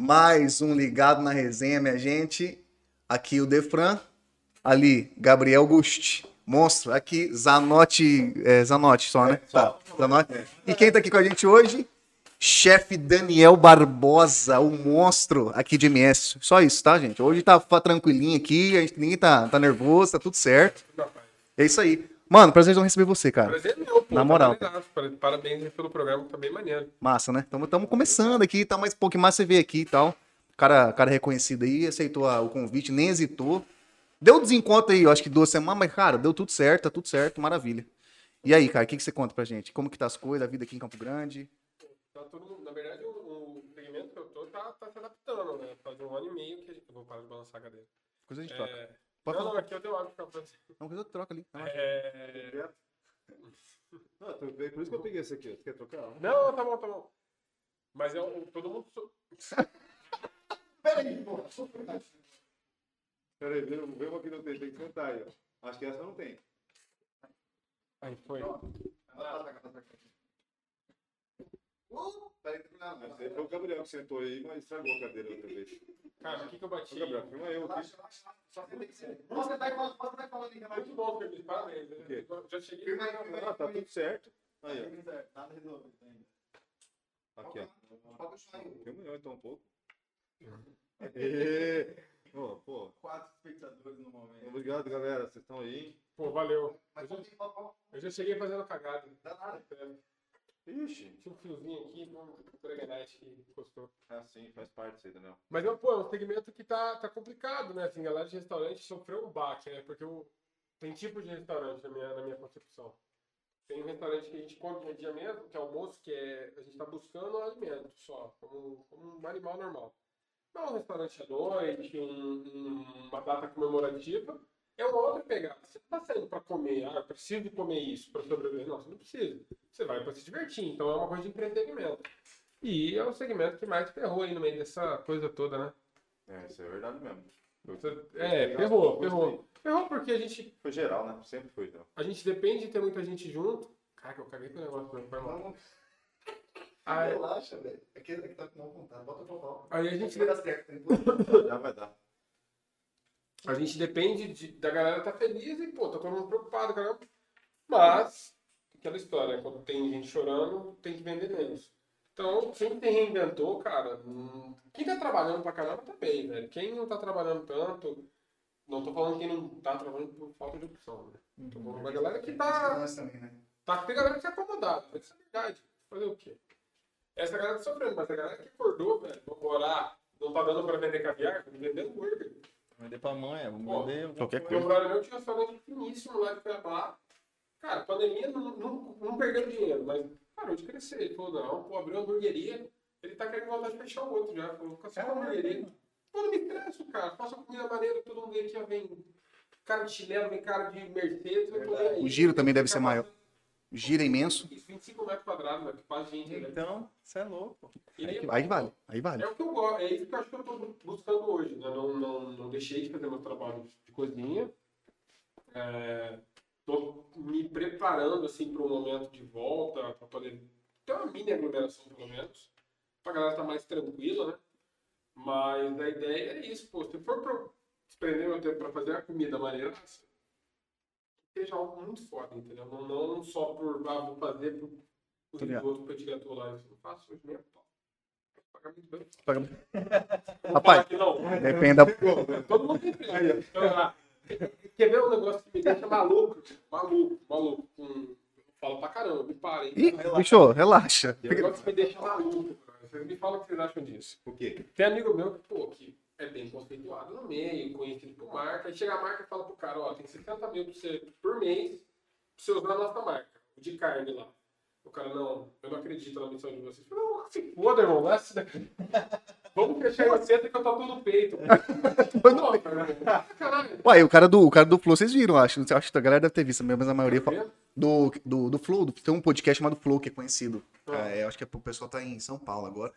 Mais um ligado na resenha, minha gente. Aqui o Defran, ali Gabriel Gusti, monstro. Aqui Zanotti, é, Zanotti só, né? Tá, Zanotti. E quem tá aqui com a gente hoje? Chefe Daniel Barbosa, o monstro aqui de MS. Só isso, tá, gente? Hoje tá tranquilinho aqui, a gente, ninguém tá, tá nervoso, tá tudo certo. É isso aí. Mano, prazer em receber você, cara. Prazer é meu, pô. Na moral. Tá Parabéns pelo programa, tá bem maneiro. Massa, né? Estamos começando aqui, tá mais um pouco mais você vê aqui e tal. Cara, cara reconhecido aí, aceitou a- o convite, nem hesitou. Deu desencontro aí, eu acho que duas semanas, mas, cara, deu tudo certo, tá tudo certo, maravilha. E aí, cara, o que, que você conta pra gente? Como que tá as coisas, a vida aqui em Campo Grande? Tá mundo, na verdade, o, o segmento que eu tô tá, tá se adaptando, né? Faz um ano e meio que a gente. Eu vou parar de balançar a cadeira. Coisa a gente troca. É... Pode Não, falar. não, aqui eu tenho água pra você. Não, coisa eu troca ali. Tá. É... Não, tô- por isso que eu peguei esse aqui. Você quer trocar? Não, tá bom, tá bom. Mas é o- todo mundo. so- Peraí, pô. Peraí, vê, vê uma que não tem, tem que cantar aí, ó. Acho que essa não tem. Aí foi. Aí foi o Gabriel que sentou aí, mas estragou a cadeira outra vez. Cara, o que que eu bati? Ô, Gabriel, filma eu aqui. Muito bom, Felipe. Parabéns. Eu Já cheguei. Ah, tá tudo certo. Aí, ó. Aqui, ó. Filma eu então um pouco. Aê! Ô, pô, Quatro espectadores no momento. obrigado, galera. Vocês estão aí. Pô, valeu. Mas Eu já, tem eu já cheguei fazendo cagada. Dá nada. Ixi. Tinha um fiozinho aqui, um preganete que encostou. Ah, sim, faz parte disso aí, Daniel. Mas eu, pô, é um segmento que tá, tá complicado, né? Assim, galera de restaurante sofreu um baque, né? Porque o, tem tipos de restaurante na minha, na minha concepção. Tem um restaurante que a gente come dia a dia mesmo, que é almoço, que é a gente tá buscando um alimento só, como, como um animal normal. Não um restaurante à noite, um- um- uma data comemorativa, é uma outra pegada. Você não tá saindo para comer, ah, eu preciso comer isso para sobreviver. Não, você não precisa. Você vai para se divertir. Então é uma coisa de entretenimento. E é o segmento que mais ferrou aí no meio dessa coisa toda, né? É, isso é verdade mesmo. É, ferrou, ferrou. Ferrou porque a gente, Foi geral, né? Sempre foi, então. a gente depende de ter muita gente junto. Caraca, eu caguei pro negócio, né? foi mal. Relaxa, velho. É que é que tá com mal vontade. Bota pra pau. aí a gente Vai dar certo. tem Já vai dar. A gente depende de- da galera estar feliz e, pô, tá todo mundo preocupado, caramba. Mas, aquela história, né? quando tem gente chorando, tem que vender menos. Então, quem se reinventou, cara, hum, quem tá trabalhando pra caramba tá bem, velho. Quem não tá trabalhando tanto, não tô falando quem não tá trabalhando por falta de opção, né? Tô falando da galera que tá Nós também, né? Tá, tem galera que tá acomodada, mas isso é verdade. Fazer o quê? Essa galera tá sofrendo, mas a galera que acordou, velho, vamos morar, não tá dando pra vender caviar, tá vendendo hambúrguer. Vender pra mãe, vamos Pô, vender qualquer coisa. Meu brother meu tinha um restaurante finíssimo lá de Cuiabá. Cara, pandemia não, não, não perdeu dinheiro, mas parou de crescer. Ele falou, não, pô, abriu uma hamburgueria, ele tá querendo vontade de fechar o outro já. Falou, vou ficar só com a hamburgueria. Pô, não me estresso, cara. Faça uma comida maneira, todo mundo aqui, ó, vem cara de chinelo, vem cara de Mercedes. aí. O giro também deve ser maior. Gira imenso. Isso, 25 metros quadrados, velho, que quase gente, né? Então, você é louco. E Aí, aí, aí vale, aí vale. é o que eu gosto, é isso que eu acho que eu tô buscando hoje, né? Não, não, não deixei de fazer meu trabalho de cozinha. É, tô me preparando, assim, para um momento de volta, para poder ter uma mini aglomeração, pelo menos, pra galera estar mais tranquila, né? Mas a ideia é isso, pô. Se for pra desprender meu tempo pra fazer a comida maneira, seja algo muito foda, entendeu? Não, não só por, ah, vou fazer pro, pro Tô ligado. risoto, pro diretor lá. Isso eu não faço hoje nem a pau. Pagar muito bem. Paga- Rapaz, que não. Depende da. Todo mundo tem emprego. Então, ah, Quer ver um negócio que me deixa maluco? Maluco, maluco. Eu falo pra caramba, me parem. Ih, bicho, relaxa. Um negócio que me deixa maluco. cara. Vocês me falam o que vocês acham disso. O quê? Tem amigo meu que, pô, que é bem conceituado no meio, conhecido por marca. Aí chega a marca e fala pro cara, ó, tem 60 mil pra você, por mês pra você usar a nossa marca, o de carne lá. O cara, não, eu não acredito na missão de vocês. Não, se foda, irmão, daqui. Vamos fechar a receita que eu tatuo no peito. Cara, caralho. Uai, o cara do, o cara do Flow, vocês viram, acho. Acho que a galera deve ter visto, mas a maioria fala. Do, do, do Flow, do- tem um podcast chamado Flow, que é conhecido. Ah. É, acho que é- o pessoal tá em São Paulo agora.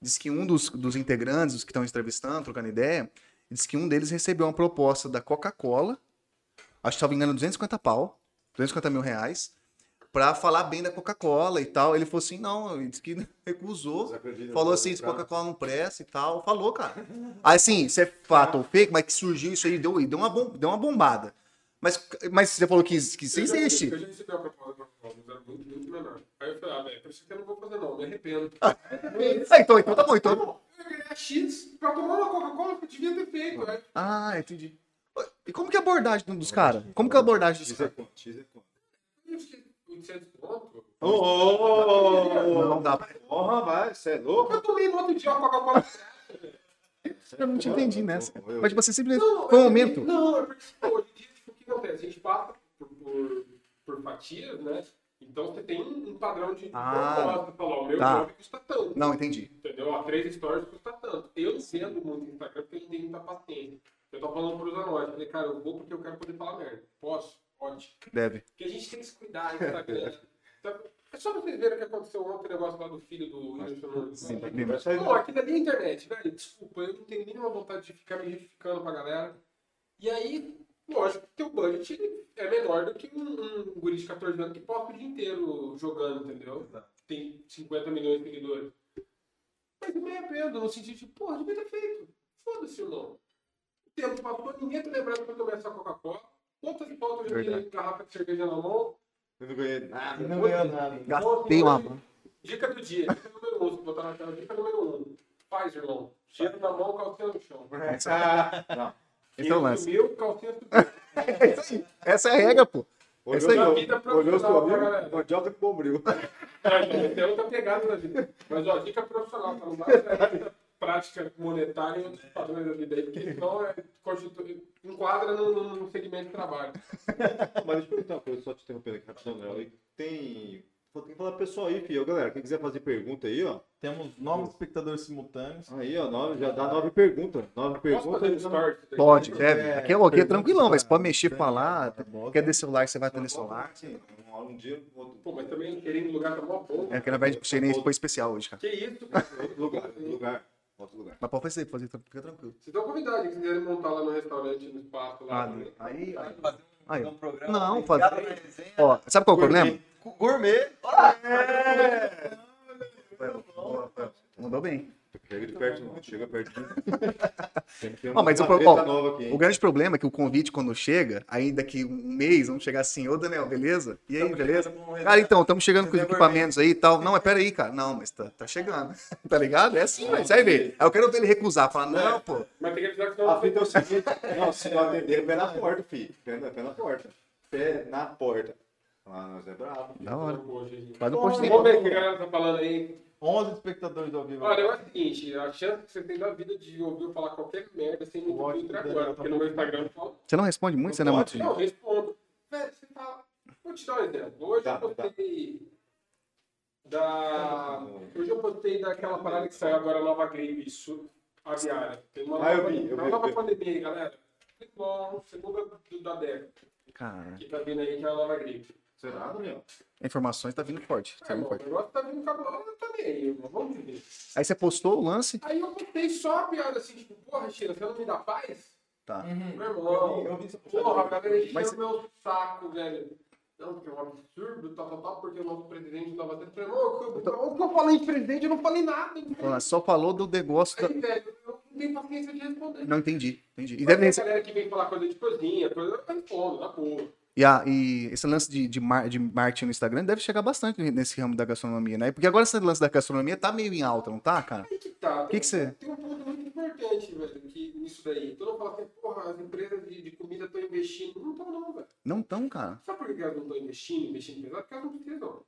Diz que um dos, dos integrantes, os que estão entrevistando, trocando ideia, diz que um deles recebeu uma proposta da Coca-Cola, acho que estava engano 250 pau, 250 mil reais, pra falar bem da Coca-Cola e tal. Ele falou assim, não, ele disse que recusou. Falou assim, se Coca-Cola não presta e tal. Falou, cara. Assim, se é fato ou fake, mas que surgiu isso aí, deu, deu, uma, bom, deu uma bombada. Mas, mas você falou que, que isso existe. Eu já recebi uma proposta da Coca-Cola, mas era muito, muito menor. Aí eu falei, ah, velho, por isso que eu não vou fazer não, me arrependo. Ah, então, então tá bom, então. Eu ia ganhar X pra tomar uma Coca-Cola que eu devia ter feito. Aí, Ah, entendi. E como que é a abordagem dos caras? Como que é a abordagem dos X é caras? quanto? X é quanto? eu acho que 800 conto. Ô, ô, ô, Não dá pra... Porra, vai, você é louco? Eu tomei no outro dia uma Coca-Cola. Eu não te entendi nessa. Eu- Mas você simplesmente. Foi um é- momento. Não, é porque hoje em dia, tipo, o que acontece? A gente passa por, por, por fatias, né? Então você tem um padrão de Ah, propósito. Falar, o meu tá. job custa tanto. Não, entendi. Entendeu? Três stories custa tanto. Eu não vendo muito no Instagram porque eu tenho muita paciência. Eu tô falando pros anões. Falei, cara, eu vou porque eu quero poder falar merda. Posso? Pode. Deve. Porque a gente tem que se cuidar no Instagram. Então, É só vocês verem o que aconteceu ontem, o negócio lá do filho do Whindersson. Sim. Não, aquilo ali é internet, velho. Desculpa, eu não tenho nenhuma vontade de ficar me justificando pra galera. E aí, lógico que teu budget é menor do que um, um guri de 14 anos que posta o dia inteiro jogando, entendeu? Tem 50 milhões de seguidores. Mas eu me arrependo, no sentido de, porra, devia ter feito. Foda-se, irmão. O tempo passou, ninguém tá lembrando eu tomei essa Coca-Cola. Quantas fotos eu tirei de garrafa de cerveja na mão? Eu não ganhei nada. Não ganhou nada. Gastei uma. Dica do dia, dica número um, se botar na tela, dica número um. Faz, irmão. Cheiro na mão, calcinha no chão. Não. Esse é o lance. Calcinha subiu. Essa é a regra, pô. Olhou Essa aí. seu- Vida Olhou seu profissional, tá, amigo, galera? mandioca com bombril. Tem outra pegada na vida. Mas, ó, dica profissional, tá? Não pra prática monetária e outros padrões da vida aí, porque senão é, constitu- enquadra no, no- no segmento de trabalho. Mas deixa eu perguntar uma coisa, só te interrompendo aqui rapidão, né? E Tem. Pô, Tem que falar pro pessoal aí, filho. Galera, quem quiser fazer pergunta aí, ó. Temos nove espectadores simultâneos. Aí, ó, nove, já dá nove perguntas. Nove Posso fazer perguntas. Pode, deve. Aqui é, aqui é tranquilão, mas pode tá, mexer, tá, falar. tá bom. Quer ter celular, você vai atender celular. Sim, um, dia, outro, Pô, mas também querendo lugar tá mó bom. É que na verdade foi especial hoje, cara. Que isso, cara? outro lugar, outro lugar. Outro lugar. Mas pode fazer, pode fazer, fica tranquilo. Vocês estão convidados, se quiserem montar lá no restaurante, no espaço lá. né? aí, aí. Fazer um, Aí. um programa. Não, dedicado fazer- pra. Ó, sabe qual é o problema? Gourmet. Mandou bem. Chega de perto, não. Chega perto. Tem que ter Ó, mas uma o ó, nova aqui? O grande problema é que o convite, quando chega, aí daqui um mês, vamos chegar assim, ô Daniel, beleza? E aí, beleza? Cara, então, estamos chegando com os equipamentos aí e tal. Não, mas peraí, cara. Não, mas tá, tá chegando. Tá ligado? É assim, velho. Você vai ver. Aí eu quero ver ele recusar, falar, não, pô. Mas tem que avisar que senão A fita é o seguinte, não, se não atender, pé na porta, filho. Pé na porta. Pé na porta. Ah, nós é bravo. Da hora. Vamos Faz um post ver o que a galera tá falando aí. 11 espectadores ao vivo. Olha, é o seguinte, a chance que você tem da vida de ouvir eu falar qualquer merda sem filtro Daniel, agora, tá porque no meu Instagram eu falo. Você não responde muito, você não é muito. Não, eu respondo. Velho, você fala. Vou te dar um exemplo. Hoje Tá, eu postei da. Hoje eu postei daquela parada que saiu agora, a nova gripe isso, aviária. Tem uma Ah, eu nova, vi, eu vi, nova eu vi. pandemia, aí, galera. Bom, segunda do- da década. Cara, Que tá vindo aí, que é a nova gripe. Será, Daniel? informações tá vindo forte. Tá É, vindo irmão, o forte. negócio tá vindo cabuloso, eu tô nem aí, irmão. Vamos ver. Aí você postou o lance. Aí eu botei só a piada assim, tipo, porra, Sheila, você não me dá paz? Tá. Uhum. Meu irmão, Eu vi essa porra, a galera encheu o meu saco, velho. Não, porque é um absurdo, tal, tal, tal, porque o nosso presidente tava dentro. Eu falei, irmão, o que eu- o que eu falei de presidente, eu não falei nada. Só falou do negócio. da- Aí, velho, eu não tenho paciência de responder. Não entendi. Entendi. E, Mas deve rece- galera que vem falar coisa de cozinha, coisa, eu respondo, na boa. E, a- e esse lance de, de, mar- de marketing no Instagram deve chegar bastante nesse ramo da gastronomia, né? Porque agora esse lance da gastronomia tá meio em alta, não tá, cara? Aí que tá. Que que você- Tem um ponto muito importante, velho, que, nisso daí. Todo mundo fala assim, porra, as empresas de, de comida estão investindo. Não estão, não, velho. Não tão, cara. Sabe por que elas não estão investindo, investindo pesado? Porque elas não precisam.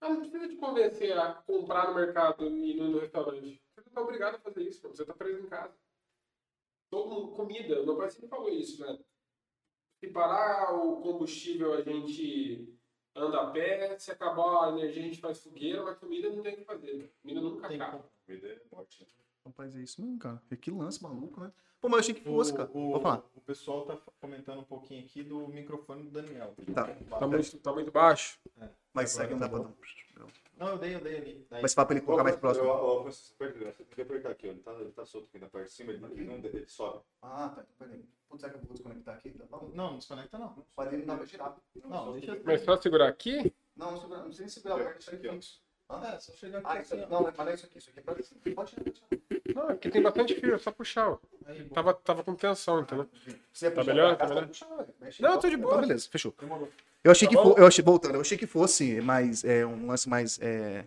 Elas não precisam te convencer a comprar no mercado e no, no restaurante. Você não está obrigado a fazer isso, mano. você está preso em casa. Todo mundo, comida, meu pai sempre falou isso, né? Se parar o combustível, a gente anda a pé, se acabar a energia, a gente faz fogueira, mas comida não tem o que fazer. Comida nunca Tem acaba. Vida é morte. Rapaz, é isso mesmo, cara. Que lance maluco, né? Pô, mas eu achei que fosse, cara. O, Vou falar. o pessoal tá comentando um pouquinho aqui do microfone do Daniel. Tá. Tá muito, tá muito baixo? Mas Agora segue, não dá tá pra não. Não, eu dei, eu dei ali. Daí- Mas fala pra ele colocar mais próximo. Você tem que apertar aqui, ó. Ele tá, ele tá solto aqui na parte de cima, ele, ele não ele sobe. Ah, tá. Então, peraí. Putz, será que eu vou desconectar aqui? Tá bom? Não, não desconecta não. Mas ele não dá pra girar. Não, deixa Mas só segurar aqui? Não, não segura- não precisa nem segurar, isso Aqui, ó. Fixo. É, só chegar aqui Ah, isso, assim, não, mas não é isso aqui, isso aqui é pra Pode tirar. Não, aqui tem bastante fio, é só puxar, ó. Aí. Tava, tava com tensão, entendeu? Se é Tá melhor? pra cá, Tá você melhor? Não, tô de boa. beleza, fechou. Eu achei que Tá fo- eu achei, voltando, eu achei que fosse mais é, um lance mais é,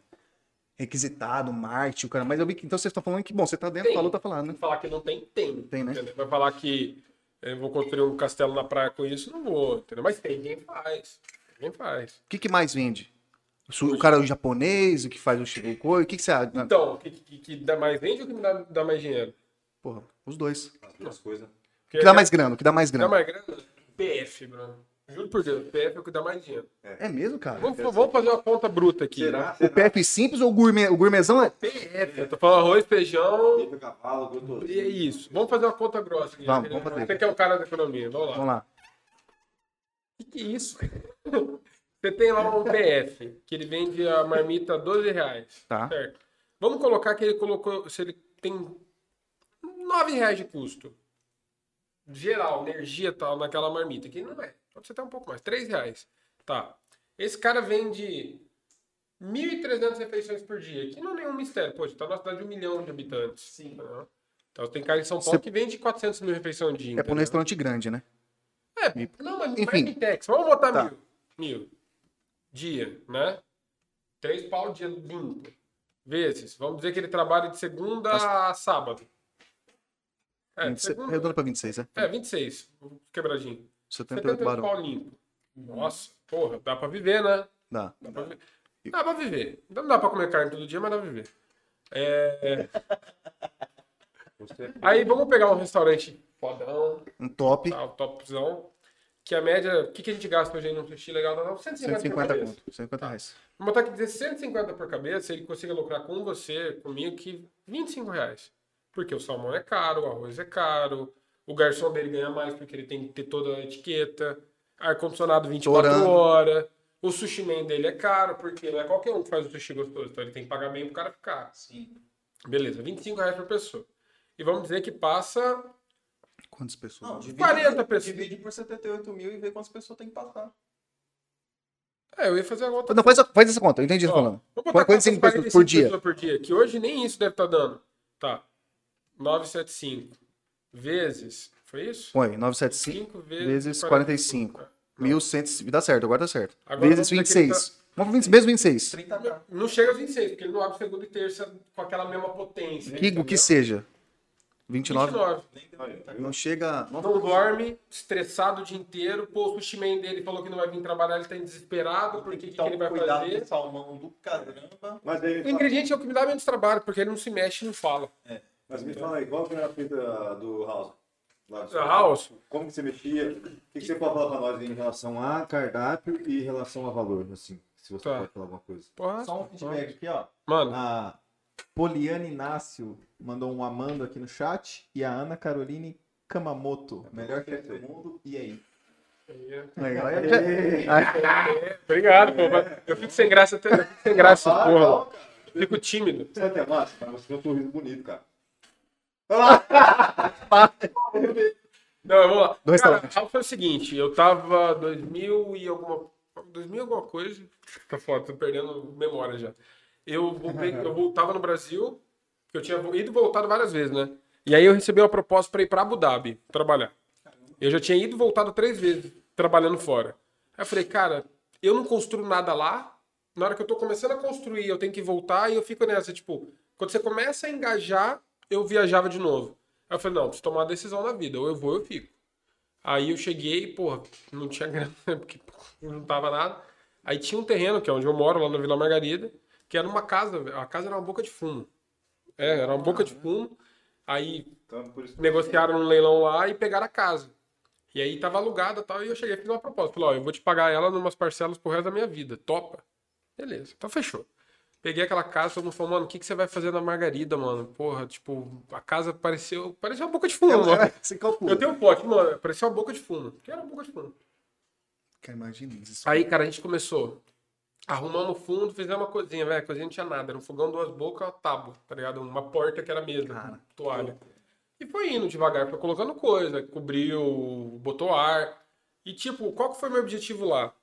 requisitado, marketing, o cara, mas eu vi que então vocês estão falando que bom, você tá dentro, Tem. falou, tá falando, né? Falar que não tem, tem. Tem, né? entendeu? Vai falar que eu vou construir um castelo na praia com isso, não vou, entendeu? Mas tem quem faz. Tem quem faz. O que, que mais vende? O cara é o japonês, o que faz o shirokoi, o que, que você acha? Então, o que, que, que dá mais vende ou que me dá, dá mais dinheiro? Porra, os dois. As duas coisas. O que dá mais grana? O que dá mais dá grana? mais grana? PF, Bruno. Juro por Deus, PF é o que dá mais dinheiro. É mesmo, cara? Vamos, vamos fazer uma conta bruta aqui. Será? né? O PF simples ou o gourmet? O gourmetzão é. PF, eu tô falando arroz, feijão. Bife, cavalo, gostoso. E é isso. Vamos fazer uma conta grossa aqui. Vamos, vamos fazer. Você que é o cara da economia, vamos lá. Vamos lá. O que, que é isso? Você tem lá um PF, que ele vende a marmita a 12 reais. Tá. Certo? Vamos colocar que ele colocou, se ele tem 9 reais de custo. Geral, energia tal, naquela marmita. Que não é. Pode ser até um pouco mais. 3 reais. Tá. Esse cara vende 1.300 refeições por dia. Que não é nenhum mistério. Poxa, tá numa cidade de um milhão de habitantes. Sim. Entendeu? Então tem cara em São Paulo Você- que vende 400 mil refeições ao dia. É pra um restaurante grande, né? É, não, mas Enfim. Marmitex. Vamos botar Tá. mil. Mil. Dia, né? Três pau dia limpo. Vezes. Vamos dizer que ele trabalha de segunda a sábado. É, de 26, segunda... Redondo pra 26, né? é 26. Quebradinho. 78 78 barão. pau limpo. Nossa, porra, dá pra viver, né? Dá. Dá pra viver. Dá pra viver. Não dá pra comer carne todo dia, mas dá pra viver. É, Você Aí vamos pegar um restaurante fodão, Um top. tá, topzão. Que a média, o que, que a gente gasta hoje num sushi legal? Dá 150, por 150 cabeça. conto. 150 reais. Vamos botar aqui dizer 150 por cabeça, ele consiga lucrar com você, comigo, que 25 reais. Porque o salmão é caro, o arroz é caro, o garçom dele ganha mais porque ele tem que ter toda a etiqueta, ar-condicionado 24 Torando. horas, o sushi man dele é caro, porque não é qualquer um que faz o sushi gostoso, então ele tem que pagar bem pro cara ficar. Sim. Beleza, 25 reais por pessoa. E vamos dizer que passa Quantas pessoas? Não, divide, 40 pessoas. divide por 78 mil e vê quantas pessoas tem que passar. É, eu ia fazer a conta. Não, faz, a- faz essa conta, eu entendi o que tá falando. Vamos botar Quantas quantas pessoas por 45 dia? pessoas por dia? Que hoje nem isso deve estar dando. Tá. 975 vezes. Foi isso? Põe, 975 5 vezes, vezes 45. É. 1.100. Dá certo, agora dá certo. Agora vezes vamos dizer que ele 26. Vamos pra 20, mesmo 26. 30k. Não chega aos 26, porque ele não abre segunda e terça com aquela mesma potência. Que, o que seja. 29. 29. Nem deu 30k. Não chega. Não dorme, estressado o dia inteiro. Pô, o sushi man dele falou que não vai vir trabalhar, ele tá desesperado, porque o que, que ele vai fazer? do salmão do caramba. Mas aí, O ingrediente é o que me dá menos trabalho, porque ele não se mexe e não fala. mas me fala aí, qual que era a fita do House? Do A House, Como que você mexia? O que, que você pode falar pra nós em relação a cardápio e em relação a valor, assim? Se você Tá. pode falar alguma coisa. Só um feedback aqui, ó. Mano, A Poliana Inácio mandou um amando aqui no chat. E a Ana Caroline Kamamoto. Melhor chefe do mundo. E aí? Obrigado, pô. mas Eu fico sem graça até. eu fico sem graça, Ah, porra. não. Fico tímido. Você é até massa, mas você tem um sorriso bonito, cara. Não, vamos lá. Do Cara. House foi o seguinte, eu tava 2000 e alguma 2000 e alguma coisa. Tá foda, tô perdendo memória já. Eu eu voltava no Brasil, eu tinha ido e voltado várias vezes, né? E aí eu recebi uma proposta para ir para Abu Dhabi trabalhar. Eu já tinha ido e voltado três vezes trabalhando fora. Aí eu falei, cara, eu não construo nada lá. Na hora que eu tô começando a construir, eu tenho que voltar e eu fico nessa, tipo, quando você começa a engajar, eu viajava de novo. Aí eu falei, não, preciso tomar uma decisão na vida, ou eu vou ou eu fico. Aí eu cheguei, porra, não tinha grana, porque não tava nada. Aí tinha um terreno, que é onde eu moro, lá na Vila Margarida, que era uma casa, a casa era uma boca de fumo. É, era uma boca de fumo. Aí Então, negociaram um leilão lá e pegaram a casa. E aí tava alugada e tal, e eu cheguei e fiz uma proposta. Falei, ó, eu vou te pagar ela numas parcelas pro resto da minha vida. Topa? Beleza, então fechou. Peguei aquela casa, todo mundo falou, mano, o que, que você vai fazer na Margarida, mano? Porra, tipo, a casa pareceu. Parecia uma boca de fumo, mano. É, Você calcula. Eu tenho um pote, mano, parecia uma boca de fumo. Que era uma boca de fumo. Cara, imagina isso. Aí, cara, a gente começou. Arrumamos fundo, fizemos uma cozinha, velho. A cozinha não tinha nada. Era um fogão, duas bocas, uma tábua, tá ligado? Uma porta que era mesa, Cara, toalha. E foi indo devagar, foi colocando coisa, cobriu, botou ar. E, tipo, qual que foi meu objetivo lá?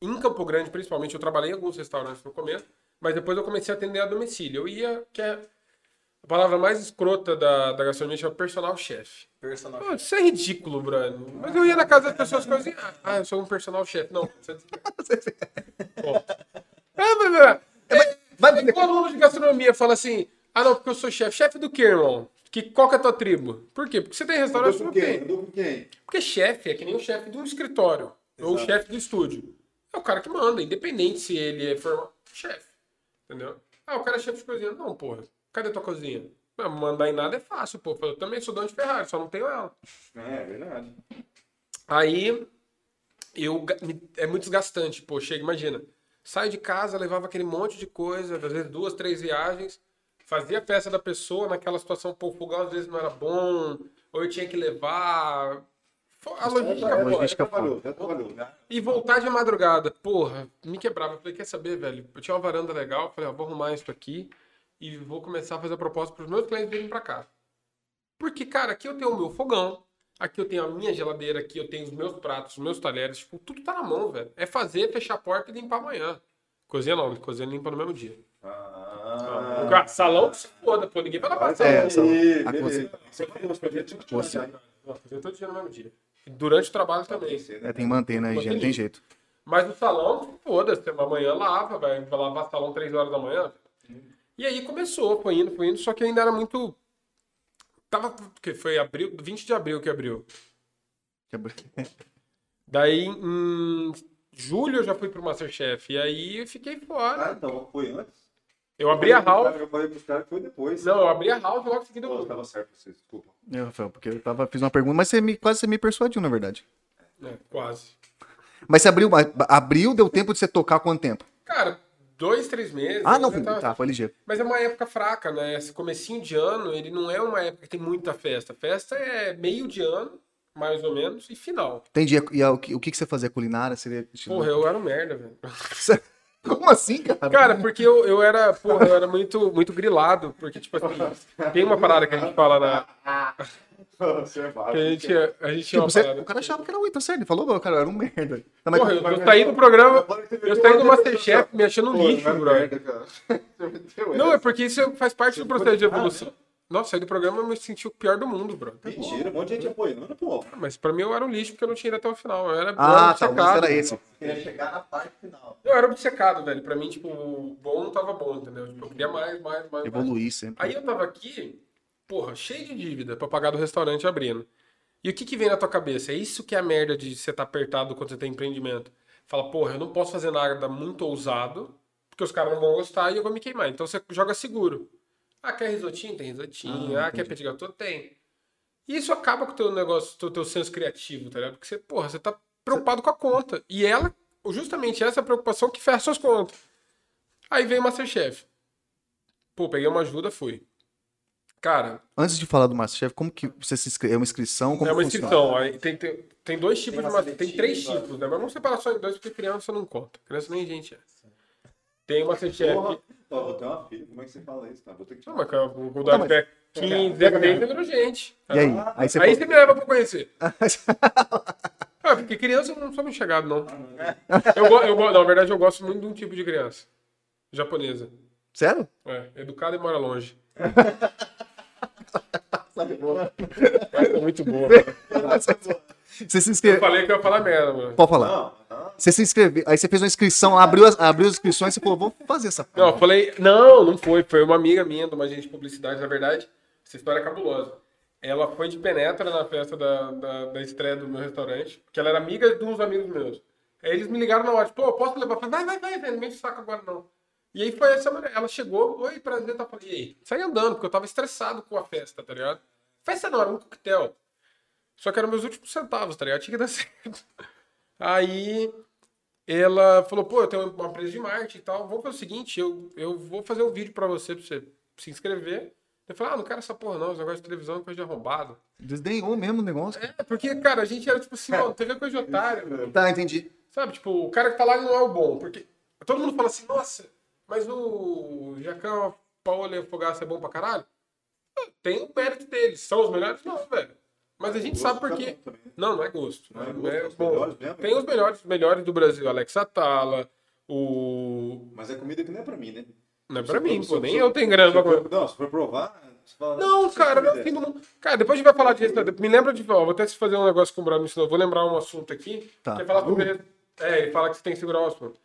em Campo Grande, principalmente, eu trabalhei em alguns restaurantes no começo, mas depois eu comecei a atender a domicílio. Eu ia, que é a palavra mais escrota da, da gastronomia, chama personal chef. Personal. Pô, isso é ridículo, Bruno. Mas eu ia na casa das pessoas cozinhar. Ah, eu sou um personal chef. Não, você... Pô. É, mas, é, é, Vai um aluno de gastronomia fala assim: ah, não, porque eu sou chefe. Chefe do quê, irmão? Que, qual que é a tua tribo? Por quê? Porque você tem restaurante, com quem? com quem? Porque chefe é que nem o chefe do escritório ou o Exato. chefe do estúdio. É o cara que manda, independente se ele é formado. Chefe. Entendeu? Ah, o cara é chefe de cozinha. Não, porra. Cadê tua cozinha? Não, mandar em nada é fácil, pô. Eu também sou dono de Ferrari, só não tenho ela. É, é verdade. Aí eu é muito desgastante, pô, chega, imagina. Saio de casa, levava aquele monte de coisa, às vezes duas, três viagens, fazia a festa da pessoa, naquela situação, pô, o fogão às vezes não era bom, ou eu tinha que levar. A logística Já, fora. logística já trabalhou, já trabalhou. E voltar de madrugada, porra, me quebrava. Eu falei, quer saber, velho? Eu tinha uma varanda legal, falei, ó, vou arrumar isso aqui e vou começar a fazer a proposta para os meus clientes virem pra cá. Porque, cara, aqui eu tenho o meu fogão, aqui eu tenho a minha geladeira, aqui eu tenho os meus pratos, os meus talheres, tipo, tudo tá na mão, velho. É fazer, fechar a porta e limpar amanhã. Cozinha não, cozinha limpa no mesmo dia. Ah, Ah, salão que se foda, pô, ninguém vai lavar salão. É, a cozinha- Você de Você- verdade. Não, cozinha todo dia no mesmo dia. E durante o trabalho também. É, tem que manter, né? Higiene, não tem jeito. Mas no salão, foda-se, amanhã lava, vai, vai lavar salão 3 horas da manhã. E aí começou, foi indo, foi indo, só que ainda era muito. Tava. que Foi abril, 20 de abril que abriu. Daí em julho eu já fui pro Masterchef. E aí eu fiquei Ah, fora. então foi antes? Eu abri a house. Eu falei pros caras que foi depois. Não, eu abri a house e logo em seguida Pô, eu. tava certo você, desculpa. Eu, Rafael, porque eu tava, fiz uma pergunta, mas você me, quase você me persuadiu, na verdade. É, quase. Mas você abriu, abriu, deu tempo de você tocar quanto tempo? Cara, dois, três meses. Ah, não, já tava- tá, foi ligeiro. Mas é uma época fraca, né? Esse comecinho de ano, ele não é uma época que tem muita festa. Festa é meio de ano, mais ou menos, e final. Entendi. E o que, o que que você fazia? Culinária? Seria... Porra, eu era um merda, velho. Como assim, cara? Cara, porque eu, eu era, porra, eu era muito, muito grilado. Porque, tipo assim, tem uma parada que a gente fala na. É Que a gente, a gente tinha Tipo, uma você, o cara achava que era o então sério, ele falou, "Não, cara, eu era um merda. Não, mas- Porra, eu, eu saí do programa, eu saí do Masterchef me achando um lixo, brother. Não, é porque isso faz parte do processo de evolução. Nossa, saí do programa e me senti o pior do mundo, bro. Mentira, um monte de gente apoiando, pô. Mas pra mim eu era um lixo porque eu não tinha ido até o final. Eu era, Ah, tá, obcecado. era esse. Queria chegar na parte final. Eu era obcecado, velho. Pra mim, tipo, o bom não tava bom, entendeu? Tipo, eu queria mais, mais, mais. mais. Evoluir sempre. Aí eu tava aqui, porra, cheio de dívida pra pagar do restaurante abrindo. E o que que vem na tua cabeça? É isso que é a merda de você tá apertado quando você tem empreendimento. Fala, porra, eu não posso fazer nada muito ousado, porque os caras não vão gostar e eu vou me queimar. Então você joga seguro. Ah, quer risotinho? Tem risotinho. Ah, quer petit gâteau? Tem. E isso acaba com o teu negócio, teu, teu senso criativo, tá ligado? Porque você, porra, você tá preocupado com a conta. E ela, justamente essa preocupação que fecha suas contas. Aí veio o Masterchef. Pô, peguei uma ajuda, fui. Cara, Antes de falar do Masterchef, como que você se inscreve? É uma inscrição? Como é uma inscrição. Aí tem, tem, tem dois tipos uma de Masterchef. Tem três tipos, né? Mas vamos separar só em dois, porque criança não conta. Criança nem gente é. Tem o Masterchef. Porra. Ó, vou ter uma filha, como é que você fala isso? Tá? Vou ter que Não, mas cara, o Não, da mas- tiver 15, 16, virou gente. E aí? Aí você Aí você me leva pra conhecer. Ah, porque criança eu não sou muito chegado, não. Eu, eu, go- na verdade, eu gosto muito de um tipo de criança. Japonesa. Sério? É, educada e mora longe. É muito boa. Você se Eu inscreveu. falei que eu ia falar merda, mano. Pode falar. Não, não. Você se inscreveu. Aí você fez uma inscrição, abriu as, abriu as inscrições e você falou, vou fazer essa Não, eu porra. falei. Não, não foi. Foi uma amiga minha, de uma agente de publicidade, na verdade. Essa história é cabulosa. Ela foi de penetra na festa da, da, da estreia do meu restaurante, porque ela era amiga de uns amigos meus. Aí eles me ligaram na hora, tipo, pô, posso levar? Eu falei, vai, vai, vai, velho, não me saco agora não. E aí foi essa mulher. Ela chegou, oi, prazer, tá? Eu Falei, e aí? Saí andando, porque eu tava estressado com a festa, tá ligado? Festa não, era um coquetel. Só que eram meus últimos centavos, tá ligado? Tinha que dar certo. Aí ela falou, pô, eu tenho uma empresa de marketing e tal, vamos fazer o seguinte, eu, eu vou fazer um vídeo pra você, pra você se inscrever. Eu falei, ah, não quero essa porra não, esse negócio de televisão é coisa de arrombado. Desdenhou mesmo o negócio. É, porque, cara, a gente era tipo assim, mano, TV é coisa de otário, mano. Tá, entendi. Sabe, tipo, o cara que tá lá não é o bom, porque todo mundo fala assim, nossa, mas o Jacão, Paulo e Fogaça é bom pra caralho? Tem o mérito deles, são os melhores? Não, velho. Mas a gente sabe de porque. também, né? Não, não é gosto. Não é É gosto, os bom. melhores mesmo? Tem os melhores, melhores do Brasil. Alex Atala, o. Mas é comida que não é pra mim, né? Não é Se pra mim, se pô. Nem se eu tenho grana se pra comer. Não, se for provar, você fala. Não, "Que cara, não é fim é do mundo. Cara, depois a gente vai falar de restaurante. Me lembra de. Ó, vou até fazer um negócio com o Bruno me ensinou. Vou lembrar um assunto aqui. Tá. Você fala sobre. É, ele fala que você tem que segurar o assunto.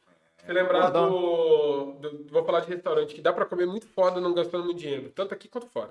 Você lembrar do, do- Vou falar de restaurante, que dá pra comer muito foda não gastando muito dinheiro. Tanto aqui quanto fora.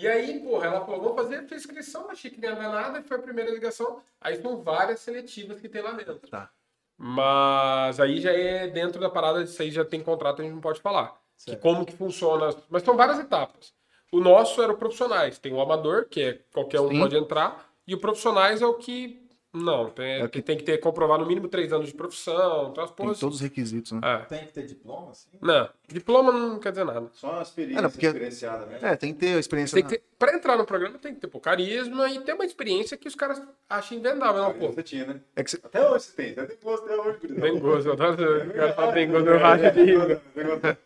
E aí, porra, ela falou, vou fazer a inscrição, achei que não ia dar nada, e foi a primeira ligação. Aí são várias seletivas que tem lá dentro. Tá. Mas aí já é dentro da parada, isso aí já tem contrato, a gente não pode falar. Que como que funciona. Mas são várias etapas. O nosso era o profissionais. Tem o amador, que é qualquer um Sim. pode entrar, e o profissionais é o que. Não, tem, É que tem que ter comprovado no mínimo três anos de profissão, então as Tem porras. todos os requisitos, né? É. Tem que ter diploma, assim? Não, diploma não quer dizer nada. Só uma experiência É, não, porque- diferenciada, né? É, tem que ter a experiência. Tem que ter, pra entrar no programa tem que ter pô, carisma e ter uma experiência que os caras acham invendável. Não, pô, Você tinha, né? É que você- Até hoje você tem. Você tem gosto até hoje, tem gosto. Eu adoro o cara fala tem gosto, eu racho de rir. Tem gosto.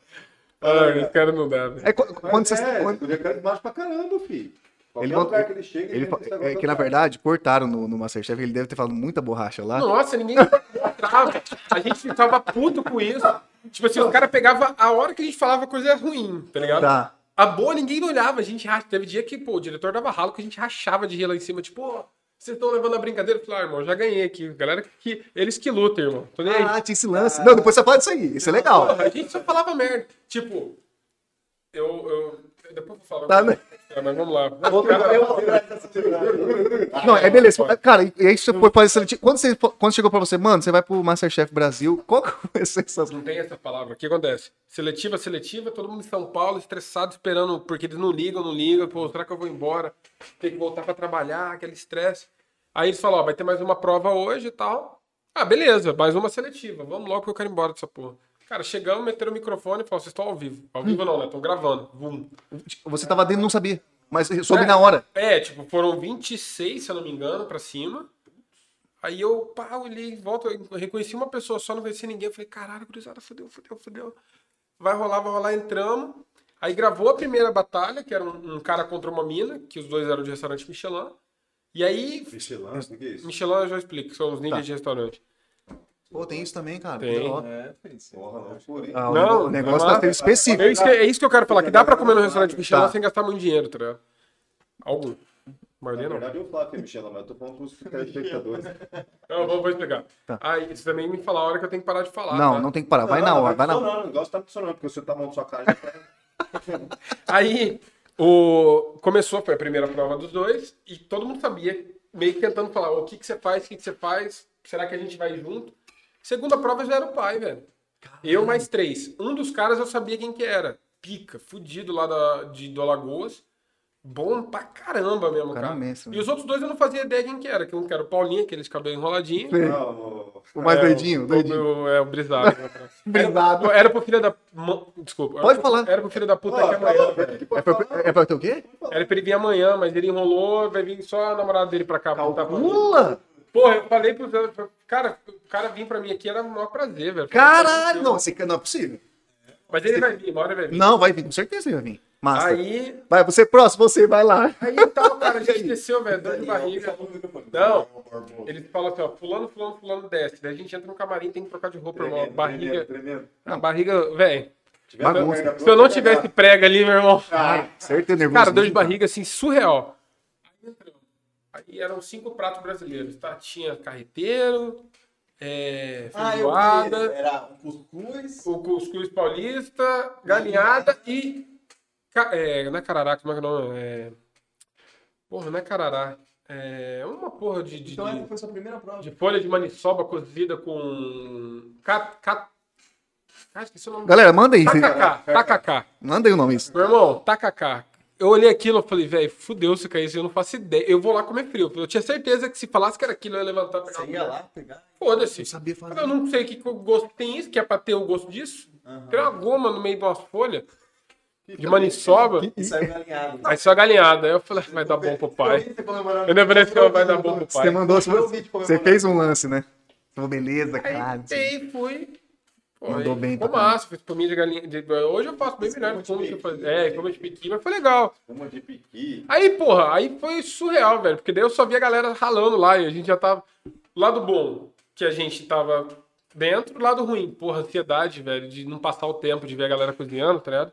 Ah, esse cara não dá, velho. É, qu- quando você. é, quando- é carismático pra caramba, filho. Qualquer Ele lugar que ele chega, ele entra fa- é que na verdade cortaram no, no Masterchef, ele deve ter falado muita borracha lá. Nossa, ninguém entrava. A gente ficava puto com isso. Tipo assim, os caras pegavam a hora que a gente falava coisa ruim, tá ligado? Tá. A boa ninguém olhava, a gente racha. Teve dia que, pô, o diretor dava ralo que a gente rachava de rir lá em cima, tipo, vocês estão levando a brincadeira? Eu falei, ah, irmão, já ganhei aqui. Galera que. Eles que lutam, irmão. Tô nem aí. Ah, tinha esse lance. Não, depois você fala disso aí. Isso é legal. Porra, a gente só falava merda. Tipo, eu. eu depois eu vou falar. Tá, né? É, mas vamos lá. Não, é beleza. Cara, e aí você foi fazer seletivo. Quando, você, quando chegou pra você, mano, você vai pro Masterchef Brasil, qual que foi a sensação? Não tem essa palavra. O que acontece? Seletiva, seletiva, todo mundo em São Paulo, estressado, esperando, porque eles não ligam, não ligam, pô, será que eu vou embora? Tem que voltar pra trabalhar, aquele estresse. Aí eles falam, ó, vai ter mais uma prova hoje e tal. Ah, beleza, mais uma seletiva. Vamos logo que eu quero ir embora dessa porra. Cara, chegamos, meteram o microfone e falaram, vocês estão ao vivo. Ao vivo não, né? Estão gravando. Vum. Você tava dentro e não sabia. Mas soube É. na hora. É, tipo, foram 26, se eu não me engano, pra cima. Aí eu, pá, olhei em volta, eu reconheci uma pessoa só, não conheci ninguém. Eu falei, caralho, gurizada, fudeu, fudeu, fudeu. Vai rolar, vai rolar, entramos. Aí gravou a primeira batalha, que era um, um cara contra uma mina, que os dois eram de restaurante Michelin. E aí, Michelin, o que é isso? Michelin eu já explico, são os níveis Tá. de restaurante. Pô, tem isso também, cara. Tem. Ó. É. Porra, hein? Ah, Não, o negócio não tá é- sendo específico. É isso, que, é isso que eu quero falar, que dá pra comer no restaurante Michelin Tá. sem gastar muito dinheiro, tá ligado? Algum. Na não. verdade, eu falo que é Michelin, mas eu tô falando com os telespectadores. Não, vou, vou explicar. Tá. Aí, isso também me fala a hora que eu tenho que parar de falar. Não, tá? não tem que parar. Vai na hora, vai na hora. funcionando, O negócio tá funcionando, porque você tá montando sua cara. já tá- Aí o... começou, foi a primeira prova dos dois, e todo mundo sabia, meio que tentando falar, o que, que você faz, o que, que você faz, será que a gente vai junto? Segunda prova já era o pai, velho. Eu mais três. Um dos caras eu sabia quem que era. Pica, fudido lá da, de, do Alagoas. Bom pra caramba mesmo, Cara, E os outros dois eu não fazia ideia quem que era. Que um que era o Paulinho, aquele de cabelo enroladinho. Não, o- O mais É, doidinho, o- doidinho. o- é, o brisado. atrás. Brisado. Era, era pro filho da... Desculpa. Pode era falar. Era pro filho da puta Ó, que amanhã... É pra, é pra ter o quê? Era pra ele vir amanhã, mas ele enrolou, vai vir só a namorada dele pra cá. pra botar pra. Calcula! Porra, eu falei pro cara, o cara vir pra mim aqui era o maior prazer, velho. Caralho! Não, você, não é possível. Mas ele vai vir, uma hora ele vai vir. Não, vai vir, com certeza ele vai vir. Massa. Aí, Vai, você próximo, você vai lá. aí tal, cara, a gente desceu, velho, dor de barriga. Não, ele fala assim, ó, fulano, fulano, fulano desce. Daí a gente entra no camarim, tem que trocar de roupa, irmão. Barriga, tremendo, a barriga, velho. Se eu não tivesse prega ali, meu irmão. Ah, certeza, nervoso. Cara, dor de barriga, assim, surreal. Aí eram cinco pratos brasileiros, tá? Tinha carreteiro, é, Ah, feijoada, vi. Era um cuscuz. o cuscuz paulista, galinhada e. É, não é carará, como é que é o nome? É... Porra, não é carará. É uma porra de, de, Então essa foi sua primeira prova. de folha de maniçoba cozida com. Ca, ca... Ah, esqueci o nome. Galera, manda aí. Tacacá, tacacá. Manda aí o nome isso. Meu irmão, tacacá. Eu olhei aquilo e falei, velho, fudeu se cair isso, eu não faço ideia. Eu vou lá comer frio. Eu tinha certeza que se falasse que era aquilo, eu ia levantar e pegar Você ia lá pegar. Foda-se. Eu sabia fazer. Eu não sei que que o gosto tem isso, que é pra ter o gosto disso. Tem uma goma no meio de umas folhas de maniçoba, E saiu galinhado. aí só galinhada. Aí eu falei, vai dar bom pro pai. Eu assim, ó, vai dar bom pro Você pai. mandou, você fez um lance, né? Falou, beleza, cara. Aí fui, Mandou aí bem Ficou massa, fiz pominha de galinha. de- Hoje eu faço bem melhor que eu fazia. É, como de piqui, mas foi legal. Uma de piqui. Aí, porra, aí foi surreal, velho. Porque daí eu só vi a galera ralando lá e a gente já tava. Lado bom, que a gente tava dentro, lado ruim. Porra, ansiedade, velho, de não passar o tempo de ver a galera cozinhando, tá ligado?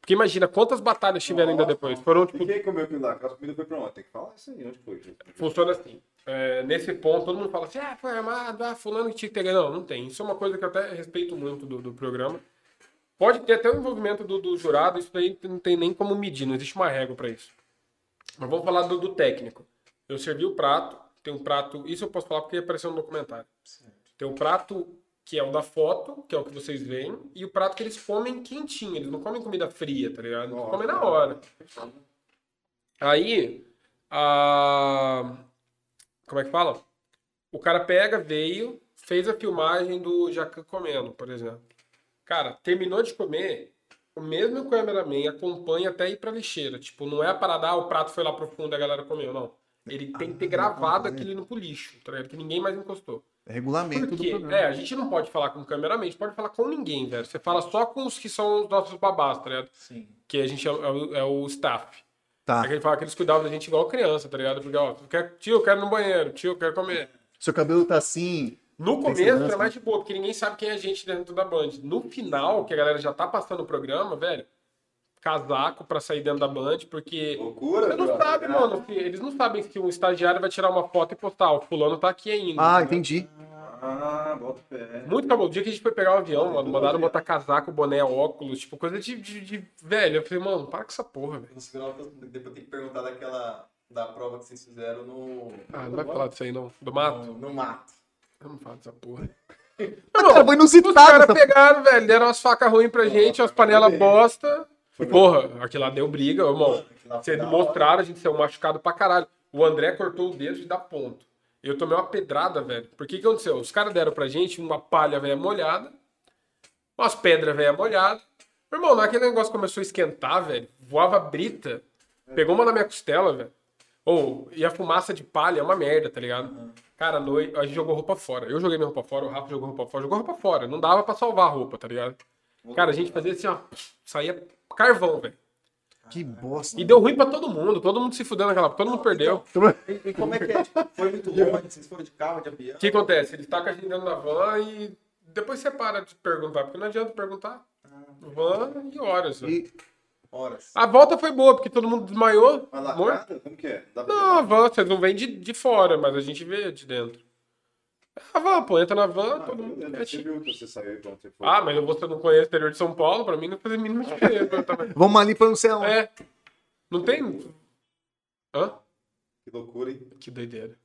Porque imagina quantas batalhas tiveram ainda depois. Foram, E tipo, quem comeu aquilo lá? Aquela comida foi pra onde? Tem que falar isso aí, onde foi? funciona assim. É, nesse ponto, todo mundo fala assim, ah, foi armado, ah, fulano que tinha que ter. Não, não tem. Isso é uma coisa que eu até respeito muito do, do programa. Pode ter até o envolvimento do, do jurado, isso daí não tem nem como medir, não existe uma régua para isso. Mas vamos falar do, do técnico. Eu servi o prato, tem um prato, isso eu posso falar porque apareceu no documentário. Tem o prato que é o da foto, que é o que vocês veem, e o prato que eles comem quentinho, eles não comem comida fria, tá ligado? Eles comem na hora. Aí, a... como é que fala? O cara pega, veio, fez a filmagem do Jacan comendo, por exemplo. Cara, terminou de comer, o mesmo cameraman acompanha até ir pra lixeira. Tipo, não é a parada, ah, o prato foi lá pro fundo e a galera comeu, não. Ele tem que ter gravado aquilo indo pro lixo, tá ligado? Que ninguém mais encostou. É regulamento Por do programa. É, a gente não pode falar com o cameraman, a gente pode falar com ninguém, velho. Você fala só com os que são os nossos babás, tá ligado? Sim. Que a gente é, é é o staff. Tá. É que ele fala que eles cuidavam da gente igual criança, tá ligado? Porque, ó, quer, tio, eu quero ir no banheiro, tio, eu quero comer. Seu cabelo tá assim. No começo é mais de boa, porque ninguém sabe quem é a gente dentro da Band. No final, que a galera já tá passando o programa, velho, casaco pra sair dentro da Band, porque Loucura, você não brother. sabe, mano, eles não sabem que um estagiário vai tirar uma foto e postar, o fulano tá aqui ainda. Ah, entendeu? entendi. Ah, bota fé. Muito acabou. O dia que a gente foi pegar o avião, mano, mandaram botar casaco, boné, óculos, tipo, coisa de, de, de- velho. Eu falei, mano, para com essa porra, velho. Depois tem que perguntar daquela da prova que vocês fizeram no. Ah, não vai falar disso aí, não. Do mato? No, no mato. Eu não falo dessa porra. Cara, foi Os caras pegaram, velho, deram umas facas ruins pra gente, umas panelas bosta. Porra, aquilo lá deu briga, irmão. Vocês mostraram, a gente saiu machucado pra caralho. O André cortou o dedo de dar ponto. Eu tomei uma pedrada, velho. Por que que aconteceu? Os caras deram pra gente uma palha velha molhada, umas pedras velha molhada. Meu irmão, na hora que aquele negócio começou a esquentar, velho, voava brita. Pegou uma na minha costela, velho. Ou, e a fumaça de palha é uma merda, tá ligado? Cara, à noite, a gente jogou roupa fora. Eu joguei minha roupa fora, o Rafa jogou roupa fora, jogou roupa fora. Não dava pra salvar a roupa, tá ligado? Cara, a gente fazia assim, ó, saía carvão, velho. Que bosta. E deu ruim pra todo mundo, todo mundo se fudeu naquela, todo mundo perdeu. E, e como é que é? Tipo, foi muito longe? Vocês foram de carro, de avião? O que acontece? Eles tacam a gente dentro da van e depois você para de perguntar, porque não adianta perguntar. Van e horas. né? E Horas. A volta foi boa, porque todo mundo desmaiou. Mas morto. lacrada? Como que é? Dá pra Não, a van, vocês não vêm de, de fora, mas a gente vê de dentro. A van, pô, entra na van, Ah, todo mundo eu- viu que você saiu você foi? Ah, mas eu você não conhece o interior de São Paulo, pra mim não faz a mínima diferença. vamos ali pra não sei aonde. É. Não tem. Hã? Que loucura, hein? Que doideira.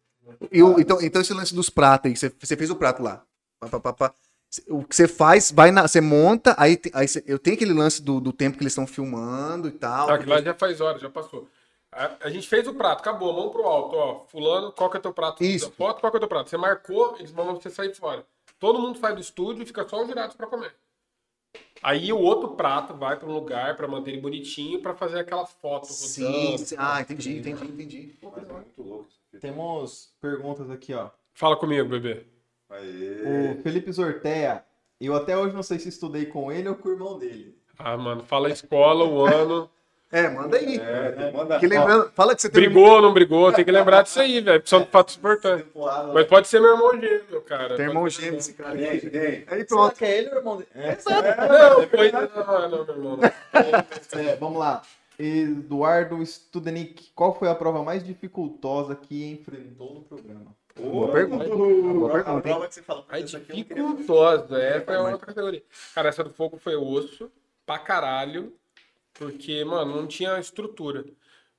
E o- então, então esse lance dos pratos aí, você, você fez o prato lá. Pá, pá, pá, pá. O que você faz, vai na, você monta, aí, aí você- eu tenho aquele lance do, do tempo que eles estão filmando e tal. Ah, aquilo lá já faz horas, já passou. A, a gente fez o prato, acabou, mão pro alto, ó. Fulano, qual que é teu prato? Isso. Foto, qual que é teu prato? Você marcou, eles mandam você sair fora. Todo mundo sai do estúdio e fica só os jurados pra comer. Aí o outro prato vai pra um lugar pra manter ele bonitinho pra fazer aquela foto. Sim, rodando. sim. Ah, entendi, entendi, entendi. Mas é muito louco. Temos perguntas aqui, ó. Fala comigo, bebê. Aê. O Felipe Zorteia. Eu até hoje não sei se estudei com ele ou com o irmão dele. Ah, mano, fala a escola, o ano. É, manda aí. É, tem que lembrando, fala que você tem Brigou ou não brigou, tem que lembrar disso aí, velho. São fatos importantes. Mas pode ser meu irmão gêmeo, cara. Tem irmão gêmeo esse cara aí. Aí Será pronto. que é ele ou o irmão dele? Não, foi... não, não, meu irmão. não. É, vamos lá. Eduardo Studenik, qual foi a prova mais dificultosa que enfrentou no programa? Boa pergunta. Boa A pergunta, hein? prova que você fala. A "Putz, isso aqui eu não queria dificultosa, essa é outra categoria. Cara, essa do fogo foi osso, pra caralho, porque, mano, não tinha estrutura.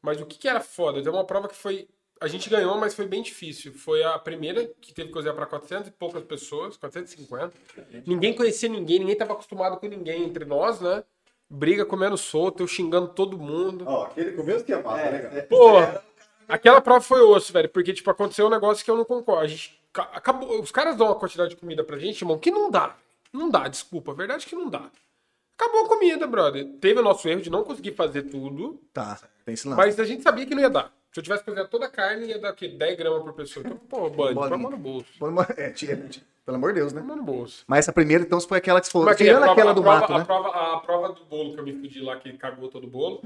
Mas o que que era foda? Tem uma prova que foi. A gente ganhou, mas foi bem difícil. Foi a primeira que teve que cozinhar pra 400 e poucas pessoas, 450. Ninguém conhecia ninguém, ninguém tava acostumado com ninguém entre nós, né? Briga comendo solto, eu xingando todo mundo. Ó, aquele começo que é massa, né, cara? Porra, aquela prova foi osso, velho, porque, tipo, aconteceu um negócio que eu não concordo. A gente, ca- acabou, os caras dão uma quantidade de comida pra gente, irmão, que não dá. Não dá, desculpa, a verdade é que não dá. Acabou a comida, brother. Teve o nosso erro de não conseguir fazer tudo, Tá, tem esse lance. mas a gente sabia que não ia dar. Se eu tivesse cozinhado toda a carne, ia dar o quê? 10 gramas por pessoa. Então, pô, Bolinha. põe a mão no bolso. É, tia, pelo amor de Deus, né? Põe a mão no bolso. Mas essa primeira, então, foi aquela que você falou. Tirando aquela do prova- mato, a né? prova, a prova do bolo que eu me fudi lá, que cagou todo o bolo.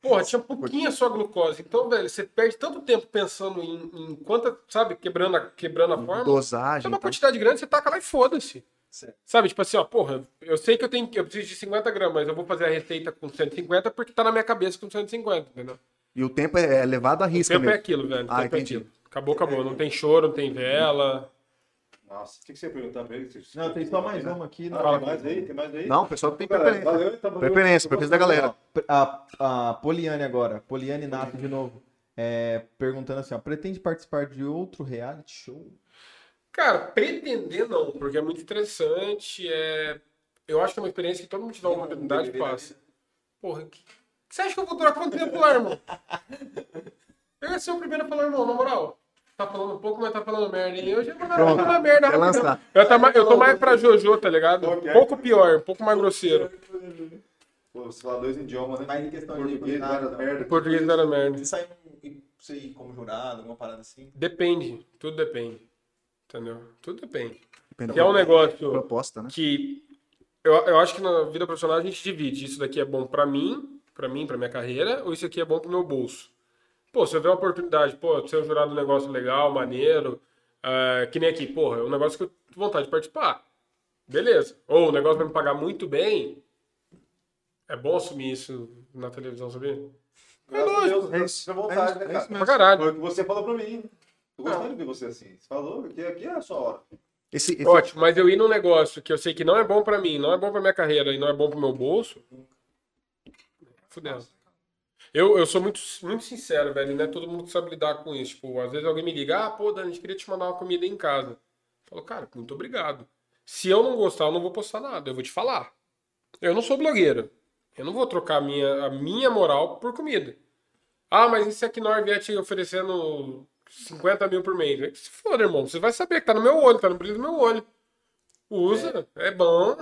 Porra, tinha pouquinha só glucose. Então, velho, você perde tanto tempo pensando em, em quanta, sabe, quebrando a, quebrando a forma. Dosagem. É uma então. quantidade grande, você taca lá e foda-se. Certo. Sabe, tipo assim, ó, porra, eu sei que eu tenho eu preciso de 50 gramas, mas eu vou fazer a receita com 150 porque tá na minha cabeça com 150, entendeu? E o tempo é é levado à O risca tempo é mesmo. aquilo, velho. O Ah, tempo é entendi. aquilo. Acabou, acabou. Não tem choro, não tem vela. Nossa, o que que você ia perguntar pra ele? Não, tem só mais uma aqui. né? Ah, tem mais aí? Tem mais aí? Não, o pessoal tem Galera, preferência. valeu, valeu. Preferência, preferência da galera. A, a Poliane agora, Poliane Nato de novo, é, perguntando assim, ó, pretende participar de outro reality show? Cara, pretender não, porque é muito interessante. É... Eu acho que é uma experiência que todo mundo que dá uma oportunidade passa. Porra, que... você acha que eu vou durar quanto tempo lá, irmão? Eu ia ser o primeiro a falar, irmão, na moral. Tá falando pouco, mas tá falando merda. E eu já vou falar merda. quer rapidão. lançar. Eu, tá eu tô mais pra Jojo, tá ligado? Um pouco pior, um pouco mais grosseiro. Pô, você fala dois idiomas, né? Mas em questão de Português, culinária, várias não. merdas. Português era merda. Você e você ir como jurado, alguma parada assim? Depende, tudo depende. Entendeu? Tudo depende. Depende Que é um da negócio proposta, né? que eu, eu acho que na vida profissional a gente divide. Isso daqui é bom pra mim, pra mim, pra minha carreira, ou isso aqui é bom pro meu bolso. Pô, se eu ver uma oportunidade, pô, ser um jurado um negócio legal, maneiro, ah, que nem aqui, porra, é um negócio que eu tenho vontade de participar. Beleza. Ou o negócio vai me pagar muito bem, é bom assumir isso na televisão, sabia? Graças a Deus, É isso. fica à vontade, né, É isso? Pra caralho. Foi o que você falou pra mim. Tô gostando de ver você assim. Você falou que aqui é a sua hora. Esse, esse- Ótimo, mas eu ir num negócio que eu sei que não é bom pra mim, não é bom pra minha carreira e não é bom pro meu bolso, fudendo. Eu, eu sou muito, muito sincero, velho, não é todo mundo que sabe lidar com isso. Tipo, às vezes alguém me liga, ah, pô, Dani, a gente queria te mandar uma comida em casa. Eu falo, cara, muito obrigado. Se eu não gostar, eu não vou postar nada, eu vou te falar. Eu não sou blogueiro. Eu não vou trocar a minha, a minha moral por comida. Ah, mas e se a Knorr vier te oferecendo 50 mil por mês? Que Se for, irmão, você vai saber que tá no meu olho, tá no brilho do meu olho. Usa, é, bom.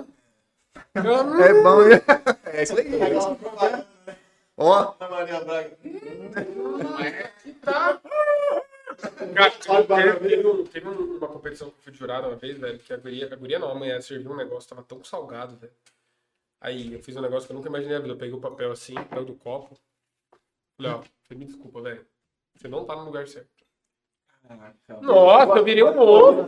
Eu- É bom, né? É isso aí. Ó, Maria Braga. que tá. Cara, teve, um- um- uma competição que eu fui jurado uma vez, velho, que a guria, a guria não, a mulher serviu um negócio, tava tão salgado, velho. Aí eu fiz um negócio que eu nunca imaginei na vida. Eu peguei o papel assim, papel do copo. Falei, ó, você me desculpa, velho. Você não tá no lugar certo. Nossa, eu virei um monstro.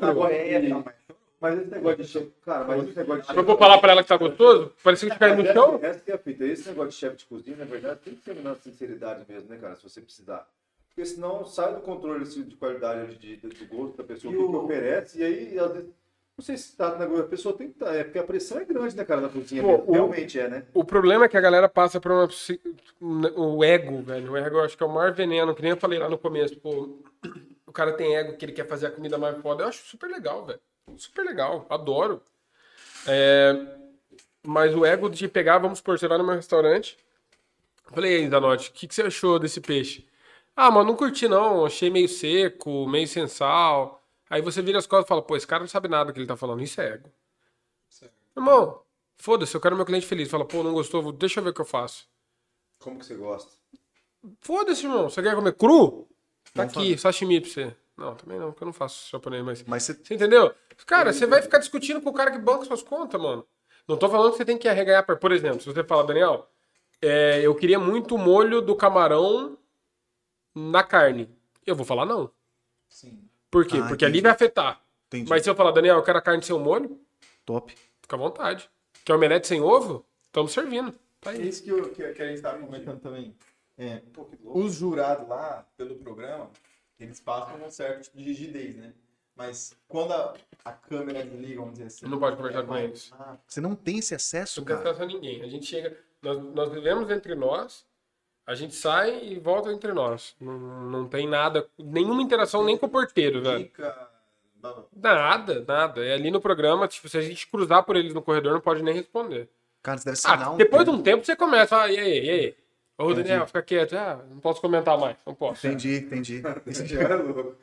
Mas esse negócio de chefe, cara, mas esse negócio de Eu chefe. vou falar pra ela que tá gostoso? Parecia que caiu no chão. Essa que é a fita. Esse negócio de chefe de cozinha, na verdade, tem que ser na sinceridade mesmo, né, cara? Se você precisar. Porque senão sai do controle assim, de qualidade de, de, do gosto da pessoa, o que, que oferece, e aí, às vezes, não sei se tá na a pessoa tem que estar. É porque a pressão é grande, né, cara, na cozinha. Pô, o- Realmente é, né? O problema é que a galera passa por uma. O ego, velho. O ego eu acho que é o maior veneno, que nem eu falei lá no começo. Pô, o cara tem ego que ele quer fazer a comida mais foda. Eu acho super legal, velho. Super legal. Adoro. É, Mas o ego de pegar, vamos supor, você vai no meu restaurante. Falei, aí, Zanotti, o que, que você achou desse peixe? Ah, mas não curti não. Achei meio seco, meio sem sal. Aí você vira as costas e fala, pô, esse cara não sabe nada que ele tá falando. Isso é ego. Irmão, foda-se, eu quero meu cliente feliz. Fala, pô, não gostou, deixa eu ver o que eu faço. Como que você gosta? Foda-se, irmão. Você quer comer cru? Tá aqui, sashimi pra você. Não, também não, porque eu não faço japonês, mas. mas você Você entendeu? Cara, você vai ficar discutindo com o cara que banca suas contas, mano. Não tô falando que você tem que arreganhar. Por por exemplo, se você fala, Daniel, é, eu queria muito molho do camarão na carne. Eu vou falar não. Sim. Por quê? Ah, Porque ali entendi. vai afetar. entendi. Mas se eu falar, Daniel, eu quero a carne sem o molho, Top. fica à vontade. Quer omelete sem ovo? Estamos servindo. Tá É aí. isso que, eu, que, que a gente estava comentando também. É, os jurados lá, pelo programa, eles passam um certo tipo de rigidez, né? Mas quando a, a câmera desliga, vamos dizer assim. Não pode conversar é com eles. Ah, Você não tem esse acesso, Não cara. acesso a ninguém. A gente chega. Nós, nós vivemos entre nós, a gente sai e volta entre nós. Não, não tem nada, nenhuma interação nem com o porteiro, velho. Nada, nada. É ali no programa, tipo, se a gente cruzar por eles no corredor, não pode nem responder. Cara, você deve Ah, assinar um depois de termo. um tempo você começa, ah, e aí, e aí? Ô, Entendi. Daniel, fica quieto. Ah, não posso comentar mais, não posso. Entendi, entendi. Esse cara é louco.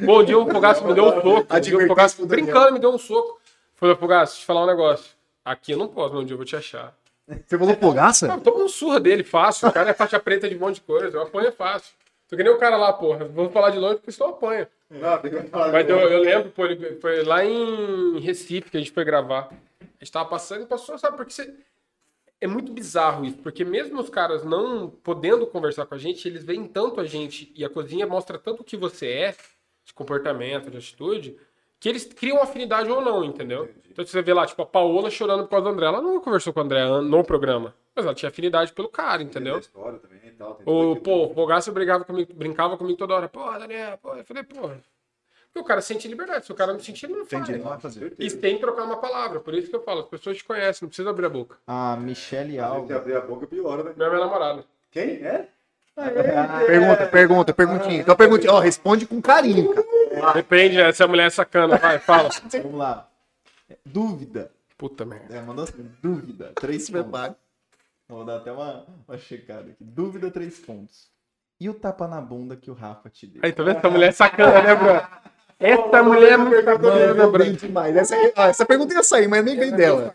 Bom dia, o Fogaço me deu um soco. Dia, o Advertência Fogaço, brincando, me deu um soco. Falei, Fogaço, deixa eu te falar um negócio. Aqui eu não posso, um dia eu vou te achar. Você falou fogaça? Não, toma um surra dele, fácil. O cara é faixa preta de um monte de coisa. Eu apanho fácil. Tô que nem o cara lá, porra. Vou falar de longe porque senão eu apanho. Não, tem que falar. Mas eu, eu lembro, pô, ele foi lá em Recife que a gente foi gravar. A gente tava passando e passou, sabe? Porque você. É muito bizarro isso, porque mesmo os caras não podendo conversar com a gente, eles veem tanto a gente e a cozinha mostra tanto o que você é, de comportamento, de atitude, que eles criam afinidade ou não, entendeu? Então você vê lá, tipo, a Paola chorando por causa do André. Ela não conversou com o André no programa, mas ela tinha afinidade pelo cara, entendeu? Tem história também tal. O, pô, o Fogaça brigava comigo, brincava comigo toda hora. Pô, Daniel, pô. Eu falei, pô. Porque o cara sente liberdade. Se o cara não sentir, ele não faz. Entendi, não vai fazer. E sem trocar uma palavra. Por isso que eu falo, as pessoas te conhecem, não precisa abrir a boca. A Michelle Se Alves. abrir a boca, piora, né? Minha, minha namorada. Quem? É? Pergunta, pergunta, perguntinha. Então, perguntinha. Ó, responde com carinho, cara. Depende, né, se a mulher é sacana. Vai, fala. Vamos lá. Dúvida. Puta merda. É, mandou assim, dúvida. Três pontos. Vou dar até uma, uma checada aqui. Dúvida, três pontos. E o tapa na bunda que o Rafa te deu? Aí, tá vendo? Essa mulher é sacana, né, bro? Essa mulher é muito né, Mano, bem demais. Essa, ó, essa pergunta ia sair, mas nem veio dela.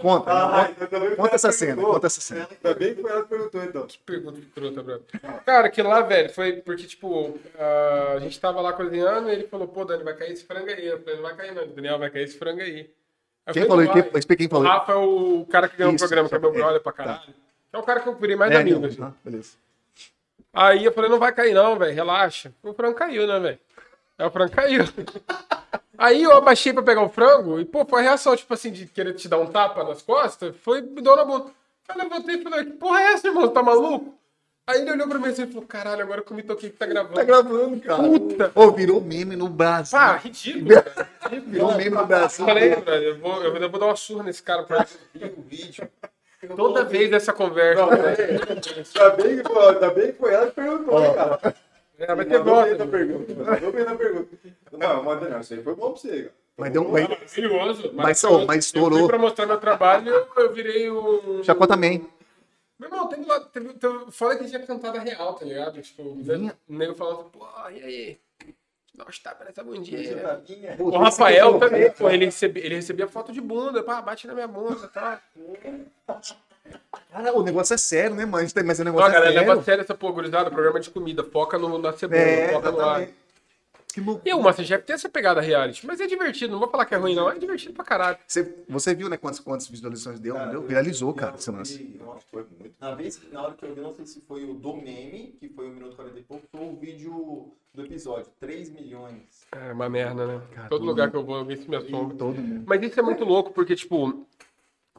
Conta, Ah, então conta essa que cena, conta essa cena. Ainda bem que foi ela que perguntou, então. Pergunta escrota, bro. Cara, aquilo lá, velho, foi porque, tipo, ah, a gente tava lá cozinhando e ele falou, pô, Dani, vai cair esse frango aí. Eu falei, não vai cair não, Daniel, vai cair esse frango aí. Eu Quem falei, falou? "Não Quem, vai." explica quem O falou. Rafa é o cara que ganhou o programa, que é meu é, brother pra caralho. É o cara que eu virei mais amigo, não, assim. ah, beleza. Aí eu falei, não vai cair não, velho, relaxa. O frango caiu, né, velho? Aí o frango caiu. Aí eu abaixei pra pegar o frango e, pô, foi a reação, tipo assim, de querer te dar um tapa nas costas, foi me deu na bunda. Eu levantei e falei, que porra é essa, irmão? Tá maluco? Aí ele olhou pra mim assim e falou, caralho, agora que eu me toquei que tá gravando. Tá gravando, cara. Puta. Ô, virou meme no Brasil. Pá, ridículo, cara. Virou meme no Brasil. Falei, brother, eu vou, eu vou- dar uma surra nesse cara. Pra... o vídeo. Toda vez essa conversa. Não, né? Ainda bem que foi, ainda bem que foi ela que perguntou, né, cara? É, vai ter Mandou bem na voto. pergunta. Mandou bem na pergunta. Não, mas não, isso aí foi bom pra você, cara. Mas deu um. Mas, Maravilhoso. Mas, mas Eu estourou. fui pra mostrar meu trabalho, eu, eu virei um... Chacó também. Meu irmão, teve lá, teve, teve, fora que tinha cantado a real, tá ligado? Tipo, né, o nego falando, pô, e aí? Dá uns tapas nessa bundinha aí, né? O Rafael também, pô, ele recebia, ele recebia foto de bunda, pá, bate na minha bunda tal. Cara, o negócio é sério, né, mano? Mas o Não, negócio cara, é leva sério. a sério essa pô, gurizada, programa de comida, foca no, na cebola, É, foca no ar. Que louco. E o Masterchef tem essa pegada reality, mas é divertido, não vou falar que é ruim não, é divertido pra caralho. Você, você viu, né, quantas, quantas visualizações deu? Cara, deu? eu- Viralizou, eu cara, esse lance. eu acho que Foi muito. Na vez, na hora que eu vi, não sei se foi o do meme, que foi 1 minuto e 40 e pouco, ou o vídeo do episódio, 3 milhões. É uma merda, né? Cara, Todo todo lugar mundo- que eu vou, alguém se me assombra. Todo mundo. Mas isso é muito louco, porque, tipo,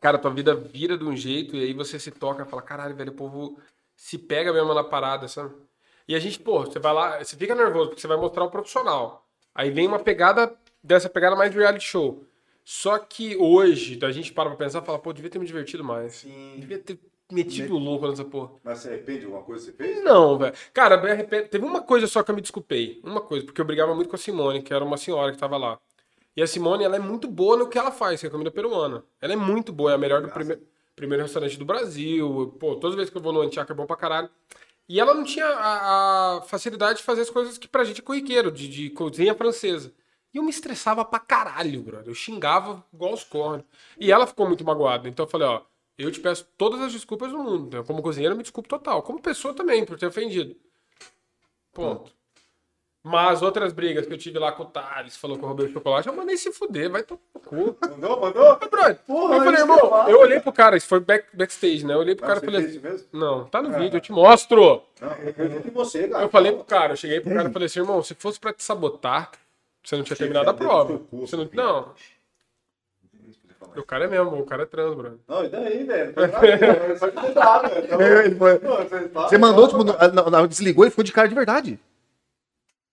cara, tua vida vira de um jeito e aí você se toca e fala, caralho, velho, o povo se pega mesmo na parada, sabe? E a gente, pô, você vai lá, você fica nervoso porque você vai mostrar o profissional. Aí vem uma pegada dessa pegada mais reality show. Só que hoje, a gente para pra pensar e fala, pô, devia ter me divertido mais. Sim. Devia ter metido o louco nessa porra. Mas você arrepende de alguma coisa que você fez? Não, velho. Cara, me arrependo- teve uma coisa só que eu me desculpei. Uma coisa, porque eu brigava muito com a Simone, que era uma senhora que tava lá. E a Simone, ela é muito boa no que ela faz, que é comida peruana. Ela é muito boa, é a melhor do prime primeiro restaurante do Brasil. Pô, todas as vezes que eu vou no Antiaca é bom pra caralho. E ela não tinha a, a facilidade de fazer as coisas que pra gente é corriqueiro, de, de cozinha francesa. E eu me estressava pra caralho, brother. Eu xingava igual os cornos. E ela ficou muito magoada. Então eu falei, ó, eu te peço todas as desculpas do mundo. Então, como cozinheiro, eu me desculpo total. Como pessoa também, por ter ofendido. Ponto. Mas outras brigas que eu tive lá com o Thales, falou roubei o chocolate, eu mandei se fuder, vai tomar no cu. Mandou, mandou? Mas, brother, Porra, eu falei, irmão, eu eu olhei pro cara, isso foi back, backstage, né? Eu olhei pro Ah, cara e falei assim, mesmo? não, tá no vídeo, eu te mostro. Não, eu acredito em você, cara. Eu falei pro cara, eu cheguei pro cara e falei assim, irmão, se fosse pra te sabotar, você não tinha terminado a prova. Você não, não, o cara é mesmo, o cara é trans, brother. Não, e daí, velho? Não faz nada, é Só que você dá, velho. Então, É, foi- pô, você mandou, não, tipo, ah, não, não, desligou e ficou de cara de verdade.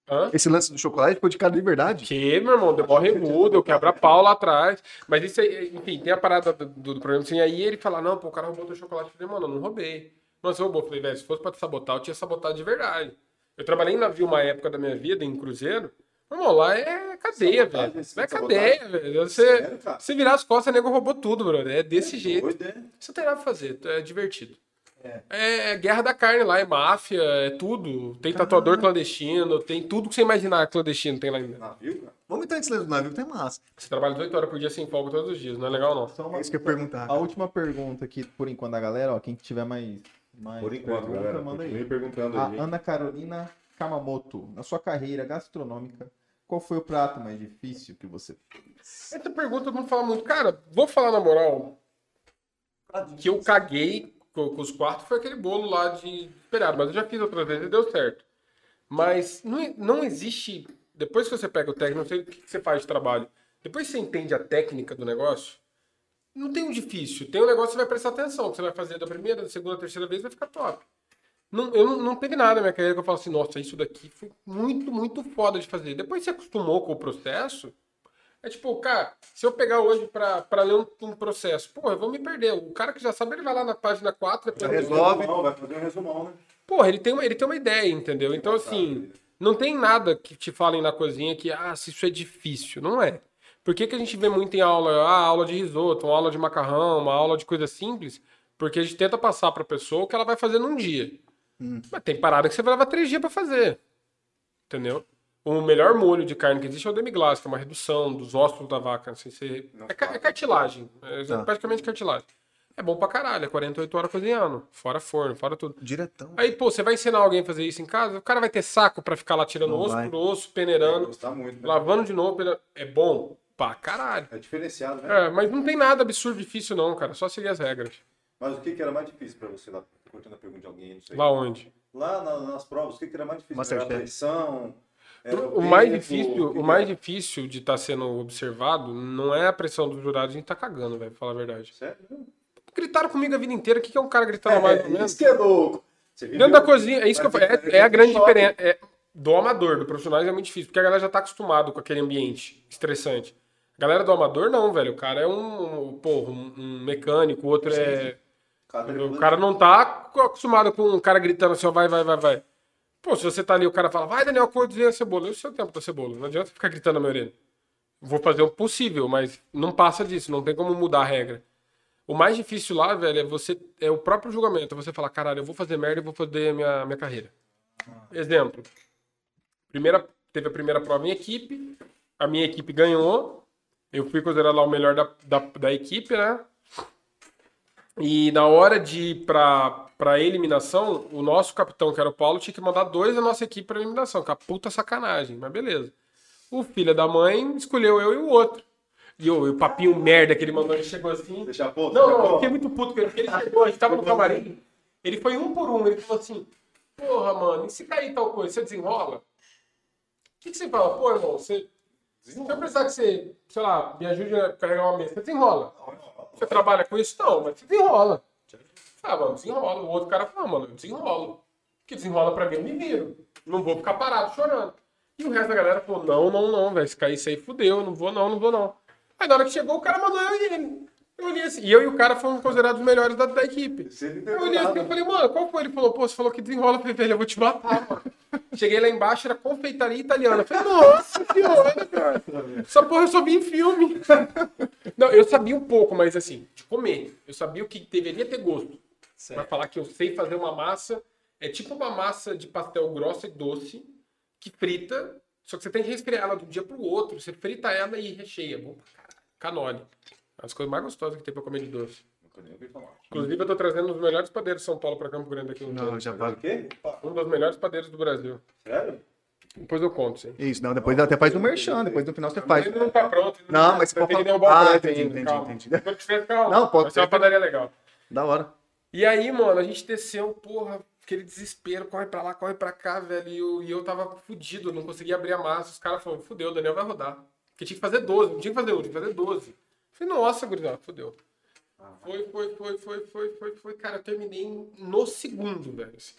Hã? Esse lance do chocolate ficou de cara de verdade. Que, meu irmão, deu mó remudo, eu quebra pau lá atrás. Mas isso aí, enfim, tem a parada do, do, do programa assim, aí ele fala, não, pô, o cara roubou teu chocolate. Eu falei, mano, eu não roubei. Você roubou. Eu falei, velho, se fosse pra te sabotar, eu tinha sabotado de verdade. Eu trabalhei em navio uma época da minha vida, em cruzeiro. Meu irmão, lá é cadeia, velho. é cadeia, velho. Você, Sério, virar as costas, o nego roubou tudo, brother. É desse jeito. Doido, é? Você nada pra fazer, é divertido. É. é guerra da carne lá, é máfia, é tudo. Tem tatuador clandestino, tem tudo que você imaginar clandestino tem lá ainda. Navio, cara? Vamos muito antes do navio, tem massa. Você trabalha 8 horas por dia sem folga todos os dias, não é legal não. Só É uma, isso que eu ia perguntar. a última pergunta aqui, por enquanto, da galera, ó. Quem tiver mais, mais Por enquanto, pergunta, galera. manda aí. Perguntando A aí. Ana Carolina Kamamoto, na sua carreira gastronômica, qual foi o prato mais difícil que você fez? Essa pergunta eu não falo muito. Cara, vou falar na moral. Que eu caguei com, com os quartos foi aquele bolo lá de esperado. Mas eu já fiz outras vezes e deu certo. Mas não, não existe. Depois que você pega o técnico, não sei o que que você faz de trabalho. Depois que você entende a técnica do negócio, não tem um difícil. Tem um negócio que você vai prestar atenção. Que você vai fazer da primeira, da segunda, da terceira vez vai ficar top. Não, eu não, não teve nada na minha carreira que eu falo assim, nossa, isso daqui foi muito, muito foda de fazer. Depois que você acostumou com o processo, é tipo, cara, se eu pegar hoje pra, pra ler um, um processo, pô, eu vou me perder. O cara que já sabe, ele vai lá na página 4, depois Vai ele- fazer um Resolve. resumão, Vai fazer um resumão, né? Porra, ele tem, uma, ele tem uma ideia, entendeu? Então, assim, não tem nada que te falem na cozinha que, ah, se isso é difícil. Não é. Por que, que a gente vê muito em aula, ah, aula de risoto, uma aula de macarrão, uma aula de coisa simples? Porque a gente tenta passar pra pessoa o que ela vai fazer num dia. Mas tem parada que você vai levar três dias pra fazer. Entendeu? O melhor molho de carne que existe é o demi-glace, que é uma redução dos ossos da vaca. Assim, você... é, ca- é cartilagem. É Tá. praticamente cartilagem. É bom pra caralho, é 48 horas cozinhando. Fora forno, fora tudo. Diretão. Aí, pô, você vai ensinar alguém a fazer isso em casa? O cara vai ter saco pra ficar lá tirando Não osso vai. por osso, peneirando, gostar muito, né? lavando de novo. peneirando. É bom pra caralho. É diferenciado, né? É, mas não tem nada absurdo difícil, não, cara. Só seguir as regras. Mas o que, que era mais difícil pra você lá? Cortando a pergunta de alguém, não sei. Lá onde? Lá na- nas provas, o que, que era mais difícil? Era a Masterchef. pressão? Era O mais difícil, o que mais difícil de estar sendo observado não é a pressão dos jurados, a gente tá cagando, velho, pra falar a verdade. Sério? Gritaram comigo a vida inteira, o que que é um cara gritando mais ou É, isso que é louco. Dentro da cozinha, é isso que eu falo. você- É, é a grande choque. diferença. É, do amador, do profissional é muito difícil, porque a galera já tá acostumado com aquele ambiente estressante. A galera do amador, não, velho. O cara é um, um, porra, um, mecânico, o outro é. O cara não tá acostumado com um cara gritando assim, ó, vai, vai, vai, vai. Pô, se você tá ali, o cara fala, vai, Daniel, cozinha a cebola. Eu sei o tempo da cebola. Não adianta ficar gritando na minha orelha. Vou fazer o possível, mas não passa disso, não tem como mudar a regra. O mais difícil lá, velho, é você. É o próprio julgamento. É você falar, caralho, eu vou fazer merda e vou fazer a minha, minha carreira. Exemplo. Primeira, teve a primeira prova em equipe. A minha equipe ganhou. Eu fui considerado lá o melhor da, da, da equipe, né? E na hora de ir pra, pra eliminação, o nosso capitão, que era o Paulo, tinha que mandar dois da nossa equipe pra eliminação, que é a puta sacanagem, mas beleza. O filho da mãe escolheu eu e o outro. E o, e o papinho merda que ele mandou, ele chegou assim. Deixa pô, Não, deixa não, eu fiquei muito puto com ele, porque ele chegou, a gente tava no camarim, ele foi um por um, ele falou assim, porra, mano, e se cair tal coisa, você desenrola? O que, que você fala? Pô, irmão, você... Se eu precisar que você, sei lá, me ajude a carregar uma mesa, você desenrola. Você trabalha com isso? Não, mas você desenrola. Ah, mano, desenrola. O outro cara fala, mano, eu desenrolo. Que desenrola pra mim, eu me viro. Não vou ficar parado chorando. E o resto da galera falou, não, não, não, velho, se cair isso aí, fudeu, não vou não, não vou não. Aí na hora que chegou, o cara mandou eu e ele. Eu olhei assim, e eu e o cara fomos considerados os melhores da, da equipe. Eu olhei assim, eu falei, mano, qual foi? Ele falou, pô, você falou que desenrola. Eu falei, velho, eu vou te matar, mano. Cheguei lá embaixo, era confeitaria italiana. Eu falei, nossa senhora, cara. Essa porra eu só vi em filme. Não, eu sabia um pouco, mas assim, de comer. Eu sabia o que deveria ter gosto. Vai falar que eu sei fazer uma massa. É tipo uma massa de pastel grossa e doce, que frita, só que você tem que resfriar ela de um dia pro outro. Você frita ela e recheia. Bom pra caralho. Canole. As coisas mais gostosas que tem pra comer de doce. Inclusive, eu tô trazendo os melhores padeiros de São Paulo pra Campo Grande aqui. Não, já O vai. quê? Um dos melhores padeiros do Brasil. Sério? Depois eu conto, sim. Isso, não, depois até faz no merchan, depois no final você faz. Ele não tá pronto. ele Não, mas você pode falar- o Ah, entendi, ainda, entendi, calma. entendi. Quando tiver, calma. Não, pode Vai ser uma ser. padaria legal. Da hora. E aí, mano, a gente desceu, porra, aquele desespero, corre pra lá, corre pra cá, velho. E eu, e eu tava fudido, não conseguia abrir a massa. Os caras falaram, fudeu, o Daniel vai rodar. Porque tinha que fazer 12, não tinha que fazer 1, tinha que fazer 12. Eu falei, nossa, gurizada, fudeu. Foi, foi, foi, foi, foi, foi, foi. Cara, eu terminei no segundo, velho. assim.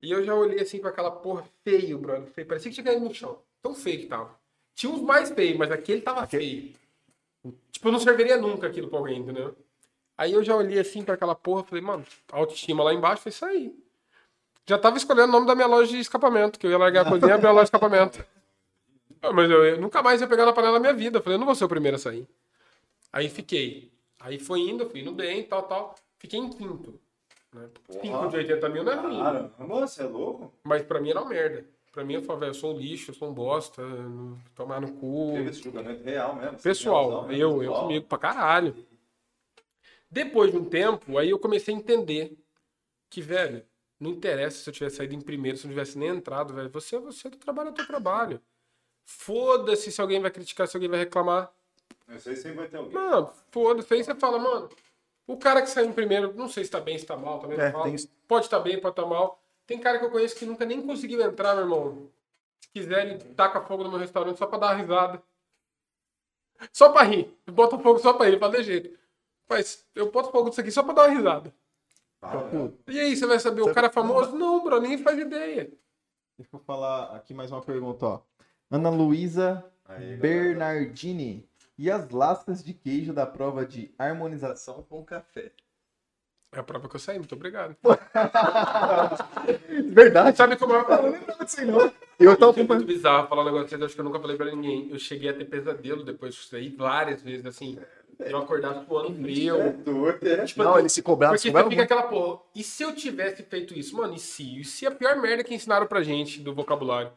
E eu já olhei assim pra aquela porra feio, brother. Feio. Parecia que tinha caído no chão. Tão feio que tava. Tinha uns mais feios, mas aquele tava feio. Tipo, eu não serviria nunca aquilo pra alguém, entendeu? Aí eu já olhei assim pra aquela porra, falei, mano, autoestima lá embaixo, foi isso aí. Já tava escolhendo o nome da minha loja de escapamento, que eu ia largar a cozinha e abrir a loja de escapamento. Ah, Mas eu, eu nunca mais ia pegar na panela na minha vida. Eu falei, eu não vou ser o primeiro a sair. Aí fiquei. Aí foi indo, fui indo bem, tal, tal. Fiquei em quinto. Né? Cinco de 80 mil não é ruim. Caramba, você é louco? Mas pra mim era uma merda. Pra mim, eu velho, eu sou um lixo, eu sou um bosta, tomar no cu. Teve esse julgamento real mesmo. Pessoal, mesmo, eu, eu comigo pra caralho. Depois de um tempo, aí eu comecei a entender que, velho, não interessa se eu tivesse saído em primeiro, se eu não tivesse nem entrado, velho. Você é você, tu trabalha o teu trabalho. Foda-se se alguém vai criticar, se alguém vai reclamar. Isso aí sempre vai ter alguém. Mano, foda-se. Aí você fala, mano, o cara que saiu em primeiro, não sei se tá bem, se tá mal, também É, não falo. tem. Pode estar bem, pode estar mal. Tem cara que eu conheço que nunca nem conseguiu entrar, meu irmão. Se quiser, ele taca fogo no meu restaurante só pra dar uma risada. Só pra rir. Bota fogo só pra rir, pra de jeito. Mas eu boto fogo disso aqui só pra dar uma risada. E aí, você vai saber, o cara é famoso? Não, bro, ninguém faz ideia. Deixa eu falar aqui mais uma pergunta, ó. Ana Luísa galera. Bernardini. E as lascas de queijo da prova de harmonização com café? É a prova que eu saí, muito obrigado. Verdade. Sabe como é? Eu tô É muito bizarro falar um negócio desse, acho que eu nunca falei pra ninguém. Eu cheguei a ter pesadelo depois disso aí, várias vezes, assim. Eu acordava suando É frio. doido, é. Tipo, Não, ele se cobrava, Porque se você cobrava fica muito. aquela porra. E se eu tivesse feito isso? Mano, e se? E se a pior merda que ensinaram pra gente do vocabulário?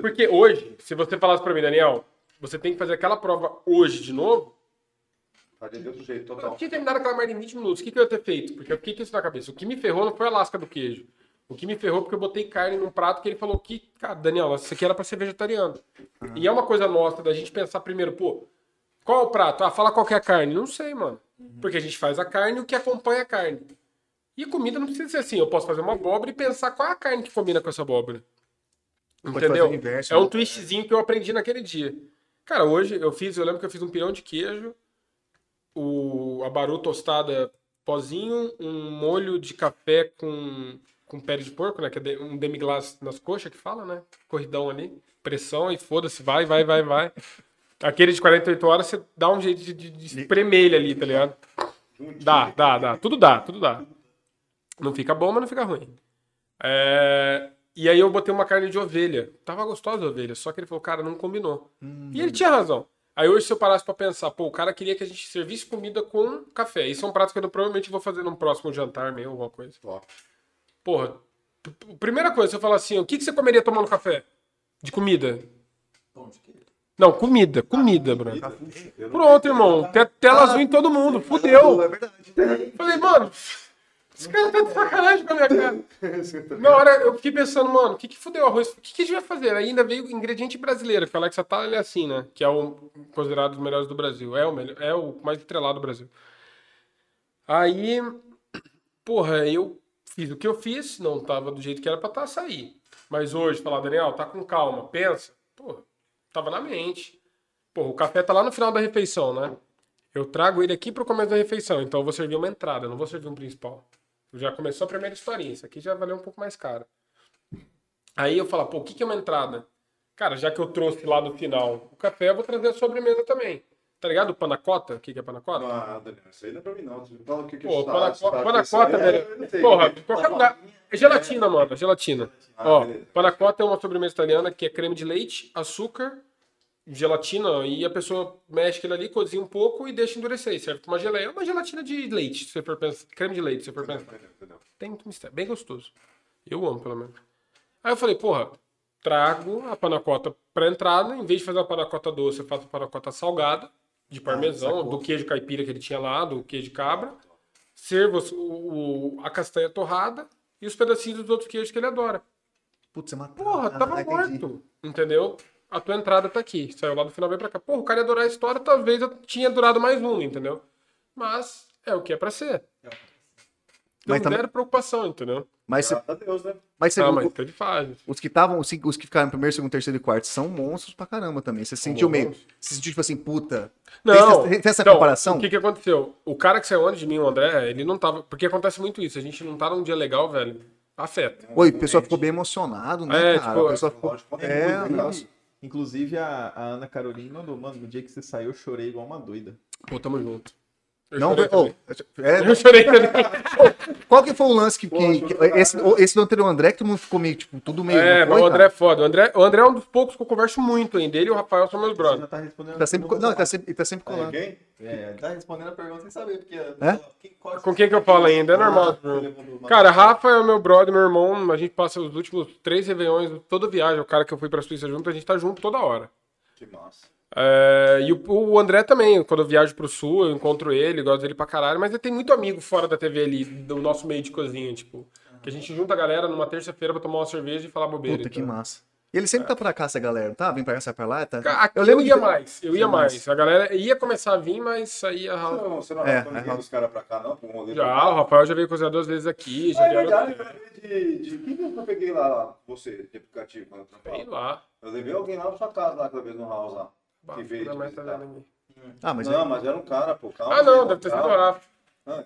Porque hoje, se você falasse pra mim, Daniel, você tem que fazer aquela prova hoje de novo, Faria de outro jeito, eu total. tinha terminado aquela merda em 20 minutos. O que, que eu ia ter feito? Porque eu fiquei com isso na cabeça. O que me ferrou não foi a lasca do queijo. O que me ferrou porque eu botei carne num prato que ele falou que, cara, Daniel, isso aqui era pra ser vegetariano. E é uma coisa nossa da gente pensar primeiro, pô, qual o prato? Ah, fala qual que é a carne. Não sei, mano. Porque a gente faz a carne e o que acompanha a carne. E comida não precisa ser assim. Eu posso fazer uma abóbora e pensar qual é a carne que combina com essa abóbora. Entendeu? inverso, é um né? twistzinho que eu aprendi naquele dia. Cara, hoje eu fiz, eu lembro que eu fiz um pirão de queijo, o a baru tostada pozinho, um molho de café com, com pele de porco, né? Que é um demi-glace nas coxas que fala, né? Corridão ali, pressão e foda-se, vai, vai, vai, vai. Aquele de 48 horas, você dá um jeito de, de, de espremer ele ali, tá ligado? Dá, dá, dá. Tudo dá, tudo dá. Não fica bom, mas não fica ruim. É, E aí eu botei uma carne de ovelha. Tava gostosa a ovelha, só que ele falou, cara, não combinou. E ele tinha razão. Aí hoje, se eu parasse pra pensar, pô, o cara queria que a gente servisse comida com café. Isso é um prato que eu provavelmente vou fazer num próximo jantar meu, alguma coisa. Porra, p- p- primeira coisa, se eu falar assim, o que, que você comeria tomando café? De comida? Pão de queijo. Não, comida, comida, Bruno. Pronto, irmão. Te- Tela azul em todo mundo. Fudeu. É verdade. Falei, mano, esse cara tá de sacanagem com a minha cara. Na hora eu fiquei pensando, mano, o que que fudeu o arroz? O que que a gente vai fazer? Aí ainda veio ingrediente brasileiro, que o Alexa tá ele é assim, né? Que é o considerado os melhores do Brasil. É o, melhor, é o mais estrelado do Brasil. Aí, porra, eu fiz o que eu fiz, não tava do jeito que era pra estar, saí. Mas hoje, falar, Daniel, tá com calma, pensa. Porra, tava na mente. Porra, o café tá lá no final da refeição, né? Eu trago ele aqui pro começo da refeição, então eu vou servir uma entrada, não vou servir um principal. Já começou a primeira historinha, isso aqui já valeu um pouco mais caro. Aí eu falo, pô, o que, que é uma entrada? Cara, já que eu trouxe lá no final o café, eu vou trazer a sobremesa também. Tá ligado? O panacota? O que, que é panacota? Ah, Daniel, isso aí não é pra mim, não. Fala o que que Pô, panacota, aí é- velho. sei. Porra, em qualquer lugar. É gelatina, mano, é gelatina. Ah, Ó, beleza. panacota é uma sobremesa italiana que é creme de leite, açúcar, gelatina, e a pessoa mexe aquilo ali, cozinha um pouco e deixa endurecer. E serve com uma geleia. É uma gelatina de leite, se você for pensar. Creme de leite, se você for pensar. Tem muito mistério. Bem gostoso. Eu amo, pelo menos. Aí eu falei, porra, trago a panacota pra entrada. Em vez de fazer uma panacota doce, eu faço uma panacota salgada, de parmesão, do queijo caipira que ele tinha lá, do queijo de cabra. Servo o, o- a castanha torrada e os pedacinhos dos outros queijos que ele adora. Putz, você matou. Porra, tava Ah, entendi. morto. Entendeu? A tua entrada tá aqui. Saiu lá do final, veio pra cá. Porra, o cara ia adorar a história, talvez eu tinha durado mais um, entendeu? Mas é o que é pra ser. Então, Mas também- zero preocupação, entendeu? Mas, você- Graças a Deus, né? mas você Ah, viu, mas fase. os que estavam, os que ficaram em primeiro, segundo, terceiro e quarto são monstros pra caramba também. Você sentiu meio. Você sentiu tipo assim, puta. Não. Tem, tem essa Então, comparação? O que que aconteceu? O cara que saiu antes de mim, o André, ele não tava. Porque acontece muito isso. A gente não tá num dia legal, velho. Afeta. Oi, o pessoal ficou bem emocionado, né, É, cara? tipo, pessoal ficou. Lógico, É, inclusive, nossa. Inclusive, a, a Ana Carolina mandou, mano, no dia que você saiu, eu chorei igual uma doida. Pô, tamo junto. Eu Não, chorei oh, é, Eu chorei também. qual que foi o lance que, que- que- esse, o- esse do anterior André que todo mundo ficou meio, tipo, tudo meio. É, foi, o André cara? é foda. O André, o André é um dos poucos que eu converso muito ainda. Ele e o Rafael são meus Você brothers. tá respondendo. Tá sempre, co- não, ele tá sempre, ele tá sempre É, colando. quem? É, tá respondendo a pergunta sem saber, porque... É? Quem- Com quem que eu falo ainda? É normal. Do- Cara, Rafa é o meu brother, meu irmão. A gente passa os últimos três Réveillões, toda viagem. O cara que eu fui pra Suíça junto, a gente tá junto toda hora. Que massa. É, e o, o André também, quando eu viajo pro sul, eu encontro ele, gosto dele pra caralho, mas ele tem muito amigo fora da TV ali, do nosso meio de cozinha, tipo. Que a gente junta a galera numa terça-feira pra tomar uma cerveja e falar bobeira. Puta, que então. massa. E ele sempre tá pra cá, essa galera, não tá? Vem pra cá, sai pra lá, tá? Aqui eu, lembro ia de- mais, eu ia mais. mais. A galera ia começar a vir, mas saía. Você não, você não É, arrastou é, ninguém dos caras pra cá, não? Pra um pra Já, cá? o Rafael já veio cozinhar duas vezes aqui, já Ah, é vieram. verdade, eu levei de, de... Quem que eu peguei lá, você, de aplicativo, quando eu lá. Eu levei alguém lá pra sua casa, lá, aquela vez no house lá. Bah, Que veio mas tá visitar. vendo aqui. Ah, mas não, mas era um cara, pô. Calma, Ah, não, aí, deve ter sido o. Rafa. Ah,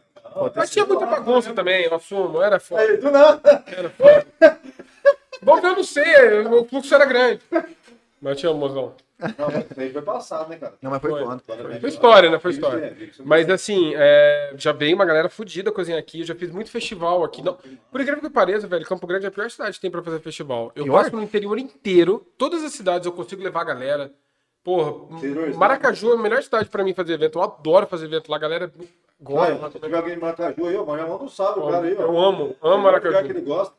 Mas tinha muita bagunça também, eu assumo, era foda. Aí, do nada. Era foda. Bom, eu não sei, o fluxo era grande. Mas tinha um mozão. Não, mas isso aí foi passado, né, cara? Não, mas foi Foi. foda. Foi história, né? Foi história. é, é. Mas assim, é, já veio uma galera fodida cozinhar aqui. Eu já fiz muito festival aqui. Não, por incrível que pareça, velho, Campo Grande é a pior cidade que tem pra fazer festival. Eu Pior? passo no interior inteiro, todas as cidades eu consigo levar a galera. Porra, Interiorzão. Maracaju é a melhor cidade pra mim fazer evento. Eu adoro fazer evento lá, a galera gosta. se tiver alguém de Maracaju aí, ó, mas manda um salve, o cara aí, ó. Eu amo, amo Maracaju. que ele gosta.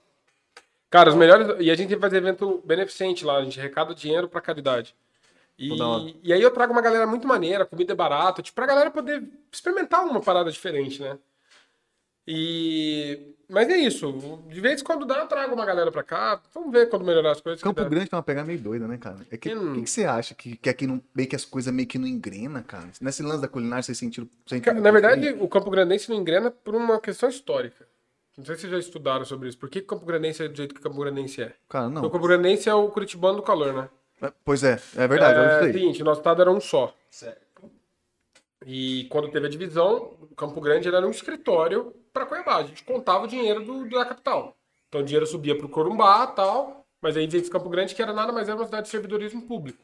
Cara, os melhores. E a gente tem que fazer evento beneficente lá, a gente arrecada dinheiro pra caridade. E, e aí eu trago uma galera muito maneira, comida é barata, tipo, pra galera poder experimentar uma parada diferente, né? E. Mas é isso. De vez em quando dá, eu trago uma galera pra cá. Vamos ver quando melhorar as coisas. Campo. Grande tem uma pegada meio doida, né, cara? É que, Hum. O que, que você acha? Que, que aqui não, meio que as coisas meio que não engrena, cara? Nesse lance da culinária, vocês sentiram. sentiram Na verdade, o Campo Grandense não engrena por uma questão histórica. Não sei se vocês já estudaram sobre isso. Por que o Campo Grandense é do jeito que o Campo Grandense é? Cara, Porque não. O Campo Grandense é o curitibano do calor, né? Pois é, é verdade, eu é, sei. seguinte, nosso estado era um só. Certo. E quando teve a divisão, o Campo Grande era um escritório para Cuiabá. A gente contava o dinheiro do, da capital. Então o dinheiro subia para o Corumbá tal, mas aí veio Campo Grande que era nada mais era uma cidade de servidorismo público.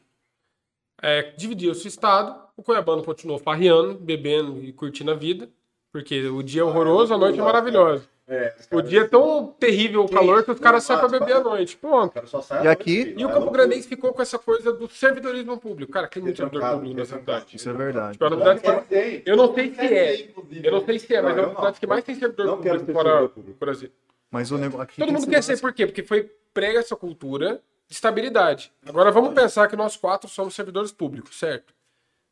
É, dividiu-se o estado, o Cuiabano continuou farreando, bebendo e curtindo a vida, porque o dia é horroroso, a noite é maravilhosa. É, O dia é tão terrível o calor que os caras saem para beber à noite. Pronto. E aqui-. E o É Campo. Grandense ficou com essa coisa do servidorismo público. Cara, tem muito servidor Retrancado, público nessa cidade. Isso é verdade. Tipo, é uma cidade que- Tem. Eu não sei se é. Eu não sei se é, mas é uma cidade que mais tem servidor público fora servidor. Brasil. Mas o negócio aqui. Todo mundo quer ser, por quê? Porque foi prega essa cultura de estabilidade. Agora vamos pensar que nós quatro somos servidores públicos, certo?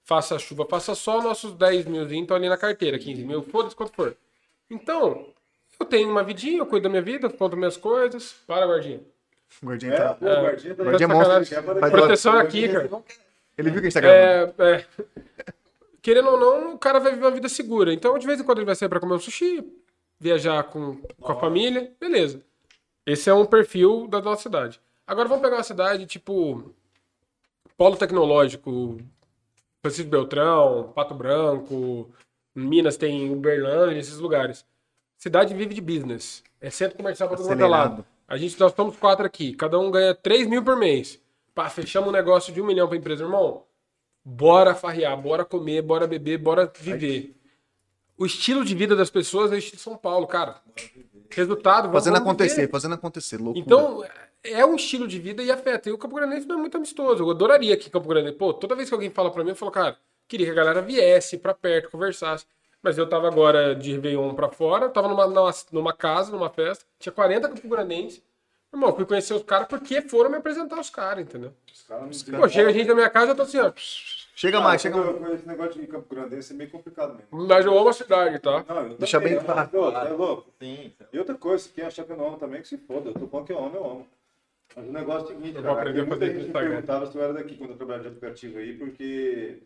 Faça chuva, faça sol, nossos 10 milzinhos estão ali na carteira, 15 mil, foda-se quanto for. Então, eu tenho uma vidinha, eu cuido da minha vida, conto minhas coisas. Para, guardinha. O gordinho É, tá. pô, o guardinha tá Guardinha é monstro. Proteção é aqui, cara. Ele viu que a gente tá gravando. É, é. Querendo ou não, o cara vai viver uma vida segura. Então, de vez em quando ele vai sair pra comer um sushi, viajar com, com a família, beleza. Esse é um perfil da nossa cidade. Agora vamos pegar uma cidade tipo Polo Tecnológico, Francisco Beltrão, Pato Branco, Minas tem Uberlândia, esses lugares. Cidade vive de business. É centro comercial para todo mundo é lado. A gente, nós estamos quatro aqui. Cada um ganha 3 mil por mês. Pá, fechamos um negócio de um milhão para empresa, irmão. Bora farrear, bora comer, bora beber, bora viver. O estilo de vida das pessoas é o estilo de São Paulo, cara. Resultado, vamos- Fazendo vamos acontecer, viver. fazendo acontecer. Loucura. Então, é um estilo de vida e afeta. E o Campo Grandense não é muito amistoso. Eu adoraria que Campo Grande. Pô, toda vez que alguém fala pra mim, eu falo, cara, queria que a galera viesse pra perto, conversasse. Mas eu tava agora de Réveillon pra fora, tava numa, numa, numa casa, numa festa, tinha 40 Campo Grandenses. Irmão, fui conhecer os caras porque foram me apresentar os caras, entendeu? Os caras não Pô, chega a gente na minha casa, eu tô assim, ó. Chega Ah, mais, chega mais. eu- Esse negócio de Campo Grande é meio complicado mesmo. Mas eu amo a cidade, tá? Não, eu Deixa bem claro. É louco. Sim. E outra coisa, quem achar que eu não amo também, que se foda. Eu tô falando que eu amo, eu amo. Mas o negócio é o seguinte, Eu vou cara, aprender a fazer gente me perguntava se eu era daqui quando eu trabalhava de aplicativo aí, porque...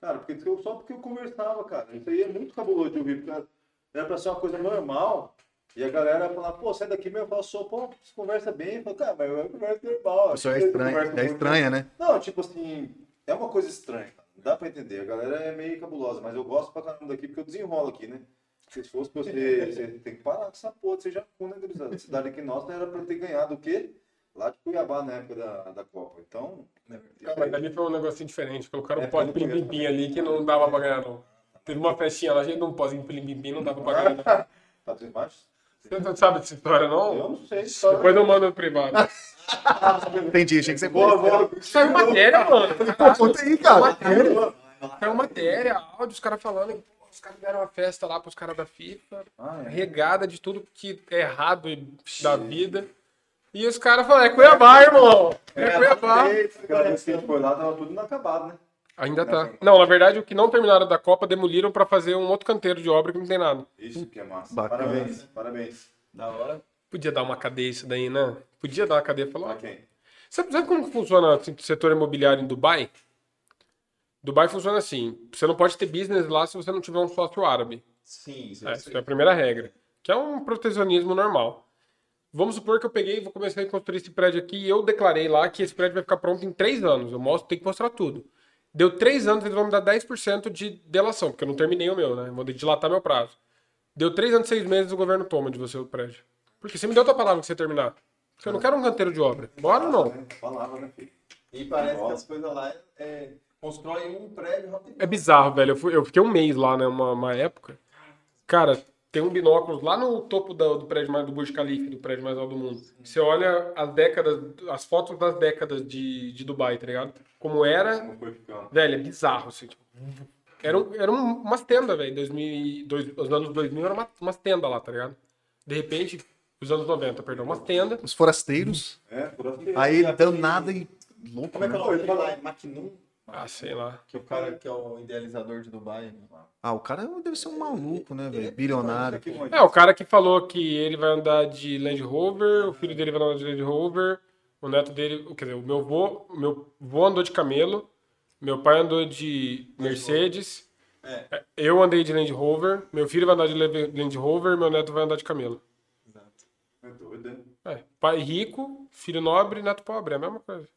Cara, porque eu, só porque eu conversava, cara. Isso aí é muito cabuloso de ouvir, porque era pra ser uma coisa normal. E a galera falar, pô, sai daqui mesmo. Eu falo, sou, pô, você conversa bem. Eu falo, cara, mas eu converso normal. A pessoa é Você estranha, é estranha, né? não, tipo assim, é uma coisa estranha. Não dá pra entender. A galera é meio cabulosa, mas eu gosto pra caramba daqui porque eu desenrolo aqui, né? Se fosse você, você tem que parar com essa porra, você já com, né, gurizada? A cidade aqui nossa era pra ter ganhado o quê? Lá de Cuiabá na época da, da Copa. Então. Ah, mas ali foi um negocinho diferente. Colocaram É, um eu- pim-pim-pim ali que não dava pra ganhar, não. Teve uma festinha lá, a gente não pode imprimir, não dava pra. Não. Tá três machos? Você não sabe dessa história, não? Eu não sei. Depois eu mando no privado. Entendi, achei que você Boa, boa. Saiu matéria, mano. Pô, conta aí, cara. Saiu matéria, áudio, os caras falando os caras deram uma festa lá pros caras da FIFA, Ah, é. regada de tudo que é errado da vida. E os caras falaram, é Cuiabá, irmão. É Cuiabá. Aquela vez que a gente foi lá, tava tudo inacabado, né? Ainda tá. Não, na verdade, o que não terminaram da Copa demoliram pra fazer um outro canteiro de obra que não tem nada. Isso que é massa. Bacana. Parabéns, parabéns. Da hora. Podia dar uma cadeia isso daí, né? Podia dar uma cadeia e falar. Quem? Sabe, sabe como funciona assim, o setor imobiliário em Dubai? Dubai funciona assim: você não pode ter business lá se você não tiver um sócio árabe. Sim, isso É, essa é a primeira regra. Que é um protecionismo normal. Vamos supor que eu peguei e vou começar a construir esse prédio aqui e eu declarei lá que esse prédio vai ficar pronto em três anos. Eu mostro, tenho que mostrar tudo. Deu três anos, eles vão me dar 10% de delação, porque eu não terminei o meu, né? Vou dilatar meu prazo. Deu três anos, seis meses, o governo toma de você o prédio. Porque você me deu tua palavra que você terminar. Porque eu não quero um canteiro de obra. Bora ou não? Palavra, né, filho? E parece que as coisas lá é, constroem um prédio rapidinho. É bizarro, velho. Eu, fui- eu fiquei um mês lá, né? Uma, uma época. Cara, tem um binóculo lá no topo do, do prédio mais do Burj Khalifa, do prédio mais alto do mundo. Você olha as décadas, as fotos das décadas de, de Dubai, tá ligado? Como era, velho, é bizarro, assim. Tipo, era, um, era um- umas tendas, velho. 2000 dois- Os anos 2000 eram uma, umas tendas lá, tá ligado? De repente, os anos 90, perdão, umas tendas. Os forasteiros. É, assim. Aí dando nada e louco. Como é que é o né? nome lá? É Maquinum? Ah, sei lá. Que é o cara que é o idealizador de Dubai. né? Ah, o cara deve ser um maluco, né, velho? Bilionário. É, o cara que falou que ele vai andar de Land Rover, o filho dele vai andar de Land Rover, o neto dele, quer dizer, o meu vô, o meu vô andou de camelo, meu pai andou de Mercedes, É. eu andei de Land Rover, meu filho vai andar de Land Rover, meu neto vai andar de camelo. Exato. É doido, hein? É, pai rico, filho nobre, neto pobre, é a mesma coisa.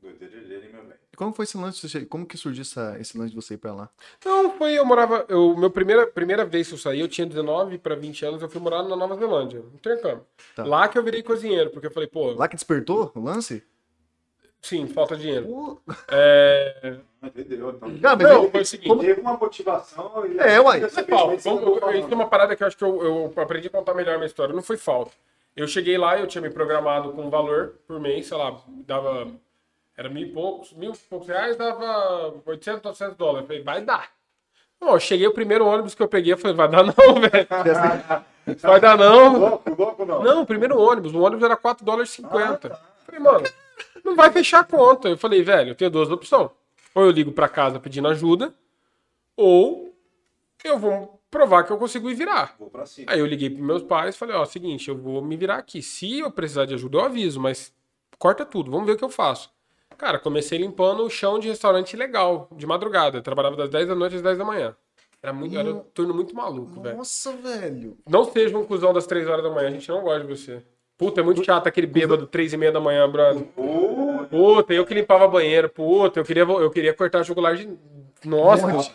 Doideira meu? E como foi esse lance? Como que surgiu essa- esse lance de você ir pra lá? Não, foi, eu morava, eu, meu primeira, primeira vez que eu saí, eu tinha 19 para 20 anos, eu fui morar na Nova Zelândia, intercâmbio. Tá. Lá que eu virei cozinheiro, porque eu falei, pô, Lá que despertou o lance? sim, falta dinheiro. Pô, É, Entendeu? Então, Cara, mas Não, foi o seguinte. teve uma motivação. e- É, uai. É falta. não Isso é uma parada que eu acho que eu, eu aprendi a contar melhor a minha história. Não foi falta. Eu cheguei lá eu tinha me programado com um valor por mês, sei lá, dava. Era mil e poucos, mil e poucos reais, dava 800, 900 dólares. Eu falei, vai dar. Não, eu cheguei, o primeiro ônibus que eu peguei, eu falei, vai dar não, velho. Vai dar não. Louco, louco não. Não, o primeiro ônibus. O ônibus era 4 dólares e 50. Falei, mano, não vai fechar a conta. Eu falei, velho, eu tenho duas opções. Ou eu ligo pra casa pedindo ajuda, ou eu vou provar que eu consigo ir virar. Vou pra cima. Aí eu liguei pros meus pais e falei, ó, seguinte, eu vou me virar aqui. Se eu precisar de ajuda, eu aviso, mas corta tudo, vamos ver o que eu faço. Cara, comecei limpando o chão de restaurante legal, de madrugada. Eu trabalhava das 10 da noite às 10 da manhã. Era, muito, era um turno muito maluco, velho. Nossa, velho. Não seja um cuzão das 3 horas da manhã, a gente não gosta de você. Puta, é muito chato aquele bêbado 3 e meia da manhã, brother. Puta, eu que limpava banheiro, puta, eu queria, eu queria cortar jugular de. Nossa.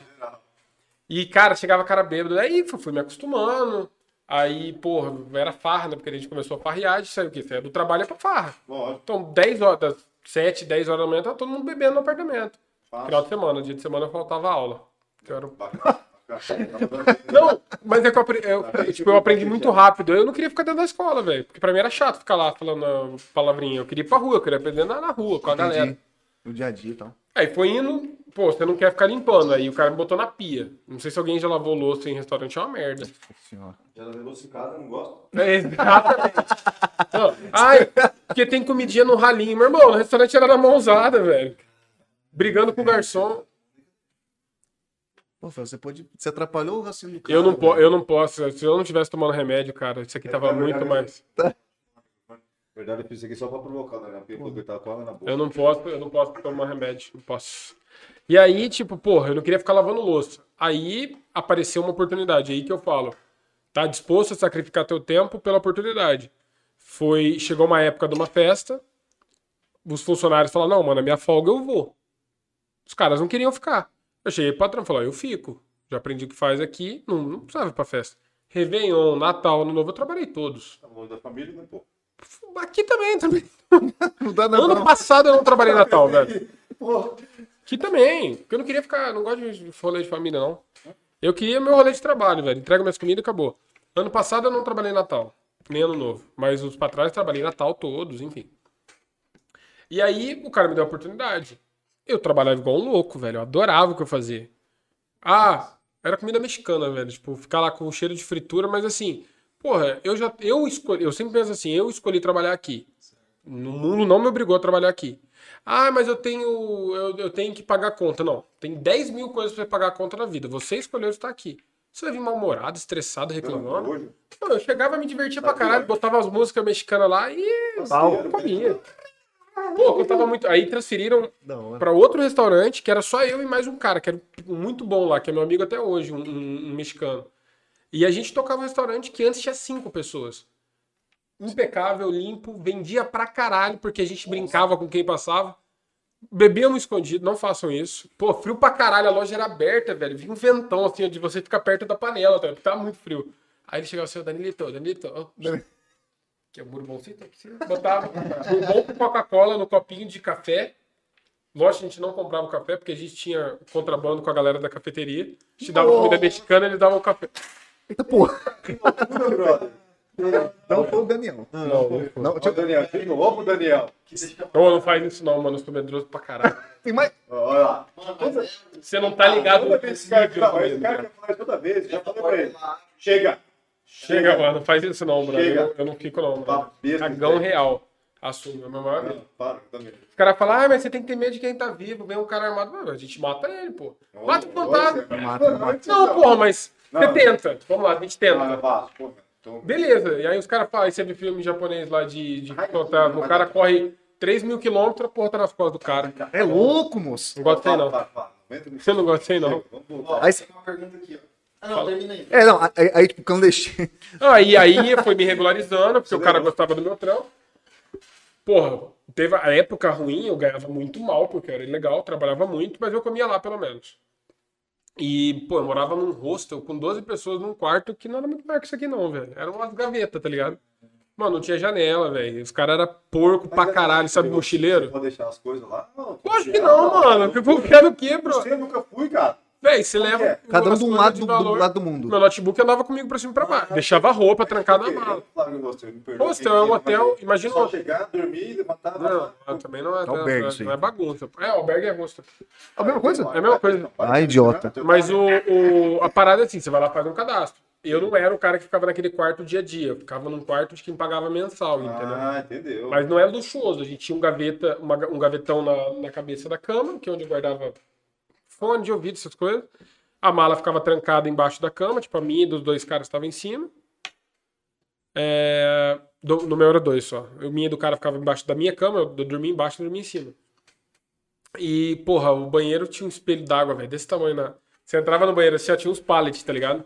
E, cara, chegava cara bêbado, aí fui me acostumando. Aí, porra, era farra, né? Porque a gente começou a farrear, a saiu o quê? É do trabalho é pra farra. Lógico. Então, 10 horas, das 7, 10 horas da manhã, tava todo mundo bebendo no apartamento. Fácil. Final de semana, dia de semana eu faltava aula. Eu era não, mas é que eu, apre- eu, tipo, eu aprendi muito rápido. Eu não queria ficar dentro da escola, velho. Porque pra mim era chato ficar lá falando a palavrinha. Eu queria ir pra rua, eu queria aprender na, na rua, com a galera. Entendi. No dia a dia e tal. Aí foi indo, pô, você não quer ficar limpando. Aí o cara me botou na pia. Não sei se alguém já lavou louça em restaurante, é uma merda. Nossa senhora. Já levou em casa, não gosto. É, exatamente. Não, Ai, porque tem comidinha no ralinho. Meu irmão, no restaurante era na mãozada, velho. Brigando com o garçom. Pô, você pode. Você atrapalhou o raciocínio do cara. Eu não, po eu não posso. Se eu não tivesse tomando remédio, cara, isso aqui tava É muito verdade. mais. Na verdade, eu fiz isso aqui só pra provocar, né? Porque ele tava com água na boca. Eu não posso, eu não posso tomar remédio, não posso. E aí, tipo, porra, eu não queria ficar lavando louça. Aí apareceu uma oportunidade, aí que eu falo. Tá disposto a sacrificar teu tempo pela oportunidade. Foi, chegou uma época de uma festa, os funcionários falaram: "Não, mano, a minha folga eu vou". Os caras não queriam ficar. Eu cheguei pro patrão e falei: "Ó, "Eu fico. Já aprendi o que faz aqui, não, não precisava ir pra festa. Réveillon, Natal, Ano Novo, eu trabalhei todos. Tá longe da família, né, pô? Aqui também, também. Não dá não. Ano passado eu não trabalhei Natal, velho. Aqui também. Porque eu não queria ficar. Não gosto de folha de família, não. Eu queria meu rolê de trabalho, velho. Entrega minhas comidas e acabou. Ano passado eu não trabalhei Natal, nem Ano Novo. Mas os pra trás trabalhei Natal todos, enfim. E aí o cara me deu a oportunidade. Eu trabalhava igual um louco, velho. Eu adorava o que eu fazia. Ah, era comida mexicana, velho. Tipo, ficar lá com o cheiro de fritura, mas assim, porra, eu já. Eu escolhi. Eu sempre penso assim, eu escolhi trabalhar aqui. No mundo não me obrigou a trabalhar aqui. Ah, mas eu tenho. Eu, eu tenho que pagar a conta. Não. Tem 10 mil coisas pra você pagar a conta na vida. Você escolheu estar aqui. Você vai vir mal-humorado, estressado, reclamando. Hoje, Pô, eu chegava, me divertia pra caralho, botava as músicas mexicanas lá e. parceiro, Comia. Pô, eu tava muito. Aí transferiram hora. pra outro restaurante, que era só eu e mais um cara, que era muito bom lá, que é meu amigo até hoje, um, um- um mexicano. E a gente tocava um restaurante que antes tinha cinco pessoas. Impecável, limpo, vendia pra caralho, porque a gente brincava com quem passava. Bebíamos escondido, não façam isso. Pô, frio pra caralho, a loja era aberta, velho. Vinha um ventão assim, de você ficar perto da panela, tá? porque tava muito frio. Aí ele chegava assim, "Ô, Danilito, Danilito, ó, que é o aqui, você botava bourbon com Coca-Cola no copinho de café. Lógico, a gente não comprava o café, porque a gente tinha contrabando com a galera da cafeteria. A gente dava comida mexicana, eles davam café. Eita porra. Puta, brother. Não foi o Daniel. Não, não. Não, Ó, deixa eu... Daniel, de novo, ô, Daniel. Não, não faz isso não, mano. Eu sou medroso pra caralho. Tem mais... Olha lá. Você não tá ligado Toda vez esse cara, vídeo, não, esse cara quer falar toda vez, já falei pra ele. Chega. Chega, mano. Não faz isso não, mano. Chega. Eu, eu não fico não, mano. Cagão real. Assume, é meu maior medo. Não, Para, também. Os caras falam, ah, mas você tem que ter medo de quem tá vivo. Vem um cara armado. Mano, a gente mata ele, pô. Mata o fantasma. Mata, mata. Não, porra, mas Não. você tenta. Vamos lá, a gente Não, eu tenta. faço, porra. Então, Beleza. E aí os caras falam, aí você vê filme japonês lá de, de fantasma. O cara corre 3 mil quilômetros, a porra tá nas costas do cara. É louco, moço. Não gosto não. Aumenta o Você não gosta aí, não. Chega, Vamos voltar. Aí, Tem uma pergunta aqui, ó. Ah, não, termina aí. é, não, aí, aí tipo, clandestino. Ah, e aí foi me regularizando, porque o cara gostava do meu trampo. Porra, teve a época ruim, eu ganhava muito mal, porque eu era ilegal, trabalhava muito, mas eu comia lá pelo menos. E, pô, eu morava num hostel com 12 pessoas num quarto que não era muito maior que isso aqui, não, velho. Era umas gavetas, tá ligado? Mano, não tinha janela, velho. Os caras eram porco pra caralho, sabe, Você mochileiro? pode deixar as coisas lá? Não, Lógico que não, mano. Eu ficar no quê, bro? Você nunca fui, cara. Véi, você leva. Cada um de um lado de do, valor. do lado do mundo. Meu notebook andava comigo pra cima e pra baixo. Deixava a roupa trancada na mala. Hostel. Hostel é um hotel, imagina Só chegar, dormir, levantar, Não, não, também não é, Albergue, não é- isso aí. não é bagunça. É, albergue é hostel. É a mesma coisa? É a mesma coisa. Ah, idiota. Mas o, o- a parada é assim, você vai lá fazer um cadastro. Eu não era o cara que ficava naquele quarto dia a dia. Eu ficava num quarto de quem pagava mensal, entendeu? Ah, entendeu. Mas não é luxuoso. A gente tinha um, gaveta, uma- um gavetão na, na cabeça da cama, que é onde eu guardava fone de ouvido, essas coisas. A mala ficava trancada embaixo da cama, tipo a minha e dos dois caras estavam em cima. É, do- no meu era dois só. O minha do cara ficava embaixo da minha cama, eu dormia embaixo e dormia em cima. E, porra, o banheiro tinha um espelho d'água, velho, desse tamanho. Na... Você entrava no banheiro assim, ó, tinha uns pallets, tá ligado?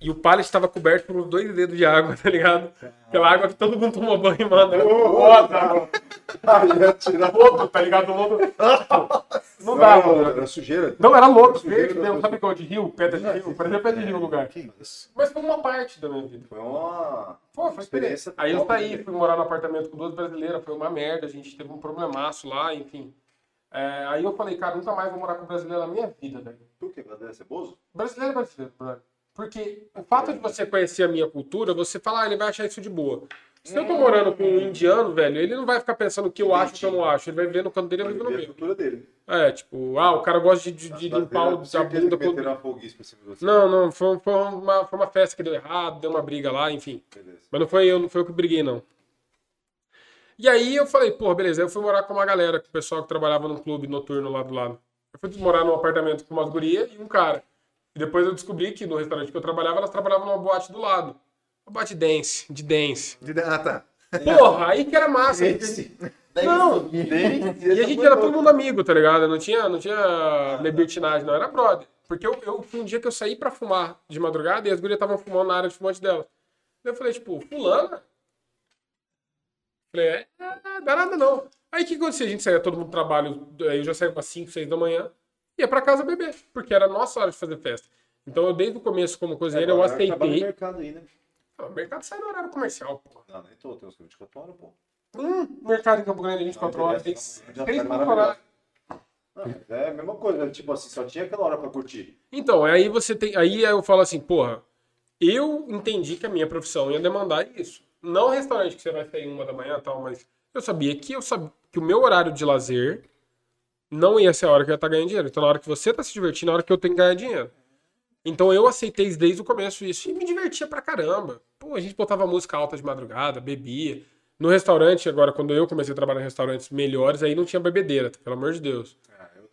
E o pallet estava coberto por dois dedos de água, tá ligado? Aquela água que todo mundo tomou banho, mano. Era foda, Ah, ia tirar lodo, tá ligado? Lodo. Não dava, Não, mano. Era sujeira. Não, era louco, Sujeira verde mesmo, sabe igual de rio, pedra de rio, parecia pedra de rio o lugar. Mas foi uma parte da minha vida. Foi uma Pô, foi experiência. experiência. Aí eu saí, né? fui morar no apartamento com duas brasileiras, foi uma merda, a gente teve um problemaço lá, enfim. É, aí eu falei, cara, nunca mais vou morar com brasileiro na minha vida, velho. Por quê? Vai dar ceboso? Brasileiro é brasileiro, brother. Porque o fato de você conhecer a minha cultura, você fala, ah, ele vai achar isso de boa. Se eu tô morando com um indiano, velho, ele não vai ficar pensando o que eu acho e o que eu não acho. Ele vai viver no canto dele e Vai viver no meu. cultura dele. É, tipo, ah, o cara gosta de, de, de limpar o, verdade, a certeza bunda com... uma folguice pra cima de você. Não, não, foi, foi, uma, foi uma festa que deu errado, deu uma briga lá, enfim. Beleza. Mas não foi eu, não foi eu que briguei, não. E aí eu falei, pô, beleza, aí eu fui morar com uma galera, com o pessoal que trabalhava num clube noturno lá do lado. Eu fui morar num apartamento com umas gurias e um cara. E depois eu descobri que no restaurante que eu trabalhava, elas trabalhavam numa boate do lado. Uma boate dance, de dance. De- Ah, tá. Porra, aí que era massa. Não, e a gente era todo mundo amigo, tá ligado? Não tinha, não tinha libertinagem, não, era brother. Porque eu, eu um dia que eu saí pra fumar de madrugada e as gurias estavam fumando na área de fumante dela. Daí eu falei, tipo, fulana? Falei, é, é, dá nada não. Aí o que acontecia? A gente saía todo mundo do trabalho, aí eu já saía pra 5, 6 da manhã, ia pra casa beber, porque era a nossa hora de fazer festa. Então eu, desde o começo, como cozinheiro, eu trabalha no aceitei. mercado aí, né? Ah, O mercado sai no horário comercial, pô. Não, nem tô, tem uns 24 horas, pô. Hum, mercado em Campo Grande 24 Não, horas, tem beleza. três Já tá funcionários. maravilhoso. Mas é a mesma coisa, tipo assim, só tinha aquela hora pra curtir. Então, aí você tem. Aí eu falo assim, porra, eu entendi que a minha profissão ia demandar isso. Não restaurante que você vai sair uma da manhã e tal, mas eu sabia que eu sabia que o meu horário de lazer não ia ser a hora que eu ia estar ganhando dinheiro. Então, na hora que você tá se divertindo, é a hora que eu tenho que ganhar dinheiro. Então eu aceitei desde o começo isso e me divertia pra caramba. Pô, a gente botava música alta de madrugada, bebia. No restaurante, agora, quando eu comecei a trabalhar em restaurantes melhores, aí não tinha bebedeira, pelo amor de Deus.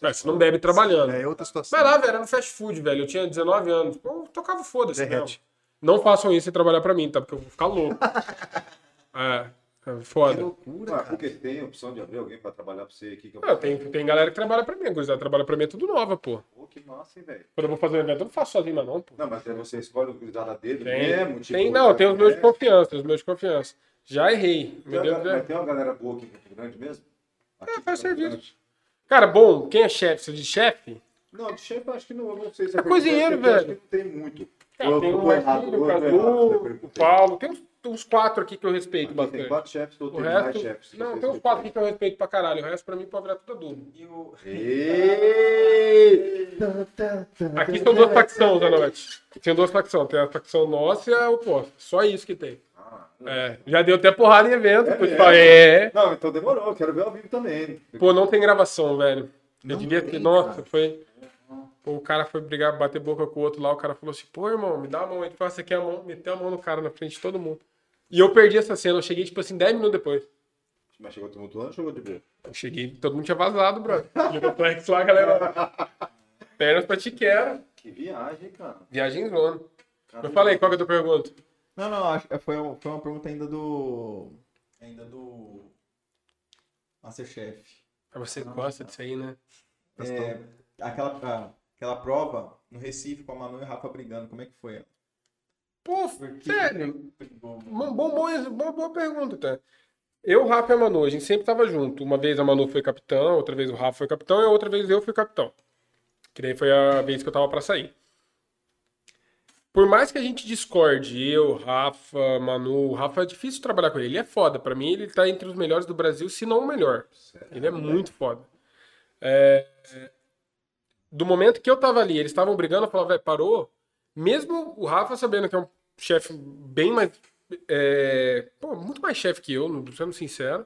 Mas você não bebe trabalhando. É outra situação. Mas lá, velho, era no fast food, velho. Eu tinha 19 anos. Pô, eu tocava foda-se. Derrete. Não façam isso e trabalhar pra mim, tá? Porque eu vou ficar louco. é, é Que foda. loucura, Ah, porque tem opção de abrir alguém pra trabalhar pra você aqui. Que eu... Não, tem, tem galera que trabalha pra mim. A gurizada trabalha pra mim é tudo nova, pô. Pô, que massa, hein, velho. Quando eu vou fazer um evento, eu não faço sozinho, mas não, pô. Não, mas aí você escolhe o gurizada dele Tem, mesmo, tipo... tem, não, tem os meus de é, confiança, os meus de confiança. Já errei. tem Deus mas tem uma galera boa aqui em Campo Grande mesmo? Aqui É, faz serviço. Grande? Cara, bom, quem é chefe? Você diz chefe? Não, de chefe eu acho que não, eu não sei se É cozinheiro, porque eu acho velho. que não tem muito. Cara, Eu tem o eu o Cadu, o Paulo. Tem uns, uns quatro aqui que eu respeito Aqui tem bastante. quatro chefes, tô O tendo mais resto. chefes. Não, tem uns quatro aqui que eu respeito pra caralho. O resto pra mim pode virar tudo adulto. E o... Ei! Aqui são duas facções da noite. Tem duas facções. Tem a facção nossa e a oposta. Só isso que tem. Ah, É, já deu até porrada em evento. É mesmo? é. Não, então demorou, quero ver ao vivo também. Pô, não tem gravação, velho. Eu Não devia ter. tem, Nossa, cara. foi. Pô, o cara foi brigar, bater boca com o outro lá. O cara falou assim: pô, irmão, me dá a mão aí. Tipo, você quer a mão? Meteu a mão no cara na frente de todo mundo. E eu perdi essa cena. Eu cheguei, tipo assim, 10 minutos depois. Mas chegou tumultuando ou chegou de boa? Eu cheguei, todo mundo tinha vazado, brother. Jogou flex lá, galera. Pernas pra tiquera. Que viagem, cara. Viagem zona. Eu falei, qual que é a tua pergunta? Não, não, acho, foi, um- foi uma pergunta ainda do Ainda do... Masterchef. Ah, Você gosta disso aí, né? É, aquela, ah, aquela prova no Recife com a Manu e o Rafa brigando, como é que foi? Pô, sério. Bom, bom, bom, boa, pergunta, tá? Eu, Rafa e a Manu, a gente sempre tava junto. Uma vez a Manu foi capitão, outra vez o Rafa foi capitão e outra vez eu fui capitão. Que daí foi a vez que eu tava pra sair. Por mais que a gente discorde, eu, Rafa, Manu, o Rafa é difícil trabalhar com ele. Ele é foda. Pra mim, ele tá entre os melhores do Brasil, se não o melhor. Ele é muito foda. É, Do momento que eu tava ali, eles estavam brigando, eu falava, velho, parou. Mesmo o Rafa sabendo que é um chefe bem mais. é, pô, muito mais chefe que eu, não- sendo sincero.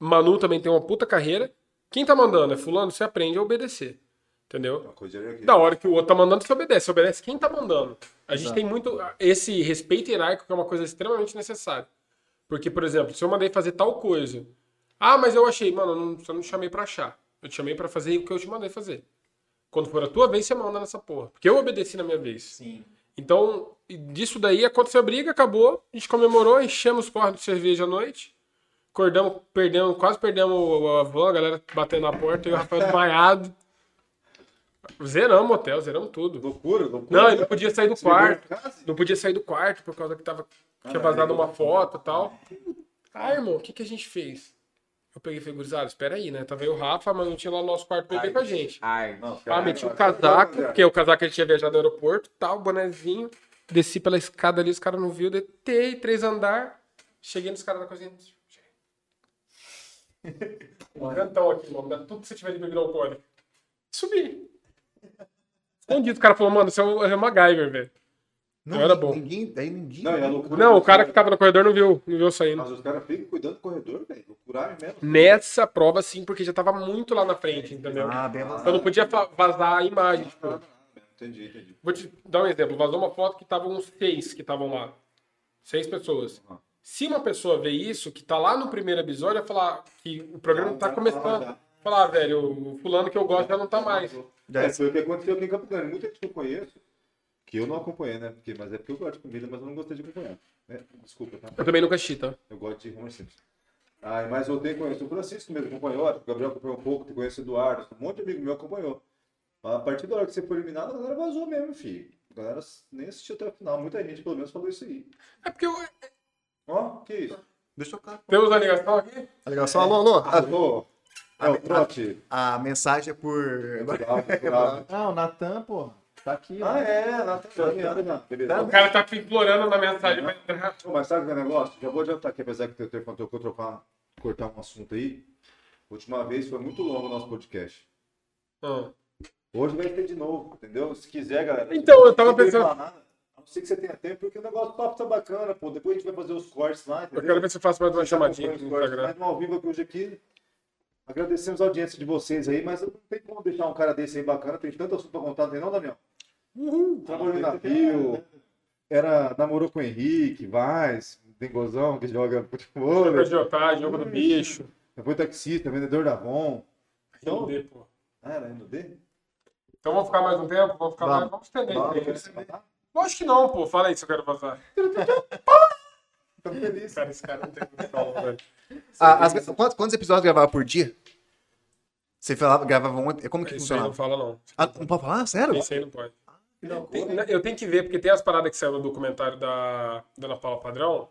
Manu também tem uma puta carreira. Quem tá mandando é fulano, você aprende a obedecer. Entendeu? Uma coisa era aqui. Da hora que o outro tá mandando, você obedece. Você obedece quem tá mandando. A gente Exato. tem muito. Esse respeito hierárquico é uma coisa extremamente necessária. Porque, por exemplo, se eu mandei fazer tal coisa. Ah, mas eu achei. Mano, eu não, eu não te chamei pra achar. Eu te chamei pra fazer o que eu te mandei fazer. Quando for a tua vez, você manda nessa porra. Porque eu obedeci na minha vez. Sim. Então, disso daí aconteceu a briga, acabou. A gente comemorou, enchemos os cornos de cerveja à noite. Acordamos, perdemos, quase perdemos o- a van, a galera batendo na porta e o Rafael desmaiado. Zeramos o hotel, zeramos tudo. Loucura, loucura. Não, ele não podia sair do quarto. Não podia sair do quarto por causa que tava, tinha vazado uma foto e tal. Ah, irmão, o que, que a gente fez? Eu peguei e falei, gurizada, espera aí, né? Tava aí o Rafa, mas não tinha lá no nosso quarto pra ele ver com a gente. Não, Ah, cara, meti o não, casaco, porque o casaco ele tinha viajado no aeroporto, tal, bonezinho. Desci pela escada ali, os caras não viu, detei, três andar. Cheguei nos caras da cozinha. Um cantão aqui, mano. Dá tudo que você tiver de bebida alcoólica. Subi. Escondido. O cara falou, mano, você é o é o MacGyver, velho. Não, era bom. Ninguém, aí ninguém. Não, loucura Não, o cara que tava no corredor não viu, não viu saindo. Mas os caras ficam cuidando do corredor, velho. Loucuragem mesmo. Nessa prova, sim, porque já tava muito lá na frente, entendeu? Ah, bem Eu não podia vazar a imagem, tipo. Entendi, entendi. Vou te dar um exemplo. Vazou uma foto que estavam uns seis que estavam lá. Seis pessoas. Uhum. Se uma pessoa vê isso, que tá lá no primeiro episódio, vai falar que o programa Não, tá vai começando. falar ah, velho, o fulano que eu gosto já não tá mais. Já É, foi o que aconteceu aqui em Campo Grande. Muita gente que eu conheço, que eu não acompanhei, né? Porque, mas é porque eu gosto de comida, mas eu não gostei de acompanhar. né? Desculpa, tá? Eu também nunca assisti, tá? Eu gosto de Homer Simpson. Ah, mas eu tenho conhecido o Francisco mesmo, acompanhou, acho que o Gabriel acompanhou um pouco, te conheço o Eduardo, um monte de amigo meu acompanhou. A partir da hora que você foi eliminado, a galera vazou mesmo, filho. A galera nem assistiu até o final. Muita gente, pelo menos, falou isso aí. É porque eu... Ó, que isso? Deixa eu tocar. temos a ligação aqui. A ligação, alô, alô. A, Alô? É o trote? a mensagem é por. Bravo, bravo. Ah, o Natan, pô, tá aqui, ó. Ah, é, lá tá ligado, Beleza. O cara tá implorando na mensagem pra entrar. Ô, Mas sabe o que é o negócio? Já vou adiantar aqui, apesar que eu tenho que trocar, cortar um assunto aí. Última vez foi muito longo o nosso podcast. Ah. Hoje vai ter de novo, entendeu? Se quiser, galera. Então, eu tava pensando- falar nada, A não ser que você tenha tempo, porque o negócio do papo tá bacana, pô. Depois a gente vai fazer os cortes lá, entendeu? Eu quero ver se eu faço mais uma chamadinha aqui no Instagram. Mais um ao vivo aqui hoje aqui. Agradecemos a audiência de vocês aí, mas não tem como deixar um cara desse aí bacana. Tem tanto assunto pra contar, não tem não, Daniel? Trabalhou em navio, era, namorou com o Henrique, Vaz, tem gozão que joga futebol, Jogo de otário, jogo do bicho. foi taxista, vendedor da Avon. Então, Entender, pô. ah, era ND? Então vamos ficar mais um tempo? Vamos ficar Vamos. mais. Vamos estender. Vamos, então, né? Lógico que não, pô. Fala aí se eu quero vazar. feliz. Cara, esse cara não tem noção, velho. Ah, as- quantos, quantos episódios gravava por dia? Você falava, gravava um. Como que Isso aí não funcionava? fala, não. Ah, não pode falar? Sério? Isso aí não pode. Tem- eu tenho que ver, porque tem as paradas que saiu no documentário da Dona Paula Padrão,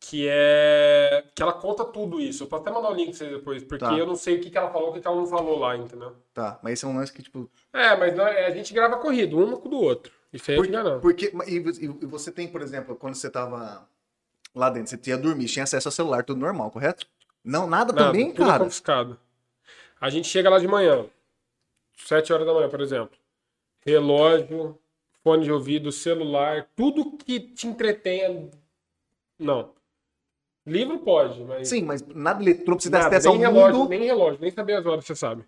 que é. que ela conta tudo isso. Eu posso até mandar o link pra vocês depois, porque Tá. eu não sei o que, que ela falou, o que, que ela não falou lá, entendeu? Tá, mas esse é um lance que, tipo. É, mas não é- a gente grava corrido, um com do outro. Isso aí eu Por, te garanto. porque, e, e você tem, por exemplo, quando você tava lá dentro, você ia dormir, tinha acesso ao celular, tudo normal, correto? Não, nada, Nada, também, tudo cara. confiscado. A gente chega lá de manhã, 7 horas da manhã, por exemplo. Relógio, fone de ouvido, celular, tudo que te entretenha. Não. Livro pode, mas. Sim, mas nada eletrônico, você dá acesso ao nem relógio, mundo. nem relógio, nem saber as horas, você sabe.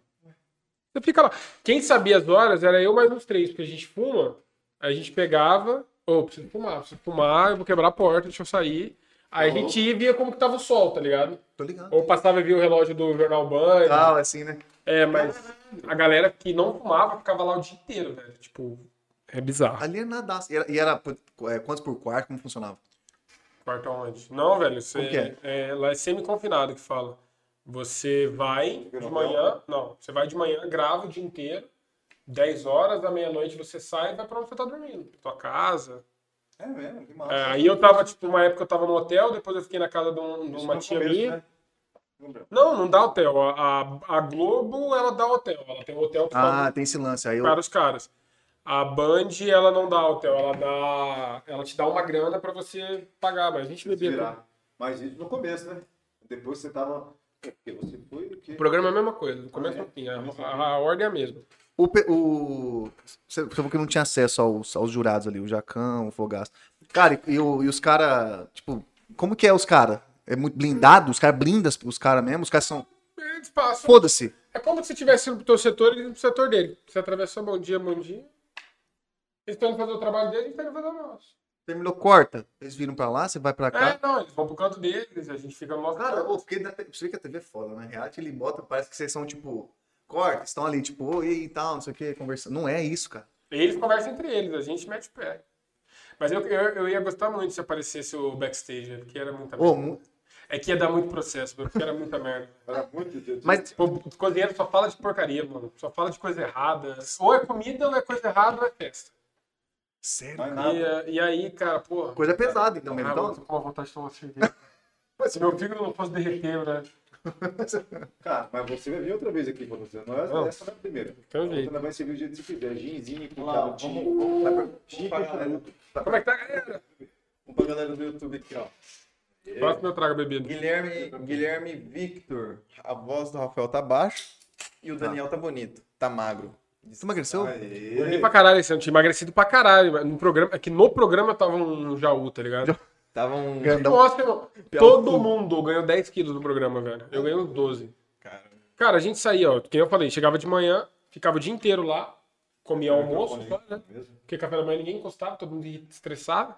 Você fica lá. Quem sabia as horas era eu mais uns três, porque a gente fuma, aí a gente pegava, ô, preciso fumar, preciso fumar, eu vou quebrar a porta, deixa eu sair. Aí a gente ia e via como que tava o sol, tá ligado? Tô ligado. Ou passava e via o relógio do Jornal Band. Tal, assim, né? É, mas a galera que não fumava ficava lá o dia inteiro, velho. Tipo, é bizarro. Ali é nada. E era, e era é, quantos por quarto? Como funcionava? Quarto aonde? Não, velho, você, que é? é, lá é semi-confinado que fala. Você vai de manhã, não, você vai de manhã, grava o dia inteiro, 10 horas da meia-noite você sai e vai pra onde você tá dormindo, pra tua casa. É mesmo, que massa. É, aí eu tava, tipo, uma época eu tava no hotel, depois eu fiquei na casa de, um- de uma tia começo, minha. né? Não, não dá hotel. A, a, a Globo, ela dá hotel. Ela tem um hotel que fala Ah, tem esse lance. Aí eu. para os caras. A Band, ela não dá hotel, ela dá. Ela te dá uma grana pra você pagar, mas a gente bebia. Virar. Mas isso no começo, né? Depois você tava. Porque você foi o programa é a mesma coisa, no começo Ah, é? não tinha. A, a- a ordem é a mesma. O, o... Você falou que não tinha acesso aos, aos jurados ali, o Jacão, o Fogaça. Cara, e, o- e os caras, tipo, como que é os caras? É muito blindado? Os caras blindam os caras mesmo? Os caras são. Espaço. Foda-se. É como se você tivesse indo pro teu setor e indo pro setor dele. Você atravessou bom dia, bom dia. Eles estão indo fazer o trabalho deles e estão indo fazer o nosso. Terminou, corta. Eles viram pra lá, você vai pra cá. É, não, eles vão pro canto deles, a gente fica no nosso Cara, ô, porque da, você vê que a TV é foda, né? Reality ele bota, parece que vocês são tipo. Corta, estão ali, tipo, oi e tal, não sei o que, conversando. Não é isso, cara. Eles conversam entre eles, a gente mete o pé. Mas eu, eu, eu ia gostar muito se aparecesse o backstage, né? porque era muita Ô, merda. mu- É que ia dar muito processo, porque era muita merda. Era muito. de- mas Pô, o cozinheiro só fala de porcaria, mano. Só fala de coisa errada. Ou é comida, ou é coisa errada, ou é festa. sério, mais E, e aí, cara, porra. coisa pesada, então, mesmo. Ah, eu Então, tô com uma vontade de tomar cerveja. Se meu fígado não fosse derreter, né? Cara, mas você vai vir outra vez aqui pra você. Não é Não. essa não é a primeira. Jeito. não vai servir do jeito que você quiser. Ginzinho com Vamos lá, charutinho. vamos, vamos, vamos, Gin pra com galera, charuto. Como é que tá, galera? vamos pra galera do YouTube aqui, ó. Próximo eu trago a bebida. Guilherme, Guilherme Victor. A voz do Rafael tá baixo e o Daniel tá bonito. Tá magro. você emagreceu? Aê. pra caralho esse ano, tinha emagrecido pra caralho. mas No programa, é que no programa tava um Jaú, tá ligado? Tava um. Grandão. Nossa, irmão. Todo mundo ganhou 10 quilos no programa, velho. Eu ganhei uns 12. Cara, Cara, a gente saía, ó, quem eu falei, chegava de manhã, ficava o dia inteiro lá, comia almoço, só, né? Porque café da manhã ninguém encostava, todo mundo estressado.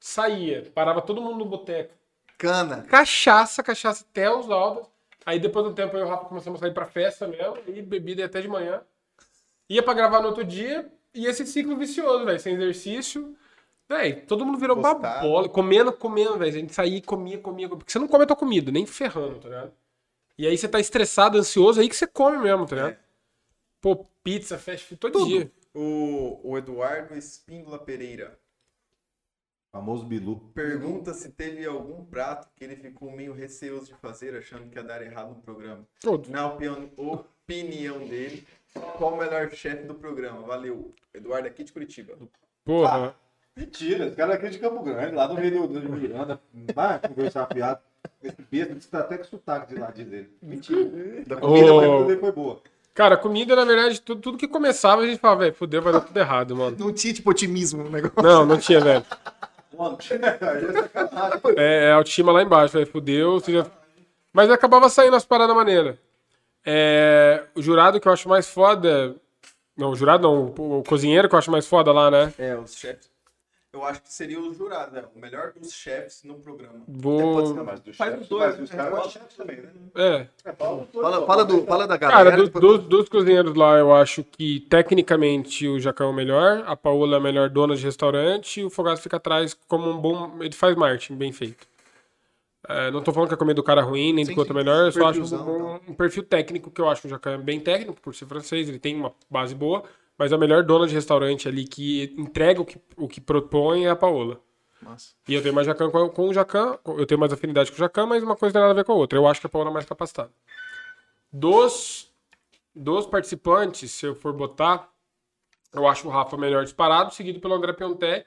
Saía, parava todo mundo no boteco. Cana. Cachaça, cachaça até os altos. Aí depois do tempo eu e o Rafa começamos a sair pra festa mesmo, e bebida até de manhã. Ia pra gravar no outro dia, e esse ciclo vicioso, velho, sem exercício. Véi, todo mundo virou uma Postado. bola, comendo, comendo, velho. A gente saía, comia, comia, comia. Porque você não come a tua comida, nem ferrando, tá ligado? E aí você tá estressado, ansioso, aí que você come mesmo, tá ligado? Pô, pizza, fast food, todo dia. o, o Eduardo Espíndola Pereira Famoso Bilu. pergunta se teve algum prato que ele ficou meio receoso de fazer, achando que ia dar errado no programa. Pô, Na opinião, opinião dele, qual o melhor chefe do programa? Valeu. Eduardo aqui de Curitiba. Porra. Mentira, esse cara é aqui de Campo Grande, lá no meio do, do Miranda. Vai conversar fiado. Esse besta disse que tá até com sotaque de lá, diz ele. Mentira. Da comida, dele foi boa. Cara, comida, na verdade, tudo, tudo que começava, a gente falava, velho, fudeu, vai dar tudo errado, mano. não tinha, tipo, otimismo no negócio. Não, não tinha, velho. É. É, é autoestima lá embaixo, velho, fudeu. você já- Mas acabava saindo as paradas maneiras. É, o jurado que eu acho mais foda. Não, o jurado não, o, o cozinheiro que eu acho mais foda lá, né? É, os chefes. Eu acho que seria os jurados, né? O melhor dos chefes no programa. Vou. Do Faz os dois, mas os caras são chefes também, né? É. É, fala Fala, do, fala da galera. Cara, do- depois- dos, dos cozinheiros lá, eu acho que tecnicamente o Jacão é o melhor, a Paola é a melhor dona de restaurante e o Fogaço fica atrás como um bom. Ele faz marketing bem feito. É, não tô falando que a comida do cara é ruim, nem Sim, do que outro é melhor, eu só acho um, um perfil técnico que eu acho que o Jacão é bem técnico, por ser francês, ele tem uma base boa, mas a melhor dona de restaurante ali que entrega o que, o que propõe é a Paola. Massa. E eu tenho mais Jacan com, com o Jacan, eu tenho mais afinidade com o Jacan, mas uma coisa não tem nada a ver com a outra. Eu acho que a Paola é mais capacitada. Dos, dos participantes, se eu for botar, eu acho o Rafa melhor disparado, seguido pelo André Piontek.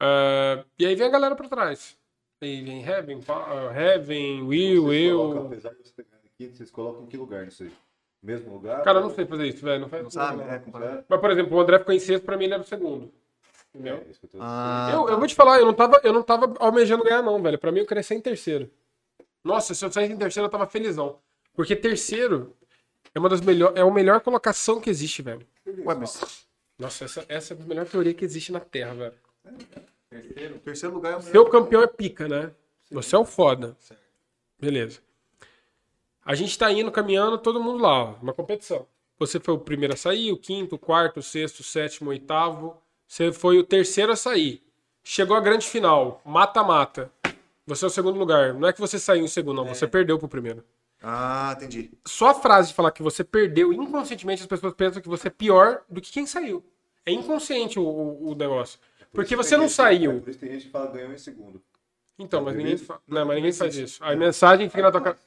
Ah, e aí vem a galera pra trás. Aí vem Heaven, Pa- ah, Heaven, Will, Vocês colocam, eu. apesar de ganhado aqui, vocês colocam em que lugar nisso aí? Mesmo lugar? Cara, eu não sei fazer isso, velho. Não faz Não sabe? não. É? Mas, por exemplo, o André ficou em sexto, pra mim ele era o segundo. Entendeu? É, isso que eu tô Ah, Eu, eu vou te falar, eu não, tava, eu não tava almejando ganhar, não, velho. Pra mim, eu queria ser em terceiro. Nossa, se eu saísse em terceiro, eu tava felizão. Porque terceiro é uma das melhores. É a melhor colocação que existe, velho. Ué, mas Nossa, essa, essa é a melhor teoria que existe na Terra, velho. o terceiro lugar é o melhor. Seu campeão é pica, né? Você é o foda. Beleza. A gente tá indo, caminhando, todo mundo lá, ó, uma competição. Você foi o primeiro a sair, o quinto, o quarto, o sexto, o sétimo, o oitavo. Você foi o terceiro a sair. Chegou a grande final, mata-mata. Você é o segundo lugar. Não é que você saiu em segundo, não. Você perdeu pro primeiro. Ah, entendi. Só a frase de falar que você perdeu, inconscientemente as pessoas pensam que você é pior do que quem saiu. É inconsciente o, o- o negócio. Porque você não É, saiu. por isso tem gente que fala ganhou em segundo. Então, mas ninguém, fa... não, mas ninguém faz isso. A mensagem fica na tua cara.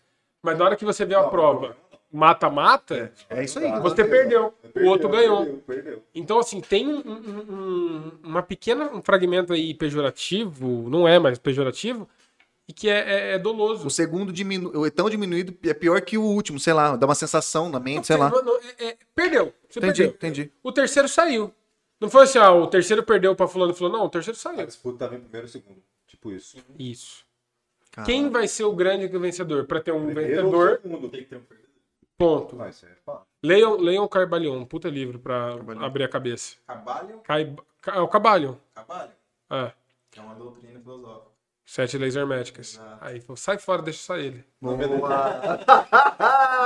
Mas na hora que você vê a prova mata-mata, É isso aí. você perdeu. O outro ganhou. Perdeu, perdeu. Então, assim, tem um, um- um- uma pequena um fragmento aí pejorativo, não é mais pejorativo, e que é, é- é doloso. O segundo diminu... é tão diminuído, é pior que o último, sei lá, dá uma sensação na mente, sei lá. Não, não, é- é- perdeu. Você Entendi, perdeu. entendi. O terceiro saiu. Não foi assim, ah, o terceiro perdeu pra fulano e falou, não, o terceiro A saiu. disputa tava em primeiro e segundo. Tipo isso. Isso. Caralho. Quem vai ser o grande vencedor? Pra ter um Primeiro vencedor, segundo. Tem que ter um ponto. Mas é fácil. Leiam, leiam Carbalion, um puta livro pra abrir a cabeça. Cabalho? Cai, Ca- é o Cabalho. Cabalho? É. É uma doutrina filosófica. Sete leis herméticas. Exato. Aí falou, sai fora, deixa só ele.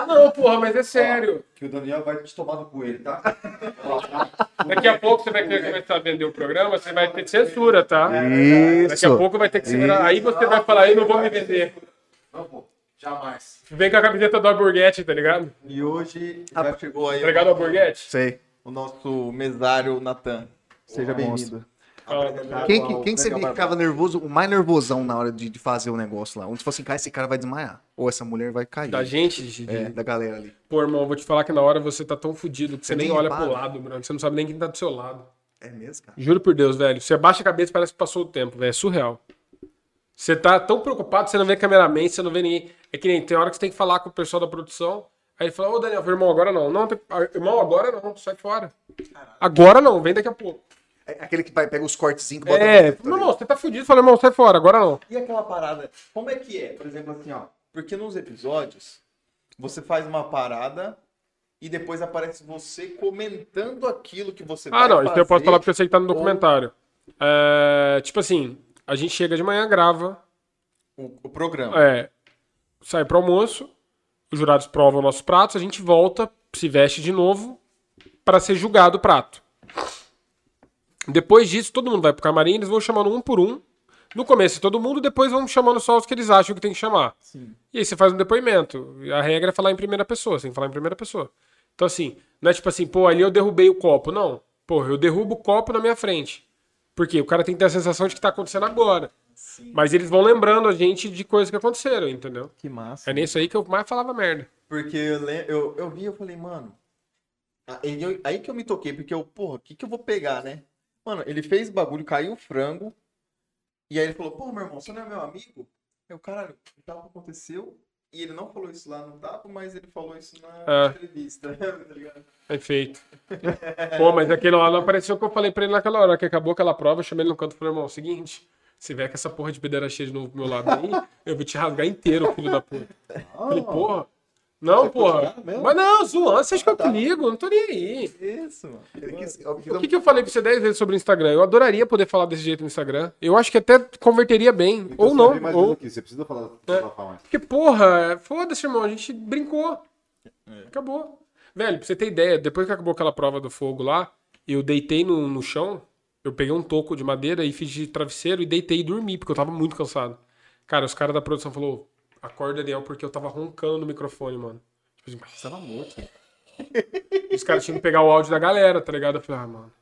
Não, porra, mas é sério. Que o Daniel vai te tomar no cu ele, tá? Daqui a pouco você vai querer começar a vender o programa, você vai ter censura, tá? Daqui a Isso. pouco vai ter que segurar. Aí você vai falar, eu não vou me vender. Não, pô. Jamais. Vem com a camiseta do Alborguete, tá ligado? E hoje já chegou aí Tá ligado ao Alborguete? Sei. o nosso mesário Natan. Seja bem-vindo. Quem, que- quem que você via que ficava nervoso, o mais nervosão na hora de, de fazer o negócio lá? Onde você falou assim, cara, esse cara vai desmaiar. Ou essa mulher vai cair. Da gente, de, É, da galera ali. Pô, irmão, vou te falar que na hora você tá tão fudido que você Você nem nem olha repara. pro lado, Bruno. Você não sabe nem quem tá do seu lado. É mesmo, cara? Juro por Deus, velho. Você abaixa a cabeça e parece que passou o tempo, velho. É surreal. Você tá tão preocupado, você não vê cameraman, você não vê ninguém. É que nem tem hora que você tem que falar com o pessoal da produção. Aí ele fala, ô Daniel, irmão, agora não. Não, tem- irmão, agora não, sai fora. Agora não, vem daqui a pouco. Aquele que vai, pega os cortezinhos que bota É, tá meu ligado? irmão, você tá fudido. Fala, irmão, sai fora, agora não. E aquela parada, como é que é? Por exemplo, assim, ó. Porque nos episódios, você faz uma parada e depois aparece você comentando aquilo que você Ah, vai não, isso eu posso falar porque eu sei que tá no ou- documentário. É, tipo assim, a gente chega de manhã, grava, O, o programa. é, sai pro almoço, os jurados provam nossos pratos, a gente volta, se veste de novo para ser julgado o prato. Depois disso, todo mundo vai pro camarim, eles vão chamando um por um. No começo todo mundo, depois vão chamando só os que eles acham que tem que chamar. E aí você faz um depoimento. E A regra é falar em primeira pessoa, você tem que falar em primeira pessoa. Então assim, não é tipo assim, pô, ali eu derrubei o copo. Não. Porra, eu derrubo o copo na minha frente. Por quê? O cara tem que ter a sensação de que tá acontecendo agora. Mas eles vão lembrando a gente de coisas que aconteceram, entendeu? Que massa. É nisso aí que eu mais falava merda. Porque eu, eu, eu vi eu falei, mano. Aí, eu- aí que eu me toquei, porque eu, porra, o que, que eu vou pegar, né? Mano, ele fez o bagulho, caiu o frango. E aí ele falou, pô, meu irmão, você não é meu amigo? Eu, caralho, o tapa aconteceu e ele não falou isso lá no tapa, mas ele falou isso na É. entrevista. tá ligado? Perfeito. Pô, mas aquele lá não apareceu o que eu falei pra ele naquela hora, que acabou aquela prova, eu chamei ele no canto e falei, irmão, é seguinte, se vier com essa porra de pederastia de novo pro meu lado aí, eu vou te rasgar inteiro, filho da puta. Falei, porra. Não, porra. Mas não, zoando, você acha que eu te ligo? Eu Não tô nem aí. Isso, mano. O que, que eu falei pra você 10 vezes sobre o Instagram? Eu adoraria poder falar desse jeito no Instagram. Eu acho que até converteria bem. Então ou você não. Ou... aqui, Você precisa falar, É. falar mais. Porque, porra, foda-se, irmão, a gente brincou. Acabou. Velho, pra você ter ideia, depois que acabou aquela prova do fogo lá, eu deitei no, no chão, eu peguei um toco de madeira e fiz de travesseiro e deitei e dormi, porque eu tava muito cansado. Cara, os caras da produção falaram, acorda, Daniel, porque eu tava roncando no microfone, mano. Tipo assim, você tava morto. Os caras tinham que pegar o áudio da galera, tá ligado? Eu falei, ah, mano,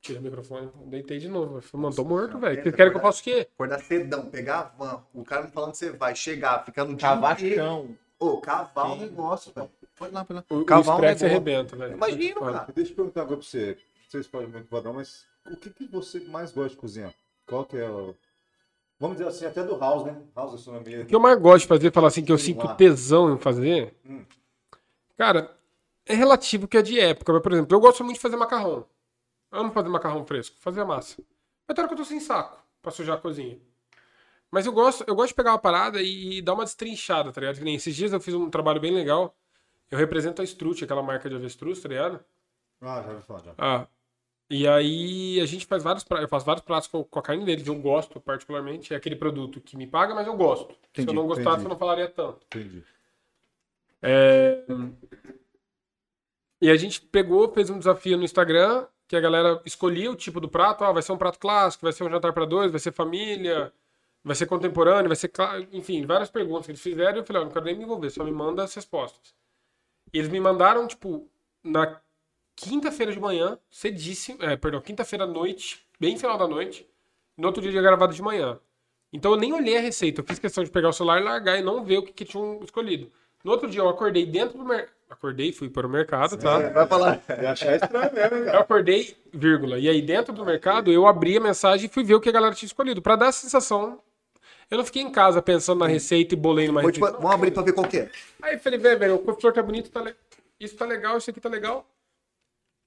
tira o microfone. Deitei de novo. Eu falei, mano, tô morto, velho. Vocês querem que eu faça o quê? Acordar cedão, pegar a van, o cara me falando que você vai chegar, ficar no. Cavachão. Ô, cavar um negócio, velho. Pode lá, pode lá. O, o um arrebenta, velho. Imagina, cara. Deixa eu perguntar agora pra você. Não sei se pode muito padrão, mas o que, que você mais gosta de cozinhar? Qual que é o. Vamos dizer assim, até do House, né? House Gastronomia. O que eu mais gosto de fazer, falar assim, que eu Sei sinto lá. tesão em fazer, Hum. cara, é relativo que é de época. Mas, por exemplo, eu gosto muito de fazer macarrão. Amo fazer macarrão fresco, fazer a massa. Mas tem hora que eu tô sem saco pra sujar a cozinha. Mas eu gosto, eu gosto de pegar uma parada e, e dar uma destrinchada, tá ligado? Que nem esses dias eu fiz um trabalho bem legal. Eu represento a Strut, aquela marca de avestruz, tá ligado? Ah, já ouvi falar já. Ah. E aí a gente faz vários pratos, eu faço vários pratos com, com a carne deles, eu gosto particularmente, é aquele produto que me paga, mas eu gosto. Se eu Entendi, não gostasse, entendi. eu não falaria tanto. Entendi. É, E a gente pegou, fez um desafio no Instagram, que a galera escolhia o tipo do prato, ah, vai ser um prato clássico, vai ser um jantar para dois, vai ser família, vai ser contemporâneo, vai ser, enfim, várias perguntas que eles fizeram, e eu falei, ó, não quero nem me envolver, só me manda as respostas. E eles me mandaram, tipo, na quinta-feira de manhã, cedíssimo, é, perdão, quinta-feira à noite, bem final da noite, no outro dia gravado de manhã. Então eu nem olhei a receita, eu fiz questão de pegar o celular e largar e não ver o que, que tinham escolhido. No outro dia eu acordei dentro do mercado, acordei, fui para o mercado, tá? Vai falar. Eu achar estranho mesmo, hein, Eu acordei, vírgula, e aí dentro do mercado eu abri a mensagem e fui ver o que a galera tinha escolhido, pra dar a sensação. Eu não fiquei em casa pensando na receita e bolei numa Vou receita. Vamos abrir pra ver qual que é. Aí eu falei, velho, o couve-flor tá bonito, tá le- isso tá legal, isso aqui tá legal.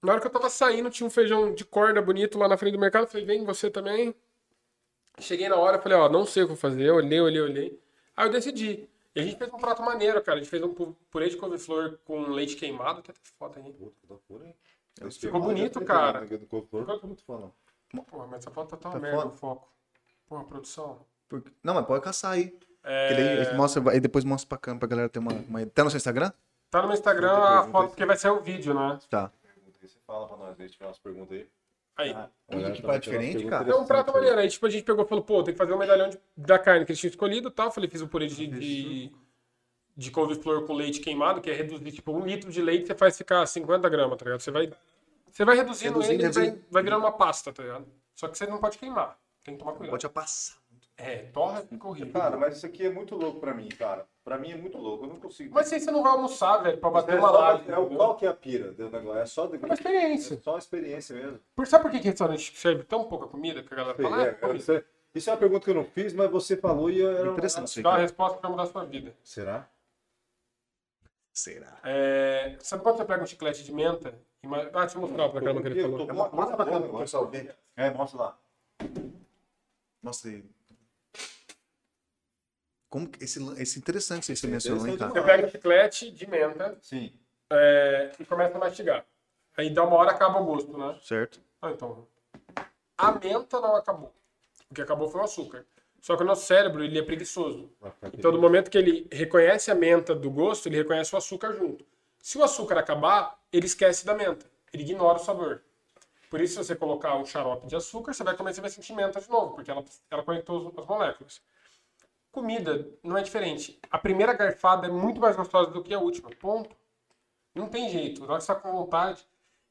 Na hora que eu tava saindo, tinha um feijão de corda bonito lá na frente do mercado. Eu falei, vem você também. Cheguei na hora, falei, ó, não sei o que eu vou fazer. Eu olhei, olhei, olhei. Aí eu decidi. E a gente fez um prato maneiro, cara. A gente fez um pu- purê de couve-flor com leite queimado, que é até foda aí. Puta, que loucura, hein? Ficou bonito, cara. tô muito fã, não. Porra, mas essa foto tá tão Tá merda foda. o foco. Porra, produção. Porque- Não, mas pode caçar aí. É, daí ele mostra, aí depois mostra pra câmera pra galera ter uma, uma... Tá no seu Instagram? Tá no meu Instagram a foto, porque vai ser o vídeo, né? Tá. Aí, Você fala pra nós, ver se tiver umas perguntas aí. Aí. Olha que prato diferente, cara. É um prato maneiro. Aí, tipo, a gente pegou e falou, pô, tem que fazer um medalhão de- da carne que eles tinham escolhido e tal. Falei, fiz o purê de, de, de couve-flor com leite queimado, que é reduzir, tipo, um litro de leite você faz ficar 50 gramas, tá ligado? Você vai, você vai reduzindo, Reduzindo, ele, ele vai, vai virando uma pasta, tá ligado? Só que você não pode queimar. Tem que tomar cuidado. Pode passar. É, torra e corrida. Cara, mas isso aqui é muito louco pra mim, cara. Pra mim é muito louco, eu não consigo. Mas aí você não vai almoçar, velho, pra bater é, uma live. é o qual que é a pira do negócio? É só do... É uma experiência. É só uma experiência mesmo. Por, sabe por que, que restaurante serve tão pouca comida? Que a galera fala, ah, É, é isso, é, isso é uma pergunta que eu não fiz, mas você falou e eu era Interessante uma cara. resposta pra mudar a sua vida. Será? Será? É, sabe quando você pega um chiclete de menta? e Ah, deixa eu mostrar pra câmera que ele Eu falou. tô- Mostra pra câmera pessoal ver. É, mostra lá. Mostra aí. Como esse, esse interessante que você mencionou, hein, cara? Você pega chiclete de menta Sim. é, e começa a mastigar. Aí dá uma hora acaba o gosto, né? Certo. Ah, então. A menta não acabou. O que acabou foi o açúcar. Só que o nosso cérebro, ele é preguiçoso. Então, no momento que ele reconhece a menta do gosto, ele reconhece o açúcar junto. Se o açúcar acabar, ele esquece da menta. Ele ignora o sabor. Por isso, se você colocar um xarope de açúcar, você vai comer, você vai sentir menta de novo, porque ela, ela conectou as moléculas. Comida não é diferente. A primeira garfada é muito mais gostosa do que a última. Ponto. Não tem jeito. Na hora que você tá com vontade.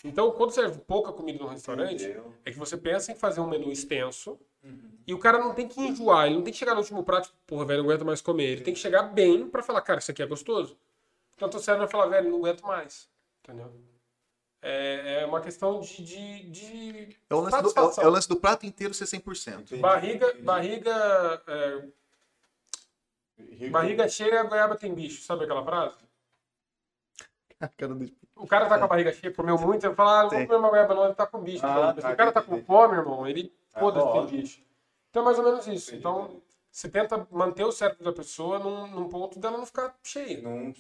Então, quando serve pouca comida no restaurante, Entendeu. é que você pensa em fazer um menu extenso e o cara não tem que enjoar, ele não tem que chegar no último prato, porra, velho, não aguento mais comer. Ele tem que chegar bem pra falar, cara, isso aqui é gostoso. Então, o cérebro vai falar, velho, não aguento mais. Entendeu? É, é uma questão de, de, de É o, lance do, é, o- é o lance do prato inteiro ser 100%. Barriga, barriga, é, Barriga cheia, a goiaba tem bicho. Sabe aquela frase? O cara tá com a barriga cheia, comeu muito, você fala, ah, não vou comer uma goiaba não, ele tá com bicho. Ah, tá, se o cara tá com fome, irmão, ele foda-se tem bicho. Então é mais ou menos isso. Então, você tenta manter o cérebro da pessoa num, num ponto dela não ficar cheia. Não...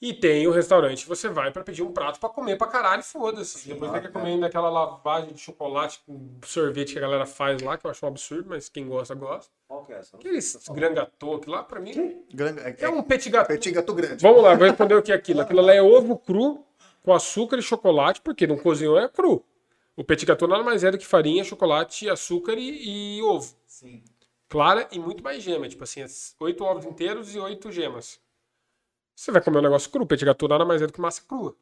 E tem o restaurante, você vai pra pedir um prato pra comer pra caralho, foda-se. Depois você quer comer ainda aquela lavagem de chocolate com sorvete que a galera faz lá, que eu acho um absurdo, mas quem gosta, gosta. Qual que é essa? Aqueles gran gâteau, que lá pra mim É, é um petit gâteau. petit gato grande. Vamos lá, vou responder o que é aquilo. Aquilo lá é ovo cru com açúcar e chocolate, porque não cozinhou, é cru. O petit gâteau nada mais é do que farinha, chocolate, açúcar e, e ovo. Sim. Clara e muito mais gema. Tipo assim, oito ovos inteiros e oito gemas. Você vai comer um negócio cru, petit gâteau nada mais é do que massa crua.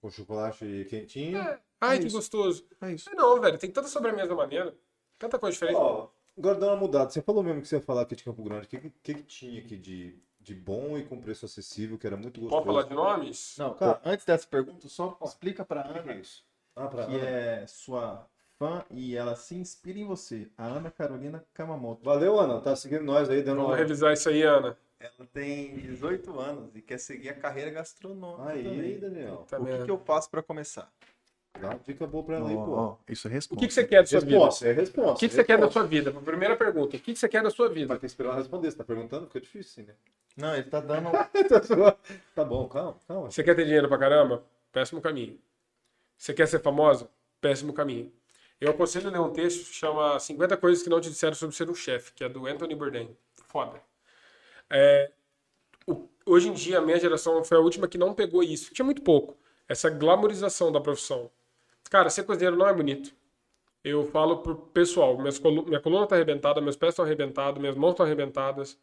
Com chocolate quentinho. É. Ai, É que isso. gostoso. É isso. É não, velho, tem tanta sobremesa maneira. Tanta coisa diferente. Ó, agora dá uma mudada. Você falou mesmo que você ia falar aqui de Campo Grande. O que, que, que tinha aqui de, de bom e com preço acessível, que era muito gostoso? Pode falar de nomes? Não, Cara, antes dessa pergunta, só explica pra O que que é Ana, isso? Ah, pra que é sua fã e ela se inspira em você. A Ana Carolina Kamamoto. Valeu, Ana. Tá seguindo nós aí, dando Vamos uma... revisar isso aí, Ana. Ela tem 18 anos e quer seguir a carreira gastronômica Aí, também. Daniel. Tá O que, que eu faço pra começar? Dá uma dica boa pra ela aí, pô. isso é O resposta. que, que você quer da sua vida? Resposta, é resposta. O que, que você quer da sua vida? Primeira pergunta. O que, que você quer da sua vida? Vai ter que esperar ela responder. Você tá perguntando? Fica difícil, né? Não, ele tá dando. tá bom, calma, calma. Você quer ter dinheiro pra caramba? Péssimo caminho. Você quer ser famosa? Péssimo caminho. Eu aconselho ler um texto que chama 50 Coisas que Não Te Disseram Sobre Ser um Chefe, que é do Anthony Bourdain. Foda. É, o- hoje em dia, a minha geração foi a última que não pegou isso. Tinha muito pouco. Essa glamorização da profissão. Cara, ser cozinheiro não é bonito. Eu falo pro pessoal, colu- minha coluna tá arrebentada, meus pés estão arrebentados, minhas mãos estão arrebentadas.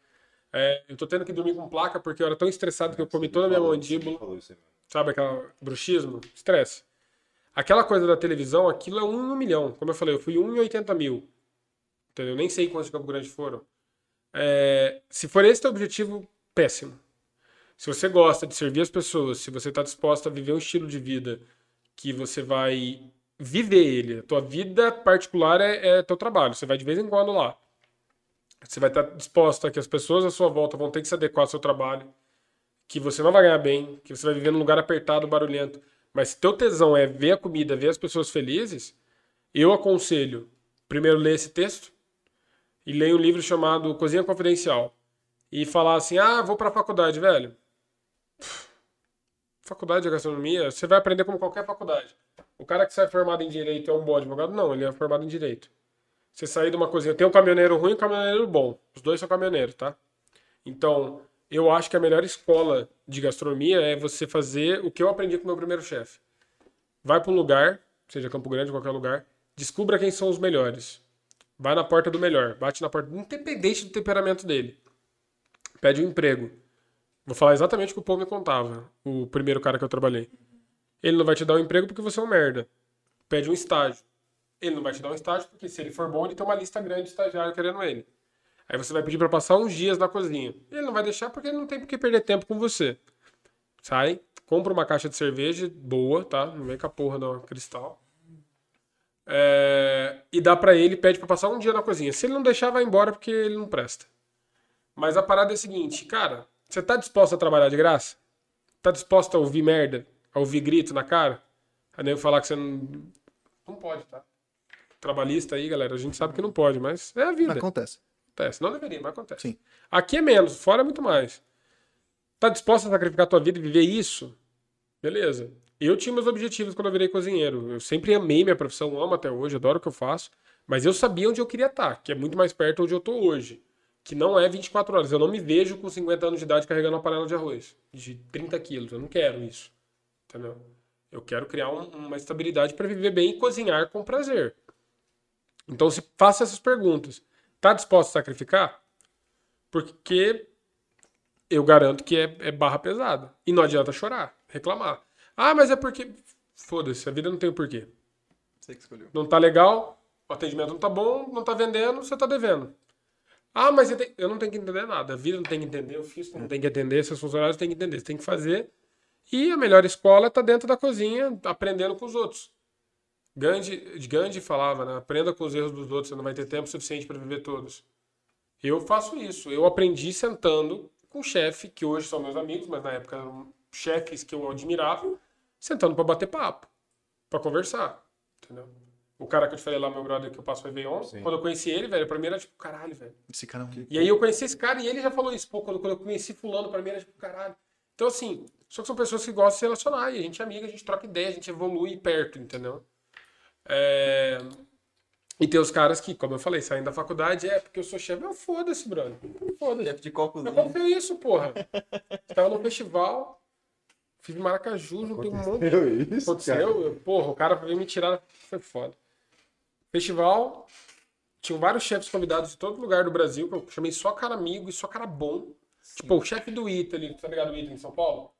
É, eu tô tendo que dormir com placa porque eu era tão estressado que eu comi toda a minha mandíbula. Sabe aquela bruxismo? Estresse. Aquela coisa da televisão, aquilo é um um milhão. Como eu falei, eu fui um em 80 mil. Entendeu? Nem sei quantos de Campo Grande foram. É, se for esse teu objetivo, péssimo. Se você gosta de servir as pessoas, se você está disposto a viver um estilo de vida que você vai viver ele, a tua vida particular é, é teu trabalho, você vai de vez em quando lá. Você vai estar disposto a que as pessoas à sua volta vão ter que se adequar ao seu trabalho, que você não vai ganhar bem, que você vai viver num lugar apertado, barulhento. Mas se teu tesão é ver a comida, ver as pessoas felizes, eu aconselho primeiro ler esse texto e ler um livro chamado Cozinha Confidencial e falar assim: "Ah, vou pra faculdade, velho". Faculdade de gastronomia, você vai aprender como qualquer faculdade. O cara que sai formado em direito é um bom advogado? Não, ele é formado em direito. Você sair de uma cozinha, tem um caminhoneiro ruim e um caminhoneiro bom. Os dois são caminhoneiros, tá? Então, eu acho que a melhor escola de gastronomia é você fazer o que eu aprendi com o meu primeiro chefe. Vai para um lugar, seja Campo Grande, qualquer lugar, descubra quem são os melhores. Vai na porta do melhor, bate na porta, independente do temperamento dele. Pede um emprego. Vou falar exatamente o que o Paul me contava, o primeiro cara que eu trabalhei. Ele não vai te dar um emprego porque você é um merda. Pede um estágio. Ele não vai te dar um estágio porque se ele for bom, ele tem uma lista grande de estagiário querendo ele. Aí você vai pedir para passar uns dias na cozinha. Ele não vai deixar porque ele não tem por que perder tempo com você. Sai, compra uma caixa de cerveja boa, tá? Não vem com a porra da cristal. É, e dá pra ele, pede pra passar um dia na cozinha. Se ele não deixar, vai embora porque ele não presta. Mas a parada é a seguinte, cara, você tá disposto a trabalhar de graça? Tá disposto a ouvir merda? A ouvir grito na cara? A nego falar que você não. Não pode, tá? Trabalhista aí, galera, a gente sabe que não pode, mas é a vida. Acontece. Acontece. Não deveria, mas acontece. Sim. Aqui é menos, fora é muito mais. Tá disposto a sacrificar a tua vida e viver isso? Beleza. Eu tinha meus objetivos quando eu virei cozinheiro. Eu sempre amei minha profissão, amo até hoje, adoro o que eu faço. Mas eu sabia onde eu queria estar, que é muito mais perto onde eu tô hoje. Que não é 24 horas. Eu não me vejo com 50 anos de idade carregando uma panela de arroz de 30 quilos. Eu não quero isso. Entendeu? Eu quero criar um- uma estabilidade para viver bem e cozinhar com prazer. Então, se faça essas perguntas. Tá disposto a sacrificar? Porque eu garanto que é, é barra pesada. E não adianta chorar, reclamar. Ah, mas é porque. Foda-se, a vida não tem o porquê. Você que escolheu. Não tá legal, o atendimento não tá bom, não tá vendendo, você tá devendo. Ah, mas eu, tenho- eu não tenho que entender nada. A vida não tem que entender, o fisco não tem que entender, seus funcionários têm que entender. Você tem que fazer. E a melhor escola tá dentro da cozinha, aprendendo com os outros. Gandhi, Gandhi falava, né? Aprenda com os erros dos outros, você não vai ter tempo suficiente para viver todos. Eu faço isso. Eu aprendi sentando com um chefe que hoje são meus amigos, mas na época eram chefes que eu admirava, sentando pra bater papo, pra conversar, entendeu? O cara que eu te falei lá, meu brother, que eu passo o Réveillon, quando eu conheci ele, velho, pra mim era tipo, caralho, velho. Esse cara é um... E aí eu conheci esse cara e ele já falou isso, pô, quando, quando eu conheci fulano, pra mim era tipo, caralho. Então, assim, só que são pessoas que gostam de se relacionar, e a gente é amiga, a gente troca ideia, a gente evolui perto, entendeu? É... E tem os caras que, como eu falei, saem da faculdade, é porque eu sou chefe, eu foda-se, brother. Foda-se. Chefe de qual Eu comprei isso, porra. Tava no festival, fiz Maracaju, juntei um monte Eu, isso, aconteceu, eu- porra, o cara veio me tirar, foi foda. Festival, tinham vários chefes convidados de todo lugar do Brasil, que eu chamei só cara amigo e só cara bom. Tipo, o chefe do Italy, tá ligado o Italy em São Paulo?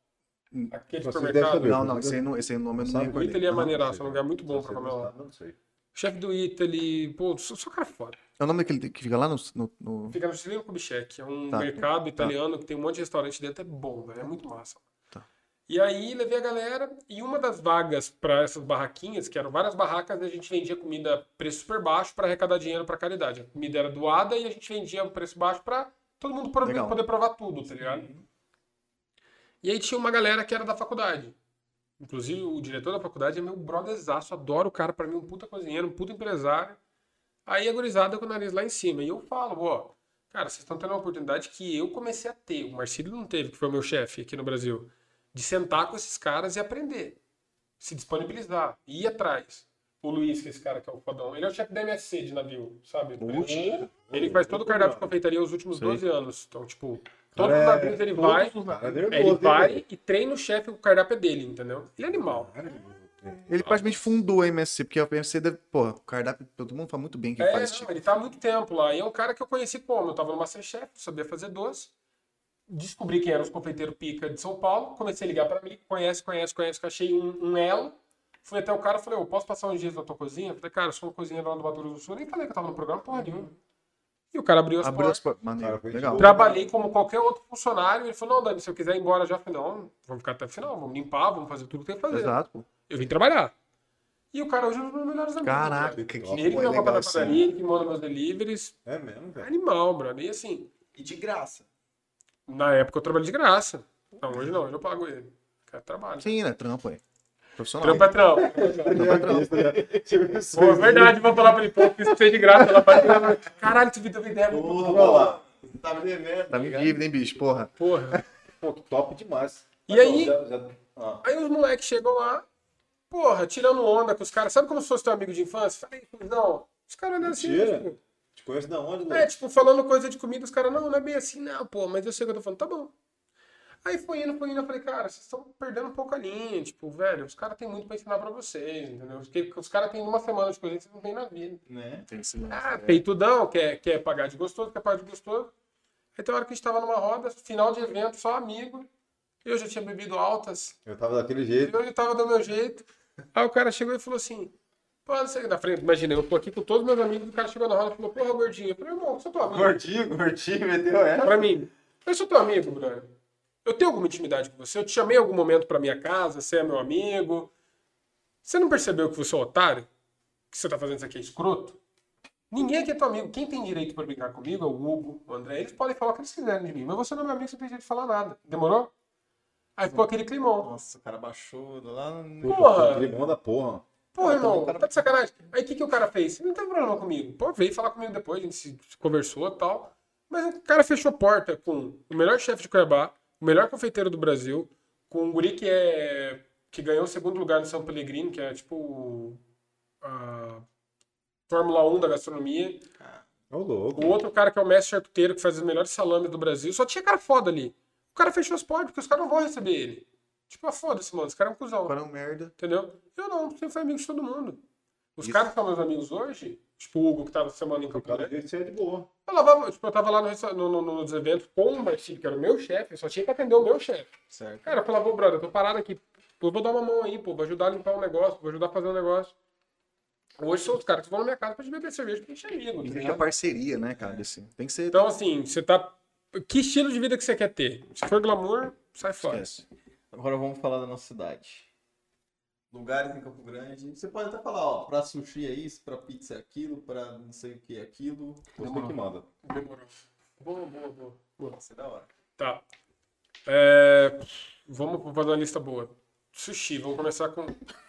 Aquele Você supermercado. saber. Não, não, esse aí, não, esse aí nome eu não O. Italy é maneiraço, é um lugar muito bom pra comer lá. Não sei. Chefe do Italy, pô, só, só cara foda. É o nome daquele que fica lá no... no, no- Fica no Cilindro Kubitschek, é um Tá. mercado italiano que tem um monte de restaurante dentro, é bom, velho, é muito massa. E aí levei a galera e uma das vagas para essas barraquinhas, que eram várias barracas, a gente vendia comida preço super baixo para arrecadar dinheiro para caridade. A comida era doada e a gente vendia um preço baixo para todo mundo poder, Legal. poder provar tudo, tá ligado? E aí tinha uma galera que era da faculdade. Inclusive o diretor da faculdade é meu brotherzaço, adoro o cara, para mim um puta cozinheiro, um puta empresário. Aí a gurizada com o nariz lá em cima. E eu falo, ó, cara, vocês estão tendo uma oportunidade que eu comecei a ter. O Marcílio não teve, que foi o meu chefe aqui no Brasil. De sentar com esses caras e aprender. Se disponibilizar. Ir atrás. O Luiz, que é esse cara que é o fodão, ele é o chefe da MSC de navio, sabe? Ele faz todo o cardápio de confeitaria os últimos 12 anos. Então, tipo, todos os navios ele vai, é ele vai e treina o chefe, o cardápio é dele, entendeu? Ele é animal. Ele praticamente fundou a MSC, porque a MSC, deve, porra, o cardápio, todo mundo fala muito bem que É, faz não, tipo. ele tá há muito tempo lá. E é um cara que eu conheci como? Eu tava no Masterchef, sabia fazer doce. Descobri quem eram os confeiteiros pica de São Paulo. Comecei a ligar pra mim. Conhece, conhece, conhece. que Achei um, um elo. Fui até o cara e falei, eu posso passar uns dias na tua cozinha? Falei, cara, eu sou uma cozinheiro lá do Mato Grosso do Sul. Nem falei que eu tava no programa, porra nenhuma. E o cara abriu as Abriu as portas. portas. Maneiro, legal. Trabalhei como qualquer outro funcionário. Ele falou, não, Dani, se eu quiser ir embora já. Falei, não, vamos ficar até o final. Vamos limpar, vamos fazer tudo que tem que fazer. Exato. Eu vim trabalhar. E o cara hoje é um dos meus melhores amigos. Caraca, que, que Ele que me é legal pra assim. padaria, ele que manda meus deliveries. É mesmo, velho. Animal, brother. E assim, E de graça. Na época eu trabalhei de graça. Não, hoje não, hoje eu pago ele. O cara trabalha. Sim, né? Trampo, é. Profissional. Trampo é trampo. Pô, Pô, é verdade, vou falar pra ele, pô, fiz você de graça. Ela vai tirar. Caralho, tu viu ideia muito Olha lá. Você tava devendo. Tá me dívida, hein, bicho? Porra. Porra. Pô, top demais. E aí, Já- já- ah, aí os moleques chegam lá, porra, tirando onda com os caras. Sabe como se fosse teu amigo de infância? Falei, não. Os caras olhando assim, tipo, Te conheço da onde, Lu? É, tipo, falando coisa de comida, os caras, não, não é bem assim, não, pô, mas eu sei o que eu tô falando, tá bom. Aí foi indo, foi indo, eu falei, cara, vocês estão perdendo um pouco a linha, tipo, velho, os caras têm muito pra ensinar pra vocês, entendeu? Porque os caras têm uma semana de coisa que vocês não têm na vida. Né? Tem esse lance, Ah, é. peitudão, quer, quer pagar de gostoso, quer pagar de gostoso. Aí tem hora que a gente tava numa roda, final de evento, só amigo, eu já tinha bebido altas, Eu tava daquele e jeito. eu já tava do meu jeito. Aí o cara chegou e falou assim, não sei, na frente, imagina, eu tô aqui com todos meus amigos, o cara chegou na roda e falou, porra, gordinho. Eu falei, irmão, eu sou teu amigo. Gordinho, gordinho, meteu essa. Pra mim, eu sou teu amigo, brother. Eu tenho alguma intimidade com você? Eu te chamei em algum momento pra minha casa, você é meu amigo. Você não percebeu que você é um otário? Que você tá fazendo isso aqui é escroto? Ninguém aqui é teu amigo. Quem tem direito pra brincar comigo é o Hugo, o André. Eles podem falar o que eles quiserem de mim. Mas você não é meu amigo, você não tem direito de falar nada. Demorou? Aí ficou aquele climão. Nossa, o cara baixou lá no... Porra! Limão da porra. Porra, Ah, irmão, cara- tá de sacanagem. Aí o que, que o cara fez? Não tem problema comigo. Pô, veio falar comigo depois, a gente se se conversou e tal. Mas o cara fechou a porta com o melhor chefe de Cuiabá, o melhor confeiteiro do Brasil, com um guri que é. que ganhou o segundo lugar no São Pellegrino, que é tipo. a Fórmula 1 da gastronomia. Ô, louco. O outro cara que é o mestre charcuteiro, que faz os melhores salames do Brasil. Só tinha cara foda ali. O cara fechou as portas, porque os caras não vão receber ele. Tipo, ah, foda-se, mano, esse cara é um cuzão. Agora é um merda. Entendeu? Eu não, sempre fui amigo de todo mundo. Os Isso. caras que são meus amigos hoje, tipo o Hugo, que tava semana em Campo Grande, disso, você é de boa. eu, lavava, tipo, eu tava lá no, no, no- nos eventos com o Marcílio, que era o meu chefe, eu só tinha que atender o meu chefe. Certo. Cara, eu falava, ô brother, eu tô parado aqui, pô, vou dar uma mão aí, pô, vou ajudar a limpar um negócio, vou ajudar a fazer um negócio. Hoje são os caras que vão na minha casa pra gente beber cerveja, porque a gente é amigo. Existe a ligado? parceria, né, cara? Assim. Tem que ser. Então, assim, você tá. Que estilo de vida que você quer ter? Se for glamour, sai fora. Esquece. Agora vamos falar da nossa cidade. Lugares em Campo Grande. Você pode até falar, ó, pra sushi é isso, pra pizza é aquilo, pra não sei o que é aquilo. Você que manda. Demorou. Boa, boa, boa. boa. Nossa, é da hora. Tá. É, Vamos fazer uma lista boa. Sushi, vamos começar com.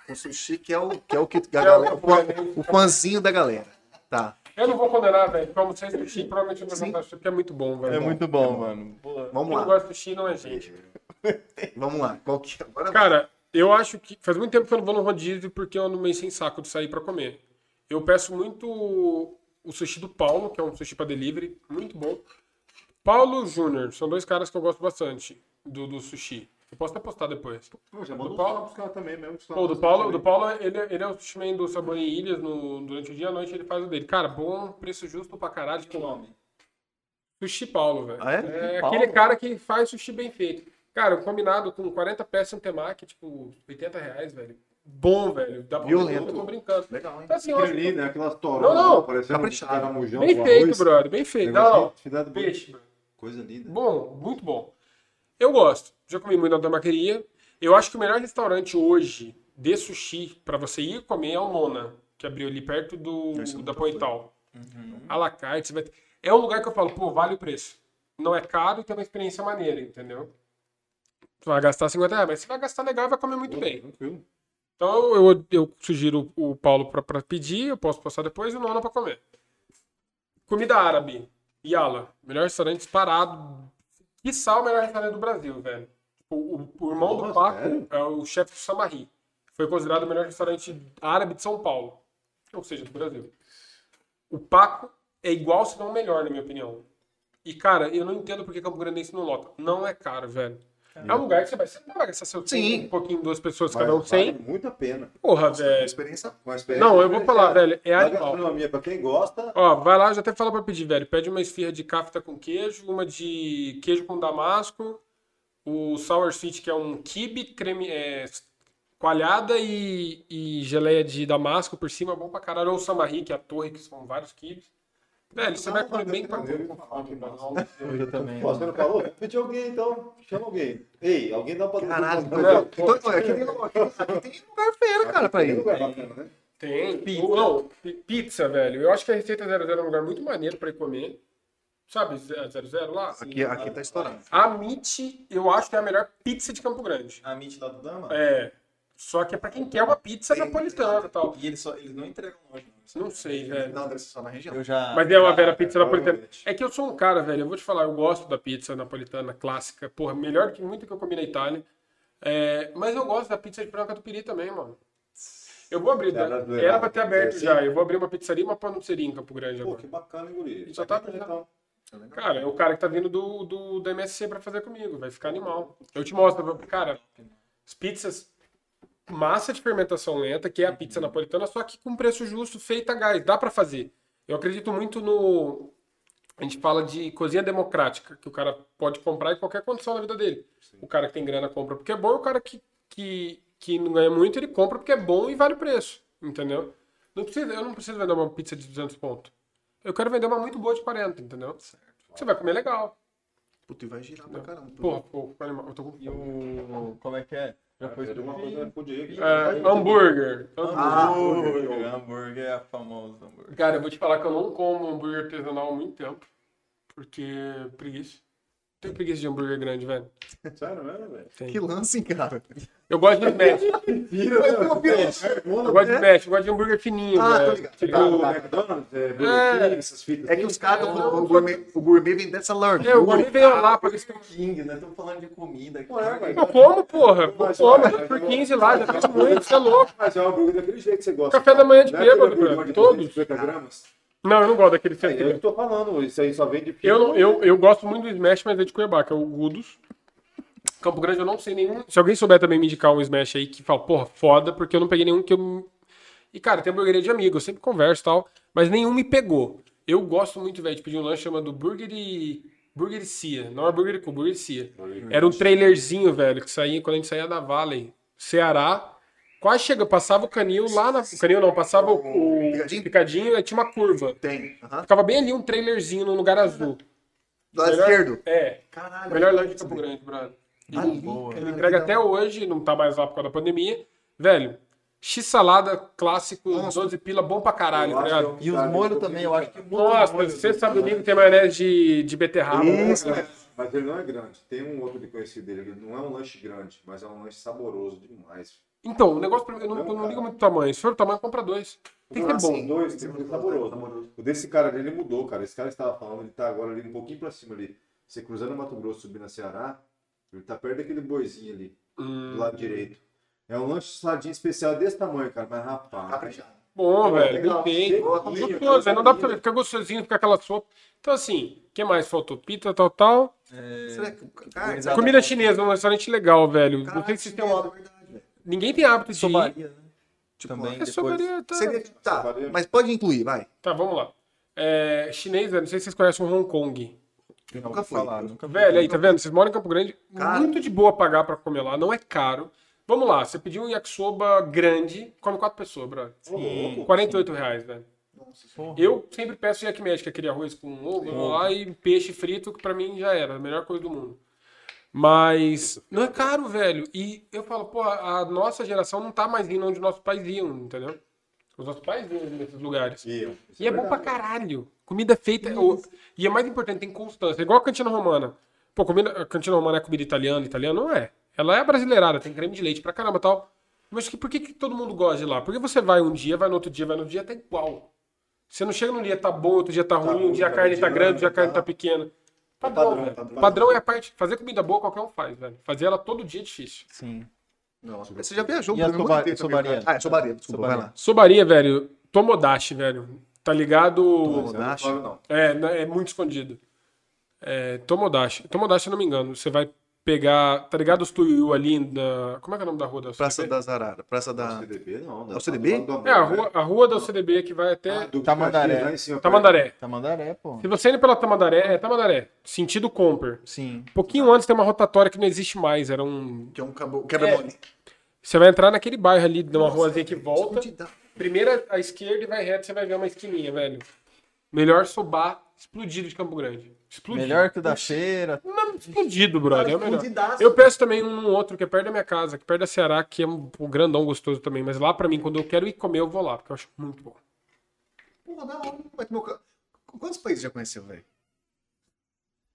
O sushi que é o que, é o, que a é o- galera, o, fã- o fãzinho da galera. Tá. Eu não vou condenar, velho. Como vocês sushi, provavelmente eu vou sushi, porque é muito bom, velho. É muito bom, mano. Pô, Vamos Quem não lá. gosta de sushi não é gente. Vamos lá. Qual que é? Agora Cara, eu acho que. Faz muito tempo que eu não vou no rodízio porque eu ando meio sem saco de sair pra comer. Eu peço muito o sushi do Paulo, que é um sushi pra delivery, muito bom. Paulo Júnior, são dois caras que eu gosto bastante do, do sushi. Eu posso até postar depois. Pô, já Do Paulo? Buscar também mesmo. que Pô, do Paulo, do Paulo ele, ele é o sushi do Sabor em Ilhas no, durante o dia e à noite ele faz o dele. Cara, bom, preço justo pra caralho. Tipo, Sushi Paulo, velho. Ah, é? Paulo? aquele cara que faz sushi bem feito. Cara, combinado com 40 peças no temaki, tipo, 80 reais, velho. Bom, velho. Dá pra Violento. Eu tô brincando. Legal, hein? Então, assim, Aquele ali, né? Aquelas toronas, Não, não. parecendo Caprichado. um caramujão bem feito, arroz. brother. Bem feito. Não, não. Peixe. Coisa linda. Bom, muito bom. Eu gosto. Já comi muito na tabaqueria. Eu acho que o melhor restaurante hoje de sushi pra você ir comer é o Nona, que abriu ali perto do da nunca Pointal. A la carte, vai É um lugar que eu falo, pô, vale o preço. Não é caro e tem uma experiência maneira, entendeu? Você vai gastar 50 reais, mas você vai gastar legal e vai comer muito bem. Tranquilo. Então eu, eu sugiro o Paulo pra, pra pedir, eu posso postar depois e o Nona pra comer. Comida árabe. Yala. Melhor restaurante disparado. Quiçá o melhor restaurante do Brasil, velho. O, o- o irmão do Nossa, Paco sério? é o chefe do Samarri. Foi considerado o melhor restaurante árabe de São Paulo. Ou seja, do Brasil. O Paco é igual, se não melhor, na minha opinião. E, cara, eu não entendo porque Campo Grandense não lota. Não é caro, velho. É um lugar que você vai. Você vai gastar seu Sim. tempo, um pouquinho, duas pessoas, Mas cada um vale 100. muito a pena. Porra, Uma velho. experiência. Com a experiência Não, eu vou falar, diferenciada. velho. É animal. gastronomia, pra quem gosta, Ó, vai lá, já até falo pra pedir, velho. Pede uma esfirra de kafta com queijo, uma de queijo com damasco, o sour sweet, que é um kibe, creme, é, coalhada e, e geleia de damasco por cima, bom pra caralho. Ou o samarri, que é a torre, que são vários kibes. Velho, você vai comer bem pra eu- também. Você não falou? Pediu alguém, então. Chama alguém. Ei, alguém dá um pra Caralho. Não, Então, aqui, tem, tem lugar feio, cara, pra Tem ir. lugar bacana, né? Tem. Pizza. Não, pizza, velho. Eu acho que a Receita 00 é um lugar muito maneiro pra ir comer. Sabe, 00 lá? Aqui, aqui tá estourando. A Meat, eu acho que é a melhor pizza de Campo Grande. A Mint lá do Dama? É. Só que é pra quem quer uma pizza napolitana e tal. E eles, só, eles não entregam longe. Não sei, velho. Não, deve ser só na região. Eu já. Mas é uma vera pizza napolitana. provavelmente. É que eu sou um cara, velho. Eu vou te falar, eu gosto da pizza napolitana clássica. Porra, melhor que muito que eu comi na Itália. É, mas eu gosto da pizza de franca do Piri também, mano. Eu vou abrir. É né? brasileiro. Era pra ter aberto É, já. Eu vou abrir uma pizzaria e uma paniceria em Campo Grande Pô, agora. que bacana, hein, guri? Já tá então. Cara, é o cara que tá vindo do, do, da MSC pra fazer comigo. Vai ficar animal. Eu te mostro. Cara, as pizzas massa de fermentação lenta, que é a pizza napolitana, só que com preço justo, feita a gás. Dá pra fazer. Eu acredito muito no. A gente fala de cozinha democrática, que o cara pode comprar em qualquer condição na vida dele. O cara que tem grana compra porque é bom, e o cara que, que, que não ganha muito, ele compra porque é bom e vale o preço. Entendeu? Não precisa, eu não preciso vender uma pizza de 200 pontos. Eu quero vender uma muito boa de 40, entendeu? Você vai comer legal. Puta, e vai girar pra caramba. Pô, pô, ficou animal. Eu tô com... E o. Como é que é? Já foi uma coisa. É, hambúrguer. Ah, hambúrguer. Hambúrguer é a famosa hambúrguer. Cara, eu vou te falar que eu não como hambúrguer artesanal há muito tempo. Porque preguiça. Tenho preguiça de hambúrguer grande, velho. Sério mesmo, velho? Que lance, hein, cara. Eu gosto de smash. Mentira, Eu gosto de smash, eu gosto de hambúrguer fininho, Ah, velho. ligado. Tipo, Tipo, McDonald's, é, King, essas fitas. É que os caras, É, o, o gourmet, o gourmet vem dessa largura. eu gosto de ver lá, porque eles King, né? Estamos falando de comida aqui. Ué, mas- Eu como, porra. Eu Mas, como, por 15 lá, já fiz muito, você é louco. Mas é um hambúrguer daquele jeito que você gosta. Café da manhã de é aquele bêbado, velho. Todos. 250 gramas? Não, eu não gosto daquele É, eu que tô falando, isso aí só vem de Eu, não- eu, eu gosto muito do Smash, mas é de Cuiabá, que é o Gudos. Campo Grande eu não sei nenhum. Se alguém souber também me indicar um Smash aí que fala, porra, foda, porque eu não peguei nenhum que eu. E, cara, tem hamburgueria de amigo, eu sempre converso e tal, mas nenhum me pegou. Eu gosto muito, velho, de pedir um lanche chamado Burger e. Burger e Cia. Não é Burger com Burger e Cia. Era um trailerzinho, velho, que saía quando a gente saía da Valley, Ceará. Quase chega, passava o canil lá na. O canil não, passava o, o Picadinho? picadinho e tinha uma curva. Tem. Aham. Ficava bem ali um trailerzinho num lugar azul. Do lado Melhor- esquerdo. É. Caralho. Melhor lanche de Campo Grande, brother. Ali, Boa. Ele entrega até hoje, não tá mais lá por causa da pandemia. Velho, x-salada clássico, Nossa. 12 pila, bom pra caralho, Eu tá ligado? que E os molhos também, eu acho que muito Nossa, molho. você sabe o que tem maionese de, de beterraba. Isso, né? é. Mas ele não é grande. Tem um outro que conheci dele. Ele não é um lanche grande, mas é um lanche saboroso demais. Então, o negócio pra mim, eu não, eu não ligo muito o tamanho. Se for o tamanho, compra dois. Tem que ser bom. sim, dois, tem que ser saboroso. O desse cara ali, ele mudou, cara. Esse cara que você tava falando, ele tá agora ali um pouquinho pra cima ali. Você cruzando Mato Grosso, subindo a Ceará, ele tá perto daquele boizinho ali, Hum, do lado direito. É um lanche saladinho especial desse tamanho, cara. Mas rapaz. Caprichado. bom, Pô, velho. legal. Bem feito. Gostoso, não dá pra. Fica gostosinho, fica aquela sopa. Então, assim, o que mais faltou? Pizza, tal, tal. Será que. Cara, Exato. Comida chinesa num restaurante legal, velho. não caralho, sei se vocês têm chinesa, uma... Ninguém tem hábito de ir. Sobaria, né? Tipo, Também, É sobaria, tá. Seria, tá, Sobaria. mas pode incluir, vai. Tá, vamos lá. É, chinês, velho, não sei se vocês conhecem o Hong Kong. Nunca fui. Falar, nunca vi. Velho, aí, tá vendo? Vocês moram em Campo Grande, Cara. muito de boa pagar pra comer lá, não é caro. Vamos lá, você pediu um yakisoba grande, come quatro pessoas, brother. Sim. 48 reais, velho. Porra. Eu sempre peço yakimesh, que é aquele arroz com ovo, eu lá e peixe frito, que pra mim já era, a melhor coisa do mundo. Mas não é caro, velho. E eu falo, pô, a nossa geração não tá mais indo onde nossos pais iam, entendeu? Os nossos pais iam nesses lugares. Iam. Isso E é bom pra caralho. Comida feita. o- E é mais importante, tem constância. Igual a cantina romana. Pô, comida, a cantina romana é comida italiana, italiana não é. Ela é brasileirada, tem creme de leite pra caramba e tal. Mas que, por que, que todo mundo gosta de lá? Porque você vai um dia, vai no outro dia, vai no outro dia, tá igual. Você não chega num dia tá bom, outro dia tá ruim, um dia a tá carne tá grande, um dia a tá- carne tá pequena. Padrão, padrão, velho. padrão. Padrão é a parte. Fazer comida boa qualquer um faz, velho. Fazer ela todo dia é difícil. Sim. Nossa, você já viajou pro também, sobaria? Ah, é sobaria, desculpa, Sobaria. vai lá. Sobaria, velho. Tomodachi, velho. Tá ligado? Não, não, não. É, né, é muito escondido. É, Tomodachi. Tomodachi, se eu não me engano, você vai pegar. Tá ligado os Tuiu ali na. Como é que é o nome da rua da Praça das Araras. Praça da. CDB não. É o CDB? É, a rua, a rua da UCDB que vai até Ah, do Tamandaré. Tamandaré. Tamandaré, pô. Se você ir pela Tamandaré, é Tamandaré. Sentido Comper. Sim. Um pouquinho antes tem uma rotatória que não existe mais. Era um. Que é um cabo- quebra-mole. Você vai entrar naquele bairro ali, de uma ruazinha que volta. Primeira à esquerda e vai reto, você vai ver uma esquininha, velho. Melhor sobar explodido de Campo Grande. Explodido. Melhor que o da feira. Não, explodido, brother. É melhor. Explodidaço. Eu peço também um outro que é perto da minha casa, que é perto da Ceará, que é um, um grandão gostoso também. Mas lá pra mim, quando eu quero ir comer, eu vou lá, porque eu acho muito bom. Porra, da hora. Quantos países já conheceu, velho?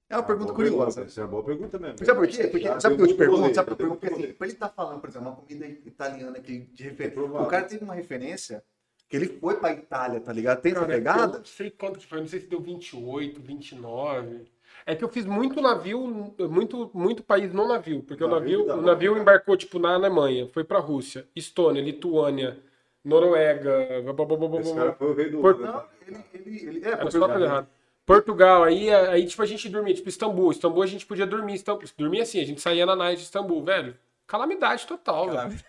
É uma Ah, pergunta curiosa. pergunta, é uma boa pergunta mesmo. Sabe por quê? Porque, Já sabe por que eu te pergunto? Sabe por que eu pergunto? Porque muito assim, pra ele estar falando, por exemplo, uma comida italiana que de referência. O cara teve uma referência que ele foi pra Itália, tá ligado? Tem essa Cara, pegada? Eu não sei quanto que foi, não sei se deu 28, 29. É que eu fiz muito navio, muito, muito país no navio, porque o Navio navio, da o navio embarcou tipo na Alemanha, foi pra Rússia, Estônia, Lituânia, Noruega, blá, blá, blá, blá, blá, Esse cara foi o rei do Por- ouro, né? Não, ele, ele, ele é, só coisa errada. Portugal, aí, aí tipo a gente dormia, tipo Istambul, Istambul a gente podia dormir, Istambul, dormia assim, a gente saía na night de Istambul, velho. Calamidade total, velho.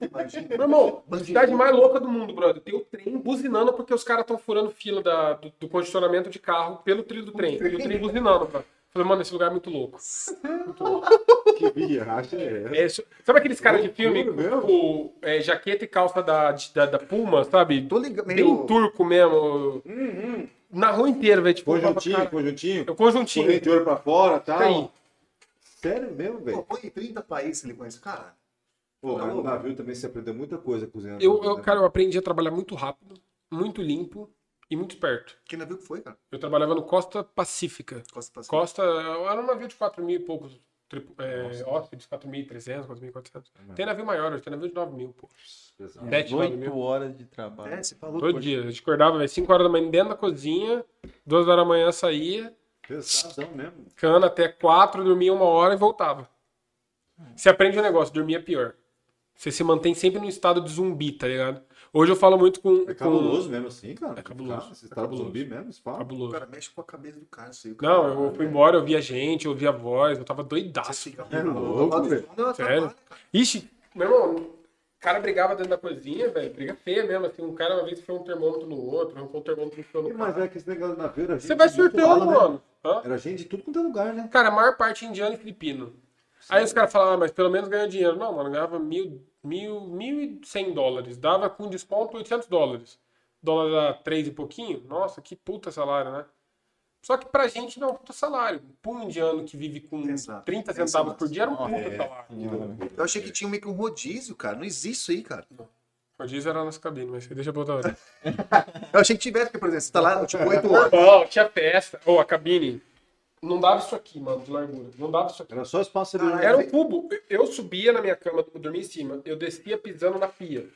Imagina. Meu irmão, a cidade mais louca do mundo, brother. Tem o trem buzinando porque os caras estão furando fila da- do, do condicionamento de carro pelo trilho do trem. E o trem buzinando, cara. Falei, mano, esse lugar é muito louco. Que viagem é essa? É, sabe aqueles caras de filme com é, jaqueta e calça da, da, da Puma, sabe? Tô ligado, Bem turco mesmo. Na rua inteira, velho. Tipo, Conjuntinho, cara, conjuntinho. é o conjuntinho. Corrente de ouro pra fora e tal. Sério mesmo, velho? põe em 30 países ele conhece. Cara, Pô, mas no navio também você aprendeu muita coisa cozinhando. Eu, né? eu, cara, eu aprendi a trabalhar muito rápido, muito limpo e muito esperto. que navio que foi, cara? Eu trabalhava no Costa Pacífica. Costa Pacífica. Costa era um navio de 4 mil e poucos tripu- é, hóspedes, 4.300, 4.400. Tem navio maior, hoje tem navio de 9 mil, pô. Pesado. 7, 9 Oito mil. horas de trabalho. É, você falou. Todo dia. A gente acordava, velho, 5 horas da manhã dentro da cozinha, 2 horas da manhã saía, Pesadão mesmo. cana até 4, dormia uma hora e voltava. Você aprende um negócio, dormir é pior. Você se mantém sempre num estado de zumbi, tá ligado? Hoje eu falo muito com. É com- cabuloso mesmo assim, cara. É cabuloso, Cara, Esse é estado cabuloso. zumbi mesmo, papo. O Cabuloso. cara mexe com a cabeça do cara. O cara- Não, eu fui embora, eu via gente, eu ouvia voz, eu tava doidaço. Você fica É louco, velho. Não, Sério? Ixi, meu irmão, o cara brigava dentro da cozinha, velho. Briga feia mesmo. Assim, um cara uma vez foi um termômetro no outro, arrancou um termômetro no Mas cara. é que esse negócio era gente Você vai surtando, lado, né? mano. Hã? Era gente de tudo quanto é lugar, né? Cara, a maior parte é indiano e filipino. Aí os caras falavam, ah, mas pelo menos ganhou dinheiro. Não, mano, ganhava mil, mil, mil e cem dólares. Dava com desconto 800 dólares. Dólar a três e pouquinho. Nossa, que puta salário, né? Só que pra gente não é um puta salário. Um indiano que vive com Exato. 30 Exato. centavos por dia era um puta É. salário. Eu achei que tinha meio que um rodízio, cara. Não existe isso aí, cara. O diesel era nas cabines, mas deixa pra outra hora. Eu achei que tivesse, porque, por exemplo, você tá lá, tipo, 8 horas. Não, tinha festa. Ou a cabine. Não dava isso aqui, mano, de largura. Não dava isso aqui. Era só espaço. Ah, Era um cubo. Eu subia na minha cama, eu dormia em cima. Eu descia pisando na pia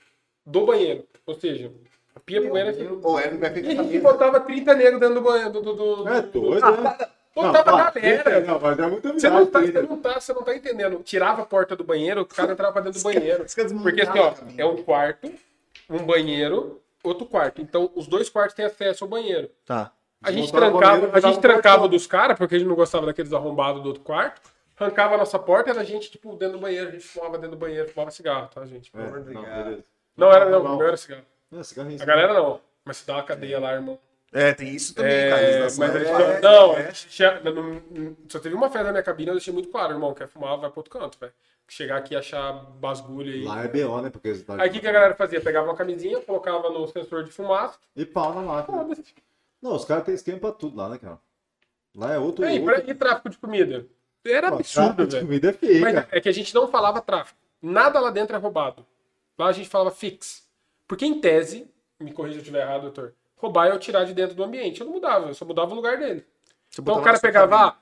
do banheiro. Ou seja, a pia pro banheiro é assim. Ou era um E a gente botava 30 negros dentro do banheiro. Do, do, do... É doido, né? Botava Não, a pá, galera. Não, mas é muita Você não, tá, você, não tá, você não tá entendendo. Tirava a porta do banheiro, o cara entrava pra dentro do banheiro. Porque assim, ó, é um quarto, um banheiro, outro quarto. Então, os dois quartos têm acesso ao banheiro. Tá. A gente trancava, a gente trancava dos caras, porque a gente não gostava daqueles arrombados do outro quarto. Arrancava a nossa porta, era a gente, tipo, dentro do banheiro. A gente fumava dentro do banheiro, fumava cigarro, tá, gente? Pelo amor de É, Deus. não, beleza. Não, era, não, Não. não era cigarro. É, cigarrinho. A galera não. Mas se dá uma cadeia lá, irmão. É, tem isso também, É, cara. mas legislação. a gente É, não, é. a gente tinha- não- não- só teve uma festa na minha cabine, eu deixei muito claro, irmão, quer fumar, vai pro outro canto, velho. Chegar aqui e achar basgulho aí. Lá é BO, né? Porque Aí o que, que a galera fazia? Pegava uma camisinha, colocava no sensor de fumaça, E pau na máquina. foda-se. Não, os caras têm esquema pra tudo lá, né, cara? Lá é outro. E, outro... e tráfico de comida? Era Pô, absurdo, tráfico de velho. comida é feio, Mas cara. é que a gente não falava tráfico. Nada lá dentro é roubado. Lá a gente falava fix. Porque em tese, me corrija se eu estiver errado, doutor, roubar é eu tirar de dentro do ambiente. Eu não mudava, eu só mudava o lugar dele. Você Então o cara pegava, ah,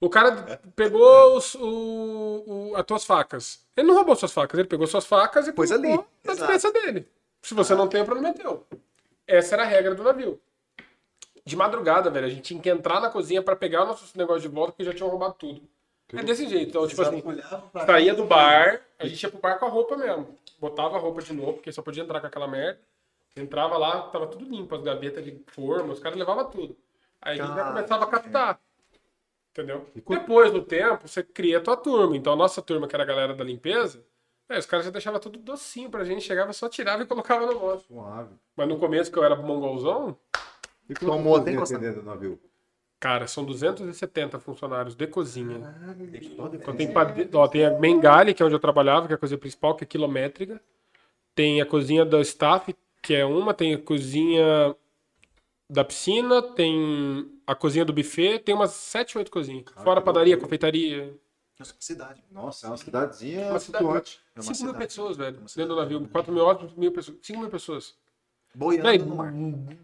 o cara pegou os, o, o- as tuas facas. Ele não roubou suas facas, ele pegou suas facas e Pôs colocou ali, na dispensa dele. Se você não tem, o problema é teu. Essa era a regra do navio. De madrugada, velho, a gente tinha que entrar na cozinha pra pegar o nosso negócio de volta, porque já tinham roubado tudo. É desse jeito. Então, tipo assim, saía do bar, a gente ia pro bar com a roupa mesmo. Botava a roupa de novo, porque só podia entrar com aquela merda. Entrava lá, tava tudo limpo, as gavetas de forma, os caras levavam tudo. Aí a gente já começava a captar. Entendeu? Depois do tempo, você cria a tua turma. Então a nossa turma, que era a galera da limpeza, é, os caras já deixavam tudo docinho pra gente, chegava, só tirava e colocava no nosso. Suave. Mas no começo, que eu era mongolzão, Tomou tem dentro do navio? cara, são 270 funcionários de cozinha. Então tem, pade- ó, tem a Mengale, que é onde eu trabalhava, que é a cozinha principal, que é quilométrica. Tem a cozinha do staff, que é uma. Tem a cozinha da piscina, tem a cozinha do buffet, tem umas 7, 8 cozinhas. Fora a padaria, confeitaria. Nossa, que cidade. Nossa, é uma cidadezinha Uma cidade- flutuante. É uma 5 mil pessoas, velho. Dentro do navio. 4 mil horas, mil pessoas. 5 mil pessoas. Boiando no mar.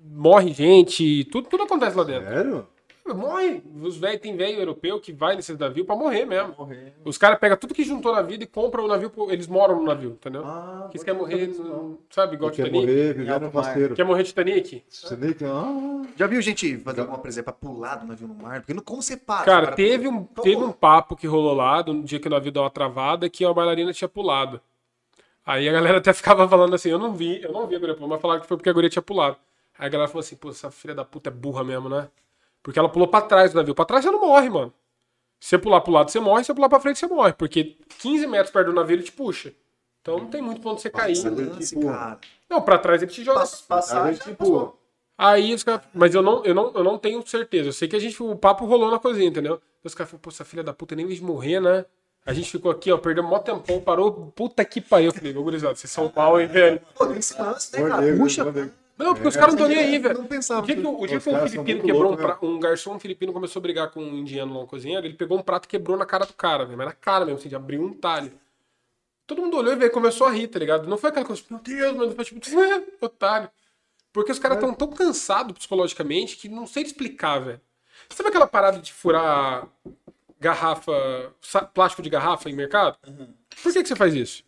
morre gente, tudo, tudo acontece lá dentro. Sério? Morre. Os velhos, tem velho europeu que vai nesse navio pra morrer mesmo. Morrer. Os caras pegam tudo que juntou na vida e compram o navio, pro- eles moram no navio, entendeu? Ah, que eles querem morrer, no- sabe, igual Quer Titanic. morrer, viver no mar. parceiro. Quer morrer Titanic? Titanic, ah. Já viu gente fazer alguma, por exemplo, pra pular do navio no mar? Porque não, como você para? Cara, Cara, teve um, teve um papo que rolou lá, no dia que o navio deu uma travada, que uma bailarina tinha pulado. Aí a galera até ficava falando assim, eu não vi, eu não vi a guria pular, mas falaram que foi porque a guria tinha pulado. Aí a galera falou assim, pô, essa filha da puta é burra mesmo, né? Porque ela pulou pra trás do navio. Pra trás você não morre, mano. Se você pular pro lado, você morre. Se você pular pra frente, você morre. Porque 15 metros perto do navio, ele te puxa. Então não tem muito pra onde você cair. lance, cara. Não, pra trás ele te joga. Pass- Passar, Mas, já tipo. Aí os caras. Mas eu não, eu, não, eu não tenho certeza. Eu sei que a gente. O papo rolou na cozinha, entendeu? Os caras falaram, pô, essa filha da puta nem vez de morrer, né? A gente ficou aqui, ó, perdeu mó tempão, parou, puta que pariu. Eu falei, ô gurizada, vocês são mal, hein, velho? Pô, tem esse lance, né, cara? Puxa. Não, porque os caras não estão nem aí, velho. Não pensava. O dia que, o dia que um filipino quebrou um, loucos, pra- um garçom filipino começou a brigar com um indiano lá na cozinha, ele pegou um prato e quebrou na cara do cara, velho. Mas na cara mesmo, assim, de abrir um talho. Todo mundo olhou e veio, começou a rir, tá ligado? Não foi aquela coisa, meu Deus, mano, foi tipo, otário. Porque os caras estão tão cansados psicologicamente que não sei explicar, velho. Sabe aquela parada de furar garrafa, plástico de garrafa em mercado? Por que, que você faz isso?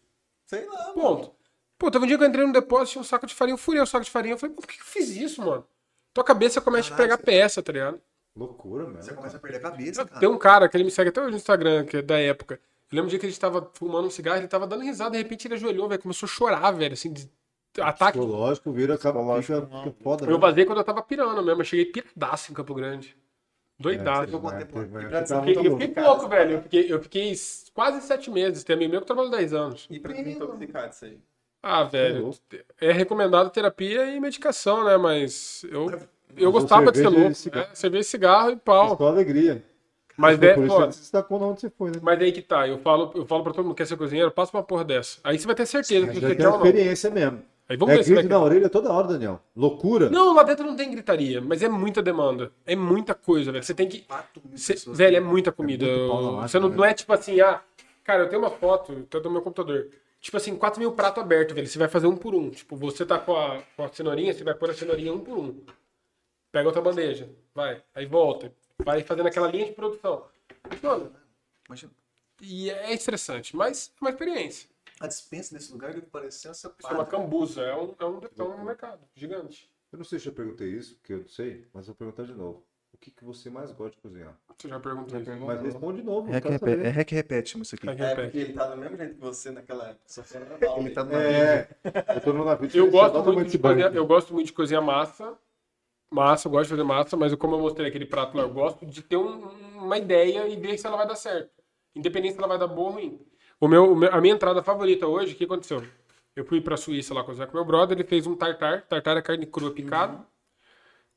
Sei lá. Ponto. Pô, teve um dia que eu entrei no depósito, tinha um saco de farinha, eu furei o saco de farinha. Eu falei, por que que eu fiz isso, mano? Tua cabeça começa a Caralho, pegar peça, tá ligado? Loucura, Você mesmo. começa a perder a cabeça, cara. Tem um cara que ele me segue até hoje no Instagram, que é da época. Eu lembro um dia que a gente tava fumando um cigarro, ele tava dando risada, de repente ele ajoelhou, velho, começou a chorar, velho, assim, de ataque. Psicológico vira, acaba, fica, não. fica foda. Eu né? vazei quando eu tava pirando mesmo, eu cheguei piradaço em Campo Grande. Doidado. ficar Eu fiquei, eu fiquei pouco, velho. Eu fiquei, eu fiquei quase sete meses. Tem amigo meu que trabalhou 10 anos. E pra desintoxicar disso aí. Ah, velho. louco. É recomendado terapia e medicação, né? Mas eu, eu Mas gostava de ser louco. cigarro. Né? Cerveja e cigarro e pau. Só alegria. Mas é, isso pô, você se destacou na onde você foi, né? mas aí que tá. Eu falo, eu falo pra todo mundo que quer ser cozinheiro, passa uma porra dessa. Aí você vai ter certeza que Já você tem quer ou não. experiência mesmo. Aí vamos é ver se vai grito querer. na orelha toda hora, Daniel. Loucura. Não, lá dentro não tem gritaria, mas é muita demanda. É muita coisa, velho. Você tem que. Cê- velho, é muita comida. muito pau na máquina, Você não, né? não é tipo assim, ah, cara, eu tenho uma foto, tá do meu computador. Tipo assim, 4 mil pratos abertos, velho. Você vai fazer um por um. Tipo, você tá com a, com a cenourinha, você vai pôr a cenourinha um por um. Pega outra bandeja, vai. Aí volta. vai fazendo aquela linha de produção. Mano, Imagina. e é estressante, mas é uma experiência. A dispensa desse lugar deve parecer essa é uma cambuza, é um, é um, é um mercado gigante. Eu não sei se eu perguntei isso, porque eu não sei, mas vou perguntar de novo. O que, que você mais gosta de cozinhar? Você já perguntou isso. Mas responde de novo. É que repete, é rec repete, chama isso aqui. É, repete. porque ele tá do mesmo jeito que você naquela época. Só que normal. Ele tá no É, eu tô no navio. Eu você gosto, muito de cozinhar, eu gosto muito de cozinhar massa. Massa, eu gosto de fazer massa, mas eu- como eu mostrei aquele prato lá, eu gosto de ter um- uma ideia e ver se ela vai dar certo. Independente se ela vai dar boa ou ruim. O meu, a minha entrada favorita hoje, o que aconteceu? Eu fui pra Suíça lá cozinhar com meu brother, ele fez um tartar, tartar é carne crua picada,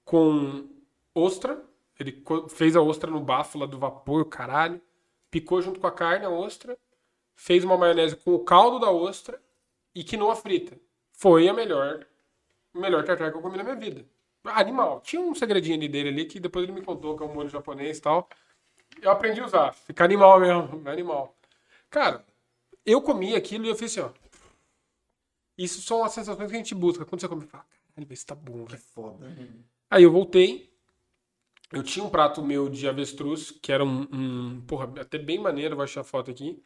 com ostra. Ele fez a ostra no bafo lá do vapor, caralho. Picou junto com a carne, a ostra. Fez uma maionese com o caldo da ostra e quinoa frita. Foi a melhor, o melhor tartar que eu comi na minha vida. Animal. Tinha um segredinho dele ali que depois ele me contou que é um molho japonês e tal. Eu aprendi a usar. Fica animal mesmo. Animal. Cara, eu comi aquilo e eu fiz assim, ó. Isso são as sensações que a gente busca. Quando você come, fala, caralho, mas tá bom, velho. Foda. Aí eu voltei. Eu tinha um prato meu de avestruz, que era um, um- Porra, até bem maneiro, vou achar a foto aqui.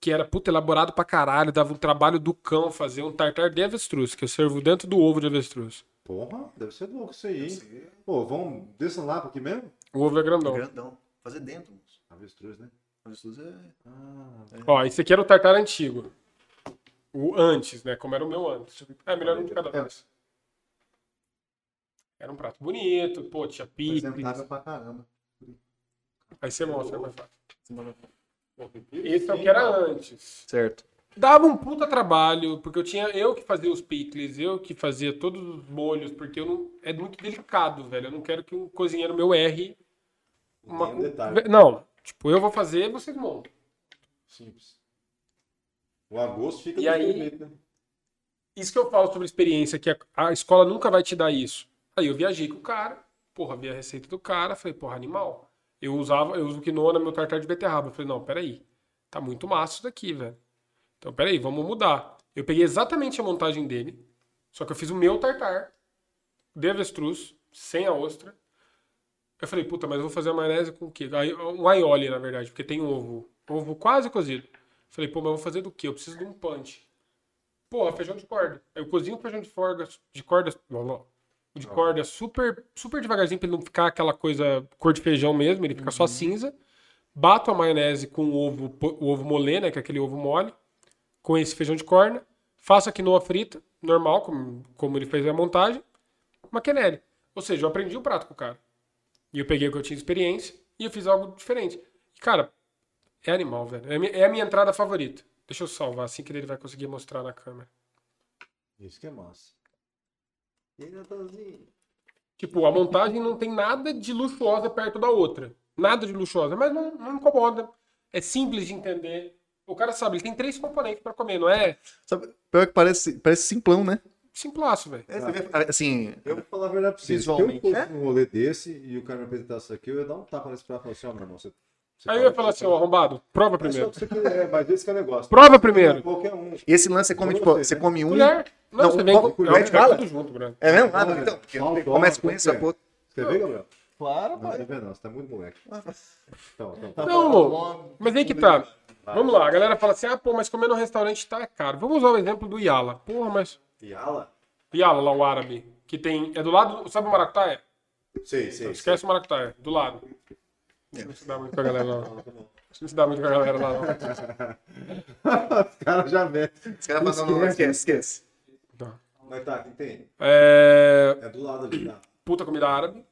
Que era, puta, elaborado pra caralho. Dava um trabalho do cão fazer um tartar de avestruz, que eu servo dentro do ovo de avestruz. Porra, deve ser louco isso aí, hein? Pô, vamos descer lá pra aqui mesmo? O ovo é grandão. Grandão. Fazer dentro, moço. Avestruz, né? É... Ah, Ó, esse aqui era o tartar antigo. O antes, né? Como era o meu antes. É, melhor um de cada vez. Era um prato bonito, pô, tinha picles. apresentável pra caramba. Aí você mostra, é mais fácil. Esse é o que era antes. Certo. Dava um puta trabalho, porque eu tinha eu que fazia os picles, eu que fazia todos os molhos, porque eu não é muito delicado, velho. Eu não quero que um cozinheiro meu erre uma co- detalhe. Não, tipo, eu vou fazer, vocês montam. simples. O agosto fica E aí- né? Isso que eu falo sobre experiência, que a, a escola nunca vai te dar isso. Aí eu viajei com o cara, porra, vi a receita do cara, falei, porra, animal. Eu usava, eu uso quinoa no meu tartar de beterraba. Eu falei, não, peraí, tá muito massa isso daqui, velho. Então, peraí, vamos mudar. Eu peguei exatamente a montagem dele, só que eu fiz o meu tartar, de avestruz, sem a ostra. Eu falei, puta, mas eu vou fazer a maionese com o quê? Um aioli, na verdade, porque tem um ovo, ovo quase cozido. Falei, pô, mas eu vou fazer do quê? Eu preciso de um punch. Porra, feijão de corda. Eu cozinho o feijão de corda, de corda, de corda super, super devagarzinho pra ele não ficar aquela coisa cor de feijão mesmo, ele fica só cinza. Bato a maionese com o ovo, o ovo molê, né, que é aquele ovo mole, com esse feijão de corda. Faço a quinoa frita, normal, como, como ele fez a montagem. Uma quenelle. Ou seja, eu aprendi o prato com o cara. E eu peguei o que eu tinha de experiência e eu fiz algo diferente. E, cara, é animal, velho. É a minha, é a minha entrada favorita. Deixa eu salvar, assim que ele vai conseguir mostrar na câmera. Isso que é massa. E aí, Natanzinho? Tipo, a montagem não tem nada de luxuosa perto da outra. Nada de luxuosa, mas não, não incomoda. É simples de entender. O cara sabe, ele tem três componentes pra comer, não é Sabe, pior que parece, parece simplão, né? Simplaço, velho. É, você vê, assim, Eu vou falar a verdade pra vocês. Se eu fosse num rolê desse e o cara me apresentasse isso aqui, eu ia dar um tapa nesse prato e falar assim, ó, meu irmão, você... você Aí eu fala ia falar assim, você ó, arrombado, prova primeiro. você quiser, mas esse que é o negócio. Prova primeiro. Qualquer um. esse lance você come, Como tipo, você, você né? come um. Colher. Não, Não, você vem com colher de bala? tudo junto, Bruno. É mesmo? Ah, Não, então. Porque não, começa com que é? pouco. Quer ver, Gabriel? Claro, Não, pai. quer ver não, você tá muito moleque. Então, então, tá. Não, amor. Mas aí que tá. Vamos lá, a galera fala assim, ah, pô, mas comer no restaurante tá caro. Vamos usar o exemplo do Yala. Porra, mas... Yala? Yala, lá o árabe, que tem... É do lado... Sabe o Maracutaia? Sei, sei. Esquece o Maracutaia, do lado. Não se dá muito com a galera lá. não. Não se dá muito com a galera lá, não. Os caras já metem. Os caras não, não, esquece, esquece. Mas tá, quem tem? É... É do lado ali, tá? Puta comida árabe.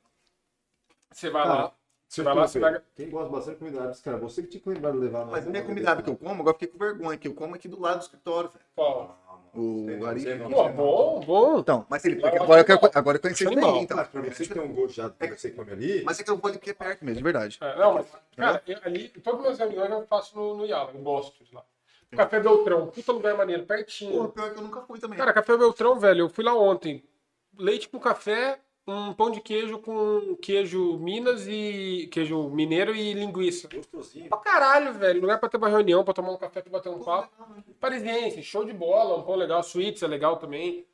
Você vai Cara, lá, você vai lá, você pega... Quem gosta bastante de comida árabe, cara, você que tinha que lembrar de levar Mas não é comida que eu como, agora fiquei com vergonha, que eu como aqui do lado do escritório, velho. O Ari. Pô, bom, bom. Então, mas ele. Vai lá, Agora eu quero, agora eu conheci ele daí, então. Mas pra você que tem um gosto já do que você come ali, Mas é que eu vou ali porque é perto mesmo, de verdade. É, não, mas, cara, eu, ali, todas as minhas reuniões eu faço no, no Yala, eu gosto de lá. Café Beltrão, puta lugar maneiro, pertinho. Porra, pior que eu nunca fui também. Cara, Café Beltrão, velho, eu fui lá ontem. Leite com café, um pão de queijo com queijo Minas e. queijo mineiro e linguiça. gostosinho. Pra caralho, velho. Lugar pra ter uma reunião, pra tomar um café, pra bater um papo. Parisiense, show de bola, um pão legal. Suítes é legal também.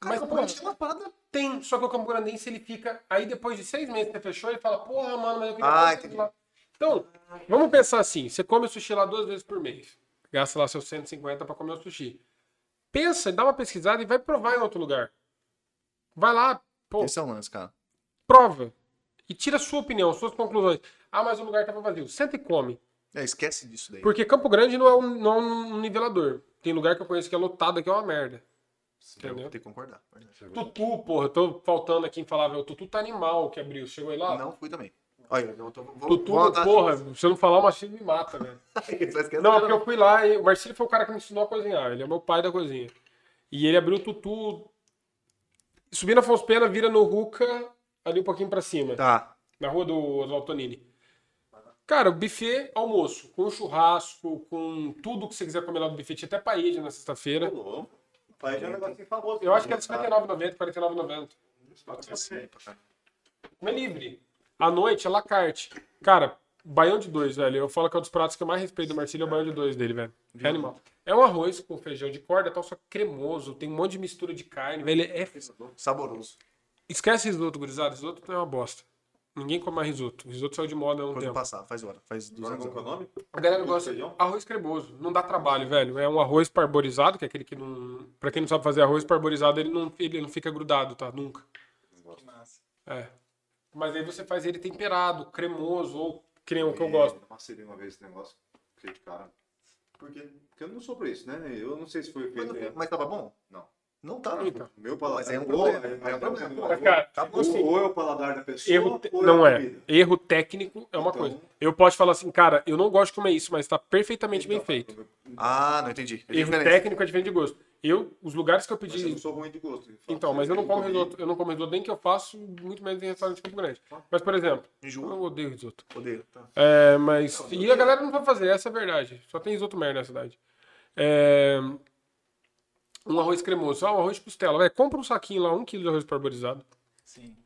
Cara, Mas, Campo pô, Grande tem uma parada. tem, só que o Campo Grandense ele fica. Aí depois de seis meses que você fechou, ele fala, porra, mano, mas eu queria Ah, entendi. lá. Então, vamos pensar assim: você come sushi lá duas vezes por mês. Gasta lá seus 150 pra comer o sushi. Pensa, dá uma pesquisada e vai provar em outro lugar. Vai lá, pô, Esse é o lance, cara. prova. E tira a sua opinião, suas conclusões. Ah, mas o lugar tava vazio. Senta e come. É, esquece disso daí. Porque Campo Grande não é um, não é um nivelador. Tem lugar que eu conheço que é lotado, que é uma merda. Eu Entendeu? tenho que concordar. Tutu, porra, eu tô faltando aqui em falar. O Tutu tá animal que abriu. Chegou aí lá? Não fui também. Olha, eu tô, vou, Tutu, vou porra, se eu não falar, o Machine me mata, velho. Esquece Não, é porque eu fui lá e o Marcelo foi o cara que me ensinou a cozinhar. Ele é meu pai da cozinha. E ele abriu o Tutu. Subindo a Afonso Pena, vira no Ruca, ali um pouquinho pra cima. Tá. Na rua do Oswaldo Tonini. Cara, o buffet almoço, com churrasco, com tudo que você quiser comer lá do buffet. Tinha até paella na sexta-feira. Já é um negocinho famoso. Eu acho que era R$59,90, R$49,90. Assim, Comer livre. À noite, é la carte. Cara, baião de dois, velho. Eu falo que é um dos pratos que eu mais respeito do Marcílio, é o baião de dois dele, velho. É animal. É um arroz com feijão de corda, tal, só cremoso. Tem um monte de mistura de carne, velho. É... Saboroso. Esquece risoto, gurizada. Risoto é uma bosta. Ninguém come mais risoto. Risoto saiu de moda há um Quando tempo. passar, faz hora. Faz 200 Qual é o anos. nome? A galera gosta de arroz cremoso. Não dá trabalho, velho. É um arroz parborizado, que é aquele que não. Pra quem não sabe fazer arroz parborizado, ele não, ele não fica grudado, tá? Nunca. Que massa. É. Mas aí você faz ele temperado, cremoso, ou que nem o que eu gosto. Macerei uma vez esse negócio. Fiquei de cara. Por quê? Porque eu não sou pra isso, né? Eu não sei se foi Mas, feito. não- mas tava bom? Não. Não tá. Então. Meu paladar. Mas é um ou- problema. é- É um problema. ou- Mas, cara, Tá bom ou, sim. ou é o paladar da pessoa, Erro te- ou Não a é. comida. Erro técnico é uma Então- coisa. Eu posso falar assim, cara, eu não gosto de comer isso, mas tá perfeitamente bem Então, feito. Ah, não entendi. É Erro diferente. técnico é diferente de gosto. Eu, os lugares que eu Mas eu pedi. não sou ruim de gosto. Então, mas eu não como risoto. Eu não como risoto nem que eu faço, muito menos em restaurante de Campo Grande. Mas, por exemplo, eu Enjoo. odeio risoto. Odeio. Tá. É, mas. E a galera não vai fazer, essa é a verdade. Só tem risoto merda na cidade. É, Um arroz cremoso. Ah, um arroz de costela. Véi, compra um saquinho lá, um quilo de arroz parborizado. Sim.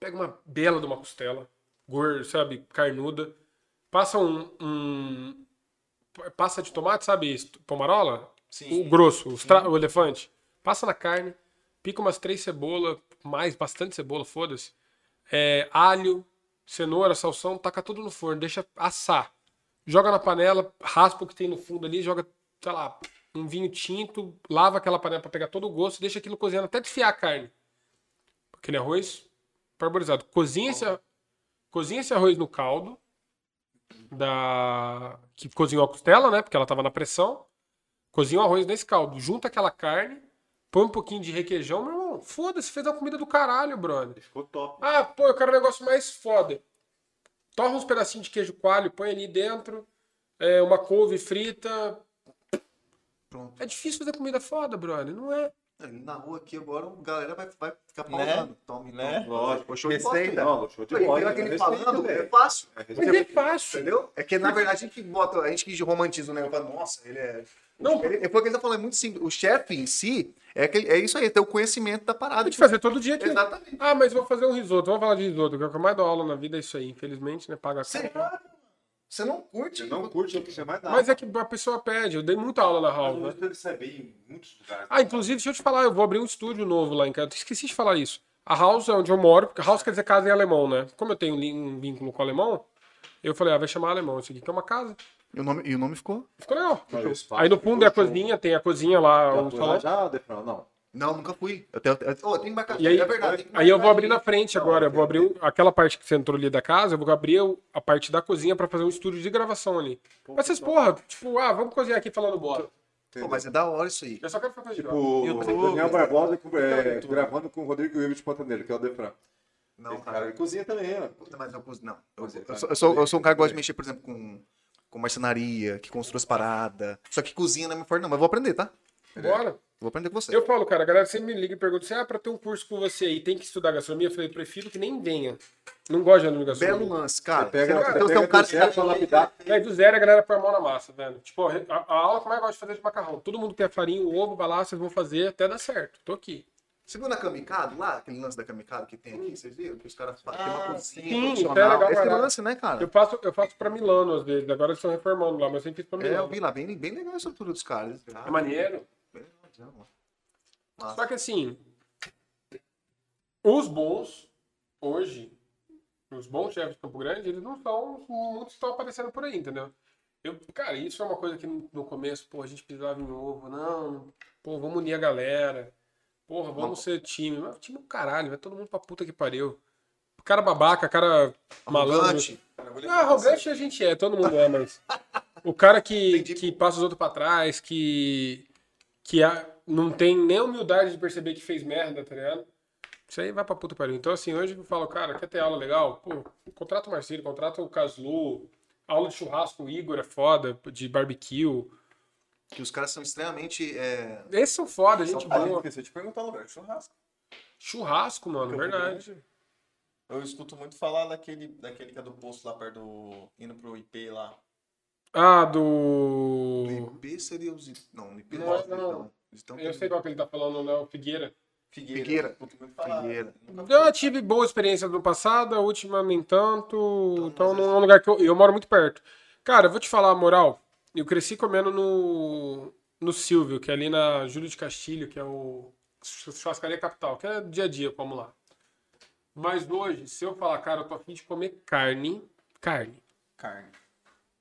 Pega uma bela de uma costela, gorda, sabe, carnuda. Passa um, um- Passa de tomate, sabe, pomarola? Sim. O grosso, o, estra- o elefante. Passa na carne, pica umas três cebolas, mais, bastante cebola, foda-se. É, alho, cenoura, salsão, taca tudo no forno, deixa assar. Joga na panela, raspa o que tem no fundo ali, joga, sei lá, um vinho tinto, lava aquela panela pra pegar todo o gosto, deixa aquilo cozinhando até desfiar a carne. Aquele arroz parborizado. Cozinha esse, cozinha esse arroz no caldo da que cozinhou a costela, né? Porque ela tava na pressão. Cozinha o arroz nesse caldo, junta aquela carne, põe um pouquinho de requeijão, meu irmão. Foda-se, fez uma comida do caralho, brother. Ficou top. Ah, pô, eu quero um negócio mais foda. Torra uns pedacinhos de queijo coalho, põe ali dentro. é, uma couve frita. Pronto. É difícil fazer comida foda, brother. Não é. Na rua aqui agora, a galera vai, vai ficar Né? pausando. Tome, Né? tome. Lógico. Pô, show de bola, Receita. né? Não, show de bola. pelo que ele Respeita, falando, é fácil. É, Mas é fácil. Entendeu? É que na verdade a gente que bota, a gente que romantiza o negócio, fala, nossa, ele é. Não, Ele, foi o que ele tá falando, é muito simples. O chefe em si é, aquele, é isso aí, é ter o conhecimento da parada. Pode fazer todo dia aqui. Exatamente. Ah, mas vou fazer um risoto. Vamos falar de risoto. que é O que eu mais dou aula na vida é isso aí. Infelizmente, né? Paga Você, caro. Você não curte? Você não curte, não precisa mais nada. Mas é que a pessoa pede. Eu dei muita aula na Mas house, o né? Bem em muitos lugares. Ah, inclusive, deixa eu te falar, eu vou abrir um estúdio novo lá em casa. Esqueci de falar isso. A house é onde eu moro, porque house quer dizer casa em alemão, né? Como eu tenho um vínculo com o alemão, eu falei, ah, vai chamar alemão isso aqui, que é uma casa. E o nome, e o nome ficou? Ficou legal. Mas Aí no fundo é a cozinha, tem a cozinha lá, show. o Já salão. lá já, Defrão? Não. Não, nunca fui. Eu tenho, eu, oh, tem que marcar. Aí, é verdade. aí eu vou abrir na frente agora. Eu vou abrir aquela parte que você entrou ali da casa, eu vou abrir a parte da cozinha pra fazer um estúdio de gravação ali. Mas vocês, porra, tipo, ah, vamos cozinhar aqui falando bosta. Pô, mas é da hora isso aí. Eu só quero coisa de Tipo, o Daniel Barbosa é, gravando com o Rodrigo Wilber de Pantaneiro, que é o Defran. Não, Esse cara, ele cozinha também, ó. Puta, mas eu cozinho. Não. Eu, Cozinha, eu tá. sou, eu, sou, eu sou um cara que gosta de mexer, por exemplo, com, com marcenaria, que construa as paradas. Só que cozinha não é meu forte, não. Mas eu vou aprender, tá? Bora. Vou aprender com você. Eu falo, cara, a galera sempre me liga e pergunta assim: ah, pra ter um curso com você aí, tem que estudar gastronomia? Eu falei, prefiro que nem venha. Não gosto de aluno de Belo gastronomia. lance, cara. Você pega, Você- você então é pega um cara do zero pra lapidar. Aí do zero a galera põe a mão na massa, velho. Tipo, a, a aula que eu mais gosto de fazer é de macarrão. Todo mundo tem a farinha, o ovo, vai lá, vocês vão fazer até dar certo. Tô aqui. Você viu na Kamikado lá, aquele lance da Kamikado que tem aqui, vocês viram? Que os caras fazem tem uma cozinha sim, profissional. isso é legal, Esse lance, né, cara? Eu faço, eu faço pra Milano às vezes, agora eles estão reformando lá, mas eu sempre fiz pra É, eu Milano. vi lá, bem, bem legal a estrutura dos caras. É maneiro. Só que assim, os bons, hoje, os bons chefes de Campo Grande, eles não são os muitos estão aparecendo por aí, entendeu? Eu, cara, isso é uma coisa que no começo, pô, a gente pisava em ovo, não, pô, vamos unir a galera, porra, vamos ser time. Mas time é um caralho, vai todo mundo pra puta que pariu. Cara babaca, cara malandro. Arrogante. Não, arrogante a gente é, todo mundo é, mas. O cara que, Entendi. que passa os outros pra trás, que. Que a- não tem nem a humildade de perceber que fez merda, tá ligado? Isso aí vai pra puta pariu. Então, assim, hoje eu falo, cara, quer ter aula legal? Pô, contrata o Marcelo, contrata o Caslu, aula de churrasco, o Igor é foda, de barbecue. Que os caras são extremamente. é, Esses são foda, gente boa. esqueci de perguntar o lugar de churrasco. Churrasco, mano, Campo verdade. Eu escuto muito falar daquele, daquele que é do posto lá perto do. indo pro IP lá. Ah, do. Do IP seria os. Não, o IP Não, não. não. Então, então Eu sei qual que ele tá falando, né? O Figueira. Figueira. Figueira. Figueira. Eu tive boa experiência no passado, a última nem tanto. Então, mas não é um lugar que eu, eu moro muito perto. Cara, eu vou te falar a moral. Eu cresci comendo no, no Silvio, que é ali na Júlio de Castilho, que é o churrascaria capital, que é dia a dia, como lá. Mas hoje, se eu falar, cara, eu tô afim de comer carne, carne. Carne.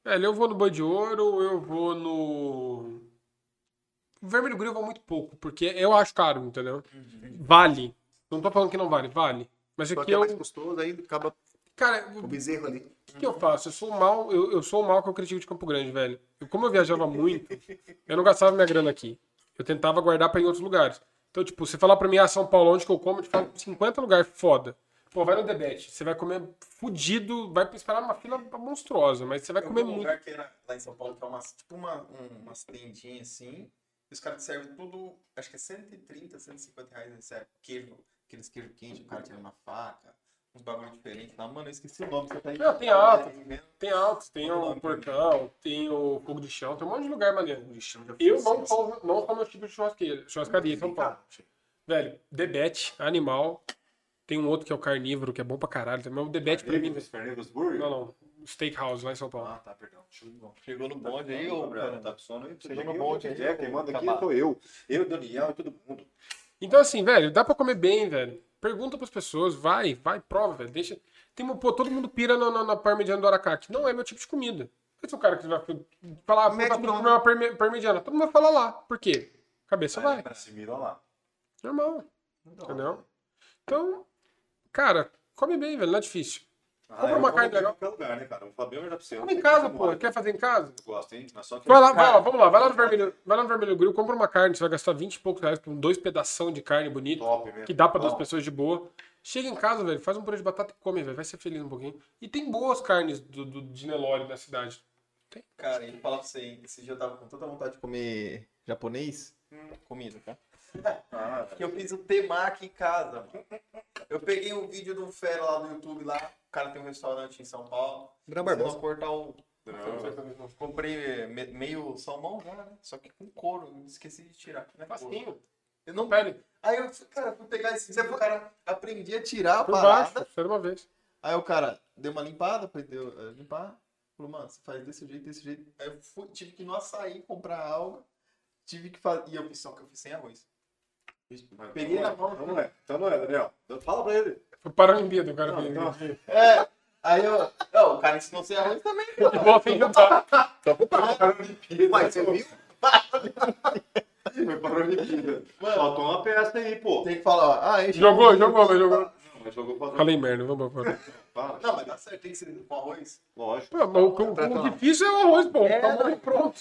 Velho, eu vou no Boi de Ouro, eu vou no. Vermelho Grill eu vou muito pouco, porque eu acho caro, entendeu? Vale. Não tô falando que não vale, vale. Mas Só aqui que é eu. mais gostoso, aí acaba Cara, o bezerro ali. o que eu faço? Eu sou o mal, eu, eu sou o mal que eu critico de Campo Grande, velho. Eu, como eu viajava muito, eu não gastava minha grana aqui. Eu tentava guardar pra ir em outros lugares. Então, tipo, você falar pra mim, ah, São Paulo, onde que eu como, eu te falo 50 lugares foda. Pô, vai no Debete, você vai comer fudido, vai esperar numa fila monstruosa, mas você vai Eu comer vi um muito. lugar que era lá em São Paulo, que é umas, tipo uma, um, umas tendinhas assim. E os caras te servem tudo, acho que é 130, 150 reais eles servem. Queijo, aqueles queijo quente, o cara tira na faca, uns bagulho diferentes lá. Mano, eu esqueci o nome, você tá aí. Não, tem alto. Tem altos, tem Vamos o porcão, tem o fogo de chão, tem um monte de lugar maneiro. Eu não isso. como, não como meu tipo de churrasqueira, churrascaria em São Paulo. Velho, Debete, animal. Tem um outro que é o carnívoro, que é bom pra caralho também. O Debete pra mim. Carnívoros Burger? Não, não. Steakhouse lá em São Paulo. Ah, tá, perdão. Chegou no bonde aí, ô, cara. Tá com sono aí? Chegou no bonde aí, É, quem manda aqui sou eu. Eu, Daniel e todo mundo. Então, assim, velho, dá pra comer bem, velho. Pergunta pras pessoas, vai, vai, prova, velho. Deixa. Tem, uma- pô, todo mundo pira na, na, na parmegiana do Aracá, que não é meu tipo de comida. Esse é o cara que vai falar, tá tudo pronto. comer uma parme- parmegiana. Todo mundo vai falar lá. Por quê? Cabeça vai. Assimila lá. Normal. Entendeu? Então, cara, come bem, velho. Não é difícil. Compra eu uma carne em legal. qualquer lugar, né, cara? Vou falar bem verdade pra você. Come em casa, pô. Quer fazer em casa? Gosto, hein? Mas só que... Vai lá, vai lá, vamos lá. Vai lá no Vermelho, vai lá no Vermelho Grill, compra uma carne. Você vai gastar 20 e poucos reais por dois pedação de carne bonita. Top mesmo. que dá pra duas pessoas de boa. Chega em casa, velho, faz um purê de batata e come, velho. Vai ser feliz um pouquinho. E tem boas carnes do, do, de Nelore da cidade. Cara, e falar pra você, hein, esse dia eu tava com tanta vontade de comer japonês. Comida, tá? Ah, Que eu fiz o temaki em casa, mano. Eu peguei um vídeo de um fera lá no YouTube lá. O cara tem um restaurante em São Paulo. Gran Barbosa. cortar o. não. Comprei me- meio salmão já, né? Só que com couro. Esqueci de tirar. Não é. Facinho. Eu não Pele. Aí eu, cara, fui pegar esse vídeo, o cara aprendi a tirar a Por parada. baixo, uma vez. Aí o cara deu uma limpada, aprendeu a limpar. Falou, mano, você faz desse jeito, desse jeito. Aí eu fui, tive que ir no açaí comprar algo. Tive que fazer. E eu fiz só que eu fiz sem arroz. Peguei na mão. Então não é. Então não é, Daniel. Fala pra ele. Foi para a Olimpíada, o cara Não, fez. não. É. Aí eu. Não, o cara ensinou sem arroz também. Futebol sem jantar. Uai, você viu? Foi para a Olimpíada. Faltou uma peça aí, pô. Tem que falar, ó. Ah, enche Jogou, jogou, mas jogou. Não, mas jogou pra Falei merda, vamos embora. Não, mas tá certo, tem que ser com arroz. Lógico. Pô, mas o, o- o difícil é o arroz, pô. Tá bom, pronto.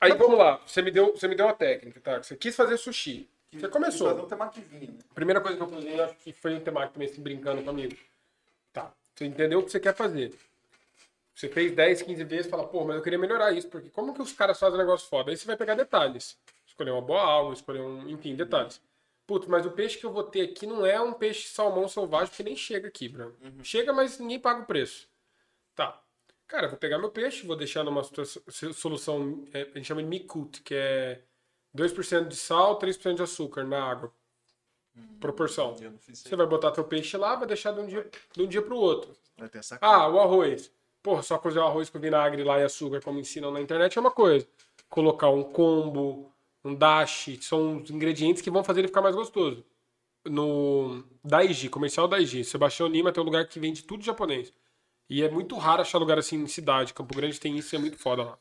Aí vamos lá, você me deu, você me deu uma técnica, tá? Você quis fazer sushi. Você Fazer começou. um temaquizinho, né? Primeira coisa que eu cozinhei, acho que foi o temaki também, assim, brincando comigo. Tá. Você entendeu o que você quer fazer. Você fez 10, 15 vezes, fala, pô, mas eu queria melhorar isso, porque como que os caras fazem um negócio foda? Aí você vai pegar detalhes. Escolher uma boa água, escolher um. Enfim, detalhes. Putz, mas o peixe que eu vou ter aqui não é um peixe salmão selvagem, porque nem chega aqui, bro. Chega, mas ninguém paga o preço. Tá. Cara, eu vou pegar meu peixe, vou deixar numa solução, é, a gente chama de mikut, que é 2% de sal, 3% de açúcar na água. Proporção. Não fiz Você vai botar teu peixe lá, vai deixar de um dia, de um dia pro outro. Vai ter essa Ah, o arroz. Porra, só cozer o arroz com vinagre lá e açúcar, como ensinam na internet, é uma coisa. Colocar um combo, um dashi, são os ingredientes que vão fazer ele ficar mais gostoso. no Daiji, comercial Daiji. Sebastião Lima tem um lugar que vende tudo japonês. E é muito raro achar lugar assim em cidade. Campo Grande tem isso é muito foda lá.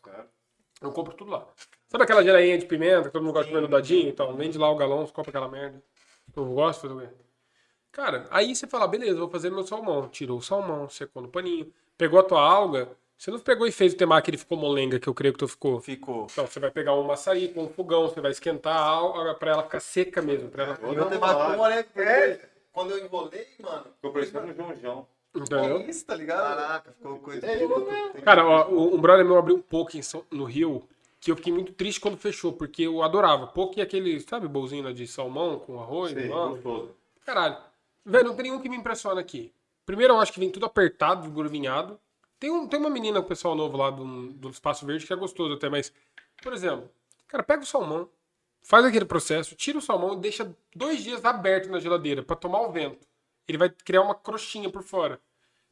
Eu compro tudo lá. Sabe aquela geleinha de pimenta que todo mundo gosta de comer no dadinho? Então, vende lá o galão, você compra aquela merda. Eu gosto de fazer o quê? Cara, aí você fala, beleza, vou fazer meu salmão. Tirou o salmão, secou no paninho. Pegou a tua alga. Você não pegou e fez o temaki, ele ficou molenga, que eu creio que tu ficou. Ficou. Então, você vai pegar um maçari com um fogão, você vai esquentar a alga pra ela ficar seca mesmo. Pra ela... Eu tenho uma né? Porque quando eu enrolei, mano. Ficou parecendo um João João. Entendeu? É isso, tá ligado? Caraca, ficou coisa. Cara, ó, o- um brother meu abriu um poke São- no Rio, que eu fiquei muito triste quando fechou, porque eu adorava. Poke é aquele, sabe, bolzinho lá de salmão com arroz, Sim, gostoso. Caralho. Velho, não tem nenhum que me impressiona aqui. Primeiro, eu acho que vem tudo apertado, gurvinhado. Tem, um, tem uma menina, o pessoal novo lá do, do Espaço Verde, que é gostoso até, mas, por exemplo, cara, pega o salmão, faz aquele processo, tira o salmão e deixa dois dias aberto na geladeira pra tomar o vento. Ele vai criar uma crostinha por fora.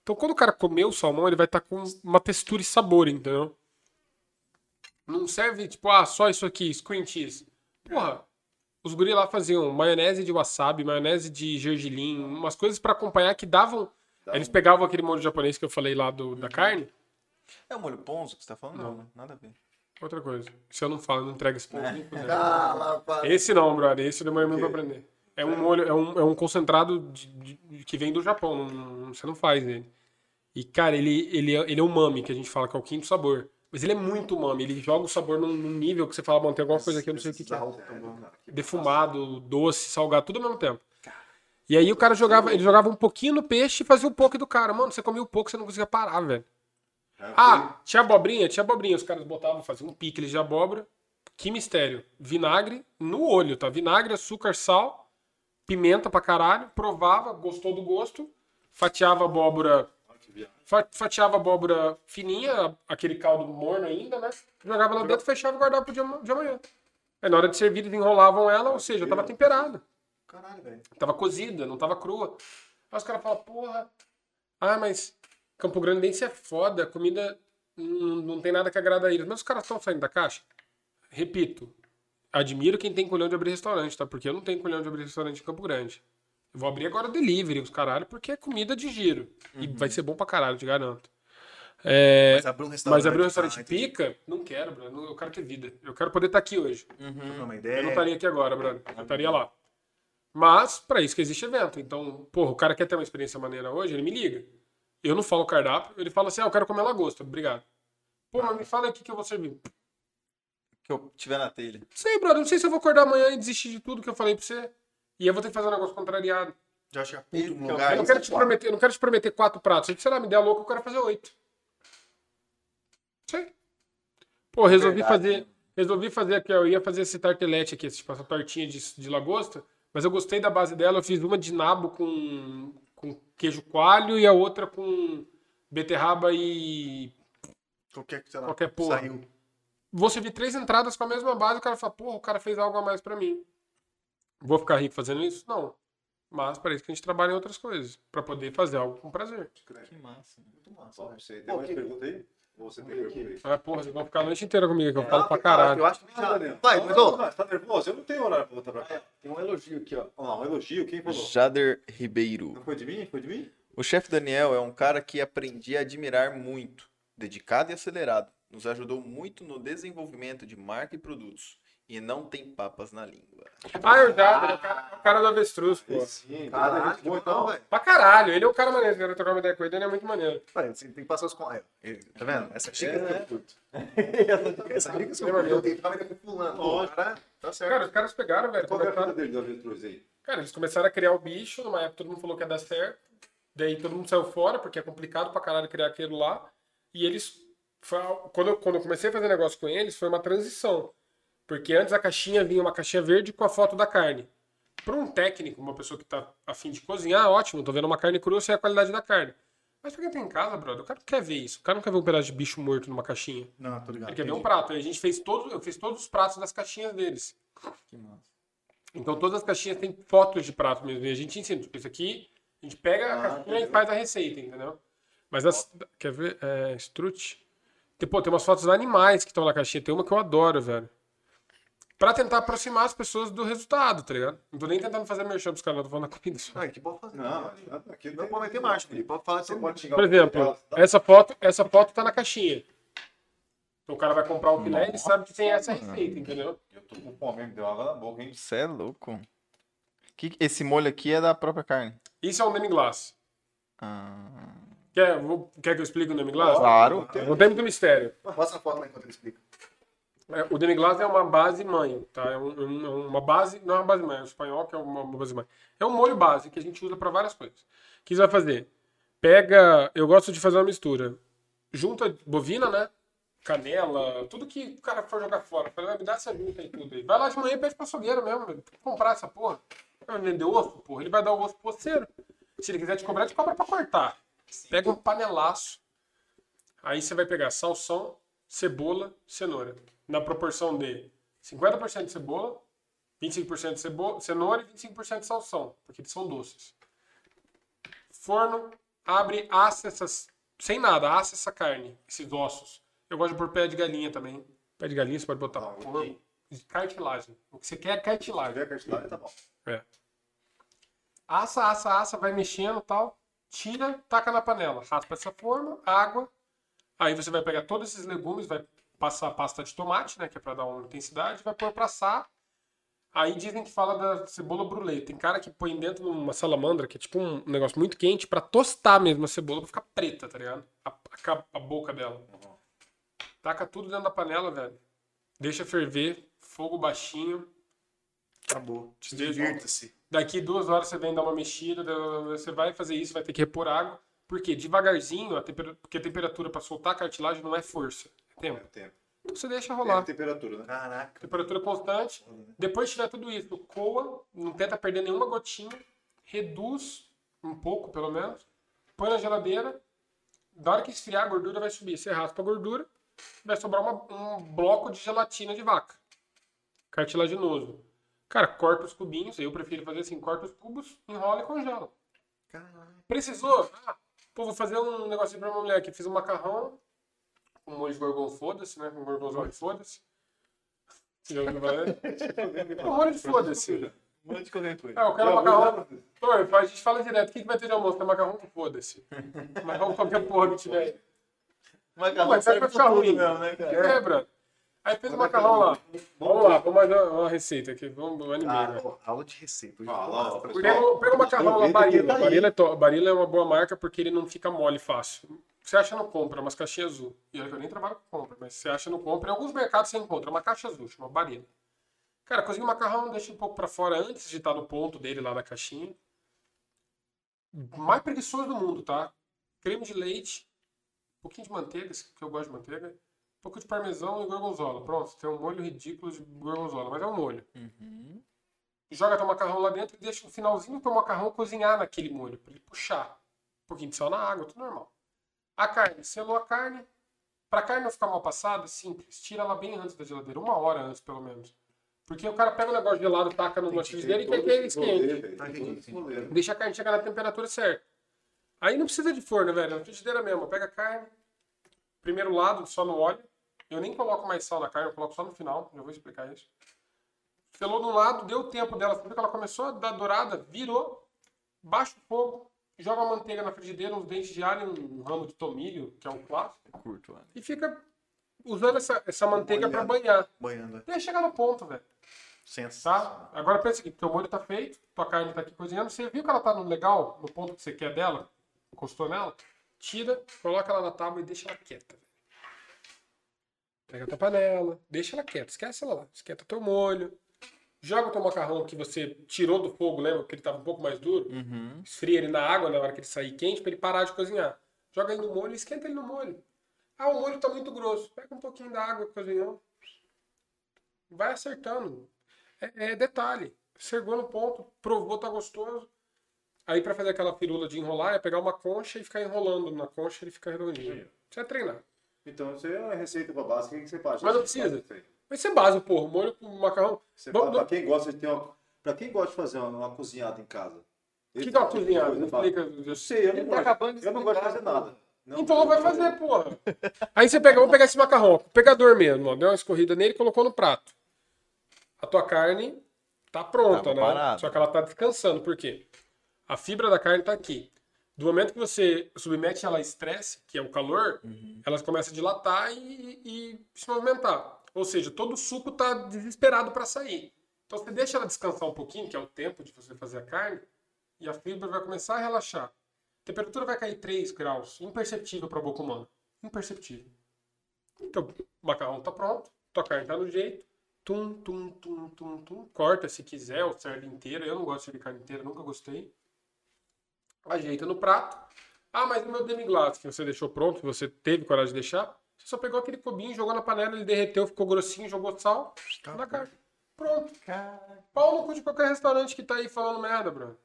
Então, quando o cara comer o salmão, ele vai estar com uma textura e sabor, entendeu? Não serve, tipo, ah, só isso aqui, screen cheese. Porra, os guri lá faziam maionese de wasabi, maionese de gergelim, umas coisas pra acompanhar que davam. Eles pegavam aquele molho japonês que eu falei lá do, da carne. É o molho ponzo que você tá falando? Não, né? Nada a ver. Outra coisa. Se eu não falo, eu não entrego esse ponto. nem fudendo. Ah, para. Esse não, brother. Esse demorei muito pra aprender. É um molho, é um, é um concentrado de- de- que vem do Japão. não- não- você não faz ele. E, cara, ele, ele, é, ele é umami, que a gente fala, que é o quinto sabor. Mas ele é muito umami. Ele joga o sabor num, num nível que você fala, bom, tem alguma coisa aqui, eu não sei o que, que é. Defumado, doce, salgado, tudo ao mesmo tempo. E aí o cara jogava, ele jogava um pouquinho no peixe e fazia o poke do cara. Mano, você comia o poke, você não conseguia parar, velho. Ah, tinha abobrinha? Tinha abobrinha. Os caras botavam, faziam um picles de abóbora. Que mistério. Vinagre no olho, tá? Vinagre, açúcar, sal, pimenta pra caralho. Provava, gostou do gosto. Fatiava a abóbora. Fa- Fatiava a abóbora fininha, aquele caldo morno ainda, né? Jogava lá dentro, fechava e guardava pro dia de amanhã. Aí na hora de servir, eles enrolavam ela, ou seja, tava temperada. Caralho, velho. Tava cozida, não tava crua. Aí os caras falam, porra, ah, mas Campo Grandense é foda, a comida não, não tem nada que agrada a eles. Mas os caras estão saindo da caixa. Repito, admiro quem tem colhão de abrir restaurante, tá? Porque eu não tenho colhão de abrir restaurante em Campo Grande. Eu vou abrir agora delivery, os caralho, porque é comida de giro. E vai ser bom pra caralho, te garanto. É, Mas abrir um restaurante. mas abrir um restaurante ah, pica, não quero, Bruno. Eu quero ter vida. Eu quero poder estar aqui hoje. Uma Eu não estaria aqui agora, Bruno. Eu estaria lá. Mas, pra isso que existe evento. Então, porra, o cara quer ter uma experiência maneira hoje, ele me liga. Eu não falo cardápio, ele fala assim, ah, eu quero comer lagosta, obrigado. Pô, mas me fala que, que eu vou servir. Que eu tiver na telha. Sei, brother, não sei se eu vou acordar amanhã e desistir de tudo que eu falei pra você. E eu vou ter que fazer um negócio contrariado. Já chega puto que no é lugar. Eu não quero te prometer, eu não quero te prometer quatro pratos. Se você lá me der a louca, eu quero fazer oito. Sei. Pô, resolvi Verdade, fazer. Resolvi fazer aqui, ó, eu ia fazer esse tartelete aqui, tipo, essa tortinha de, de lagosta, mas eu gostei da base dela, eu fiz uma de nabo com, com queijo coalho e a outra com beterraba e Qualquer, sei lá, qualquer porra. Saiu. Vou servir três entradas com a mesma base, o cara fala, porra, o cara fez algo a mais pra mim. Vou ficar rico fazendo isso? Não. Mas para isso que a gente trabalha em outras coisas, pra poder fazer algo com prazer. Que massa. Ó, você tem mais pergunta aí? Ou você tem pergunta aí? Ah, porra, vocês vão ficar a noite inteira comigo, que eu falo pra caralho. Eu acho que Ah, já... Daniel. Vai, Não, mas, ô, Você tá nervoso? Eu não tenho horário pra voltar pra cá. Tem um elogio aqui, ó. Lá, um elogio. Quem falou? Jader Ribeiro. Não foi de mim? Foi de mim? O chefe Daniel é um cara que aprendi a admirar muito, dedicado e acelerado. Nos ajudou muito no desenvolvimento de marca e produtos. E não tem papas na língua. Ah, eu já, ele é o cara, é o cara do avestruz, pô. Sim, Caralho, cara, boa, bom, então. velho. Pra caralho, ele é o cara maneiro, quero trocar uma ideia com ele, ele é muito maneiro. Vai, Você tem que passar os com. Ó. Ele- Tá vendo? Essa dica É, né? curto. Essa dica que eu curto. Eu tenho que ficar ainda com fulano. Lógico. cara, tá certo. Cara, os caras pegaram, velho, Qual é a vida dele do avestruz aí? cara, eles começaram a criar o bicho, numa época todo mundo falou que ia dar certo, daí todo mundo saiu fora, porque é complicado pra caralho criar aquilo lá, e eles, eu, quando eu comecei a fazer negócio com eles, foi uma transição, porque antes a caixinha vinha uma caixinha verde com a foto da carne. Para um técnico, uma pessoa que tá afim de cozinhar, ótimo, tô vendo uma carne crua, sei a qualidade da carne. Mas pra quem tem em casa, brother, o cara não quer ver isso. O cara não quer ver um pedaço de bicho morto numa caixinha. Não, tô ligado. Ele quer ver um prato. E a gente fez todos, eu fiz todos os pratos das caixinhas deles. Que massa. Então todas as caixinhas têm fotos de prato mesmo. E a gente ensina. Tipo, isso aqui, a gente pega a caixinha e faz a receita, entendeu? Mas as. Quer ver? É, strut. Tem, pô, tem umas fotos de animais que estão na caixinha. Tem uma que eu adoro, velho. Pra tentar aproximar as pessoas do resultado, tá ligado? Não tô nem tentando fazer merchan pros caras, não tô falando da comida só. Ah, que pode fazer. Não, aqui Não pode meter marcha, Felipe. Pode falar Você assim. pode xingar Por o exemplo, tá? essa foto, essa foto tá na caixinha. Então o cara vai comprar um filé e ele sabe que tem essa receita, entendeu? Eu tô com fome, me deu água na boca, hein? Você é louco. Que, esse molho aqui é da própria carne. Isso é um demi-glace. Ah, Quer, vou- quer que eu explique o demi-glace? claro. Não tem muito mistério. Mostra a foto lá enquanto ele explica. É, o demi-glace é uma base mãe, tá? É, um- é uma base, não é uma base mãe, é um espanhol que é uma, uma base mãe. É um molho base que a gente usa para várias coisas. O que você vai fazer? Pega, eu gosto de fazer uma mistura. Junta bovina, né? Canela, tudo que o cara for jogar fora. Fala, "Vai, me dá essa junta aí tudo aí. Vai lá de manhã e pede pra açougueiro mesmo, velho. comprar essa porra. Vai vender osso, porra. Ele vai dar o osso pro osseiro. Se ele quiser te cobrar, te cobra pra cortar. Pega um panelaço. Aí você vai pegar salsão, cebola, cenoura. Na proporção de 50% de cebola, 25% de cebola, cenoura e 25% de salsão, porque eles são doces. Forno, abre, assa essas. Sem nada, assa essa carne, esses ossos. Eu gosto de pôr pé de galinha também. Pé de galinha você pode botar Ah, cartilagem. O que você quer é Se cartilagem. tiver cartilagem, tá bom. Assa, assa, assa, vai mexendo e tal. Tira, taca na panela. Raspa essa forma, água. Aí você vai pegar todos esses legumes, vai passar a pasta de tomate, né? Que é pra dar uma intensidade, vai pôr pra assar. Aí dizem que fala da cebola brulê. Tem cara que põe dentro de uma salamandra, que é tipo um negócio muito quente, pra tostar mesmo a cebola, pra ficar preta, tá ligado? A, a, a boca dela. Taca tudo dentro da panela, velho. Deixa ferver, fogo baixinho. Acabou. Divirta-se. Daqui duas horas você vem dar uma mexida, você vai fazer isso, vai ter que repor água. Por quê? Devagarzinho, a temperatura, porque a temperatura para soltar a cartilagem não é força, tempo. Tempo. Então você deixa rolar. temperatura, né? Caraca. Temperatura constante. Depois que tiver tudo isso, coa, não tenta perder nenhuma gotinha, reduz um pouco pelo menos, põe na geladeira. Da hora que esfriar, a gordura vai subir. Você raspa a gordura, vai sobrar uma- um bloco de gelatina de vaca. Cartilaginoso. Cara, corta os cubinhos, eu prefiro fazer assim, corta os cubos, enrola e congela. Caraca. Precisou? Ah, pô, vou fazer um negocinho pra uma mulher aqui. Fiz um macarrão, um molho de gorgon, foda-se, né? Um gorgonzola, foda-se. Você já ouviu falar? Um molho de foda-se. Um monte de qualquer coisa. Ah, eu quero macarrão. Pô, a gente fala direto, o que, que vai ter de almoço? Tem macarrão com foda-se. Macarrão com qualquer porra que tiver aí. Macarrão Mas serve ficar pra tudo ruim. mesmo, né, cara? É, brother. Aí fez o macarrão lá. Vamos lá, vamos mais uma, uma receita aqui. Vamos, animar, Ah, né? aula de receita. Ah. Pega, o macarrão lá, Barilla. tá aí. Barilla é, Barilla é uma boa marca porque ele não fica mole fácil. Você acha no compra, umas caixinhas azul. E olha que eu nem trabalho com compra, mas você acha no compra. Em alguns mercados você encontra uma caixa azul, chama Barilla. Cara, cozinha o macarrão, deixa um pouco pra fora antes de estar no ponto dele lá na caixinha. Mais preguiçoso do mundo, tá? Creme de leite, um pouquinho de manteiga, que eu gosto de manteiga. Um pouco de parmesão e gorgonzola. Pronto, tem um molho ridículo de gorgonzola, mas é um molho Uhum. joga teu macarrão lá dentro e deixa o finalzinho do teu macarrão cozinhar naquele molho, pra ele puxar. Um pouquinho de sal na água, tudo normal. A carne, selou a carne. Pra carne não ficar mal passada, simples. Tira ela bem antes da geladeira, uma hora antes pelo menos. Porque o cara pega o negócio gelado, taca Entendi, frigideira e quer que ele esquente. rolê. Deixa a carne chegar na temperatura certa. Aí não precisa de forno, velho. É na frigideira mesmo. Pega a carne, primeiro lado, só no óleo. Eu nem coloco mais sal na carne, eu coloco só no final. Já vou explicar isso. Selou de um lado, deu tempo dela. Você viu que ela começou a dar dourada, virou, baixa o fogo, joga a manteiga na frigideira, uns dentes de alho, um ramo de tomilho, que é um clássico, Curto, mano. e fica usando essa, essa manteiga para banhar. Banhando. Até chegar no ponto, velho. Sensacional. Tá? Agora pensa aqui, teu molho tá feito, tua carne tá aqui cozinhando, você viu que ela tá no legal, no ponto que você quer dela, encostou nela, tira, coloca ela na tábua e deixa ela quieta. Pega a tua panela, deixa ela quieta, esquece ela lá, esquenta teu molho, joga o teu macarrão que você tirou do fogo, lembra que ele tava um pouco mais duro? Uhum. Esfria ele na água na hora que ele sair quente pra ele parar de cozinhar. Joga ele no molho e esquenta ele no molho. Ah, o molho tá muito grosso. Pega um pouquinho da água que cozinhou. Vai acertando. É, é detalhe. Chegou no ponto, provou, tá gostoso. Aí pra fazer aquela firula de enrolar, é pegar uma concha e ficar enrolando na concha ele fica redondinho. Você vai treinar. Então, isso é uma receita básica. Que você faz? Mas não precisa. Vai ser básico, porra. Molho com macarrão. Você Vamos- fala, pra quem gosta de ter uma, pra quem gosta de fazer uma, uma cozinhada em casa. O que, que é uma cozinhada? fácil. Explica. Eu sei, eu não, Ele tá gosto, acabando de eu não gosto de fazer nada. Não, Então não vai fazer, porra. Aí você pega, vamos pegar esse macarrão, ó, pegador mesmo, ó, deu uma escorrida nele e colocou no prato. a tua carne tá pronta, Tava né? parada. Só que ela tá descansando. Por quê? A fibra da carne tá aqui. Do momento que você submete ela a estresse, que é o calor, ela começa a dilatar e, e se movimentar. Ou seja, todo o suco tá desesperado para sair. Então você deixa ela descansar um pouquinho, que é o tempo de você fazer a carne, e a fibra vai começar a relaxar. A temperatura vai cair 3 graus, imperceptível para a boca humana. Imperceptível. Então, o macarrão tá pronto, tua carne tá no jeito. Tum, tum, tum, tum, tum. Corta se quiser, ou serve inteira. Eu não gosto de carne inteira, nunca gostei. Ajeita no prato. Ah, mas o meu demi-glace que você deixou pronto, que você teve coragem de deixar, você só pegou aquele cubinho, jogou na panela, ele derreteu, ficou grossinho, jogou sal na carne. Pronto. Pau no cu de qualquer restaurante que tá aí falando merda, Bruno.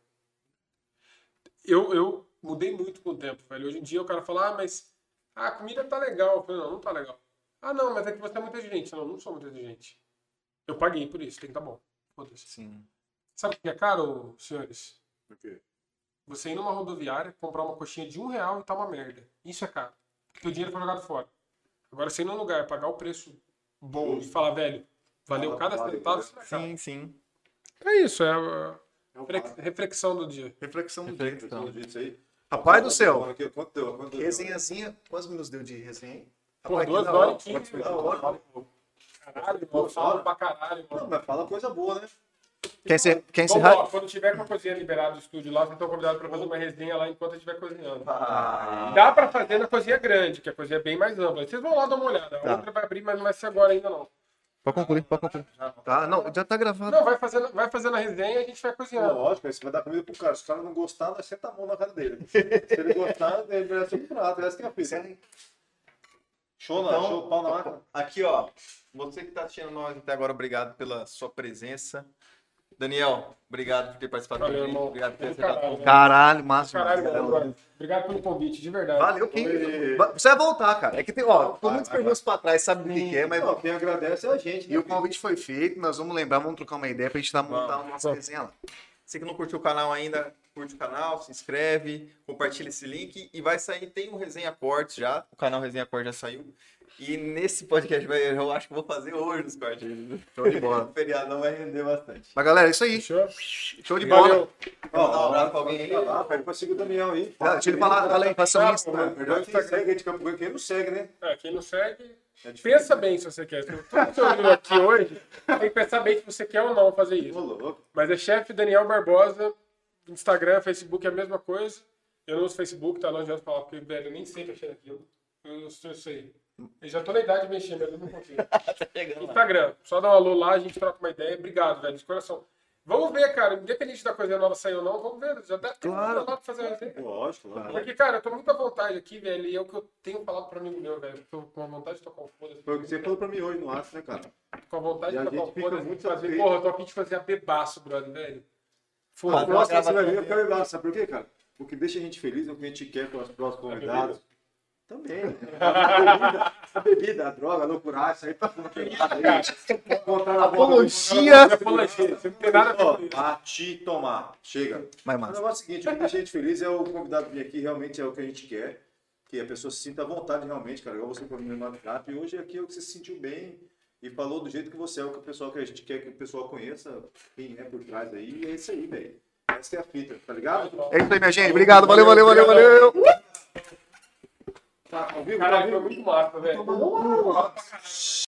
Eu, eu mudei muito com o tempo, velho. Hoje em dia o cara fala, ah, mas ah, a comida tá legal. Eu falei, não, não tá legal. Ah, não, mas é que você é muito exigente. Não, não sou muito exigente. Eu paguei por isso, tem que tá bom. Foda-se. Sim. Sabe o que é caro, senhores? Por quê? Você ir numa rodoviária, comprar uma coxinha de um real e tá uma merda. Isso é caro. Porque o dinheiro foi jogado fora. Agora, você ir num lugar, pagar o preço bom e falar, velho, valeu cada centavo, não é. Sim, sim. É isso, é a reflex- reflexão do dia. Reflexão do dia. Reflexão. Então, disso aí. Rapaz do céu. Quanto deu? Quanto deu? Resenhazinha. Quantos minutos deu de resenha? hein? Que duas horas hora. e quinze. Caralho, irmão, fala pra caralho, Não, mano. mas fala coisa boa, né? Quer, encer- quer Bom, encerrar? ó, quando tiver com a cozinha liberada do estúdio lá, vocês estão convidados pra fazer uma resenha lá enquanto estiver cozinhando. Ah, Dá pra fazer na cozinha grande, que a cozinha é bem mais ampla. Vocês vão lá dar uma olhada. A Tá. outra vai abrir, mas não vai ser agora ainda, não. Pode concluir, pode concluir. Tá, não, já tá gravado. Não, vai fazendo, vai fazendo a resenha e a gente vai cozinhando. lógico, aí você vai dar comida pro cara. Se o cara não gostar, nós senta a mão na cara dele. Se ele gostar, ele merece um prato. Essa que é a fita. Show, Então, show, pau na máquina. Aqui, ó. Você que tá assistindo nós até agora, obrigado pela sua presença. Daniel, obrigado por ter participado Valeu. Obrigado por ter Do aceitado caralho. Caralho, massa. Caralho, mano. Obrigado pelo convite, de verdade. Valeu, quem? Você vai voltar, cara. É que tem, ó, Vai, muitas perguntas pra trás, sabe do que, é, mas. Não, quem agradece é a gente. né, E o convite foi feito, nós vamos lembrar, vamos trocar uma ideia pra gente dar, montar uma nossa resenha lá. Você que não curtiu o canal ainda, curte o canal, se inscreve, compartilha esse link e vai sair, tem um Resenha Cortes já, o canal Resenha Cortes já saiu. E nesse podcast eu acho que vou fazer hoje os cortes. Show de bola. O feriadão vai render bastante. Mas galera, é isso aí. Fechou? Show de bola. Ó, Mandar um abraço pra alguém aí. Tá lá, pede pra seguir o Daniel aí. Ah, Deixa ele falar, fala aí, faça um Insta. Verdade, quem segue a gente Campo Grande, quem não segue, né? É, quem não segue, É difícil. pensa bem se você quer. Que você ouviu aqui hoje, tem que pensar bem se você quer ou não fazer isso. Mas é chefe Daniel Barbosa, Instagram, Facebook é a mesma coisa. Eu não uso Facebook, tá? Não adianta falar, porque, velho, eu nem sei mexer naquilo. Eu, eu sei. Eu já tô na idade de mexer, mas eu não consigo. Instagram, só dá um alô lá, a gente troca uma ideia. Obrigado, velho, de coração. Vamos ver, cara, independente da coisa nova sair ou não, vamos ver. Já deve ter Claro. lá pra fazer uma resenha. Lógico, lógico. Porque, cara, eu tô muito à vontade aqui, velho, e é o que eu tenho falado pra amigo meu, velho. Tô com a vontade de tocar um foda-se. Foi o que você falou pra mim hoje no Atos, né, cara? Com a vontade E a de tocar um gente fica foda-se. muito Fazer, porra, eu tô aqui de fazer a bebaço, brother, velho. Foda-se. próxima você vai ver, eu quero ir lá. Sabe por quê, cara? O que deixa a gente feliz é o que a gente quer com os próximos convidados. Também. A bebida, a bebida, a droga, a loucura, isso aí tá aí. Contar na Apologia. Apologia, você não tem nada a ver a te tomar. Chega. Mas O massa. negócio é o seguinte, o que deixa a gente feliz é o convidado vir aqui, realmente é o que a gente quer. Que a pessoa se sinta à vontade realmente, cara. Igual você falou no WhatsApp. E hoje aqui é o que você se sentiu bem e falou do jeito que você é, o que o pessoal que a gente quer que o pessoal conheça, quem é por trás aí. E é isso aí, velho. Essa é a fita, tá ligado? É isso aí, minha gente. Obrigado, valeu, valeu, valeu, valeu. Tá, ao vivo? Tá ao Caralho, vivo? foi muito massa, velho.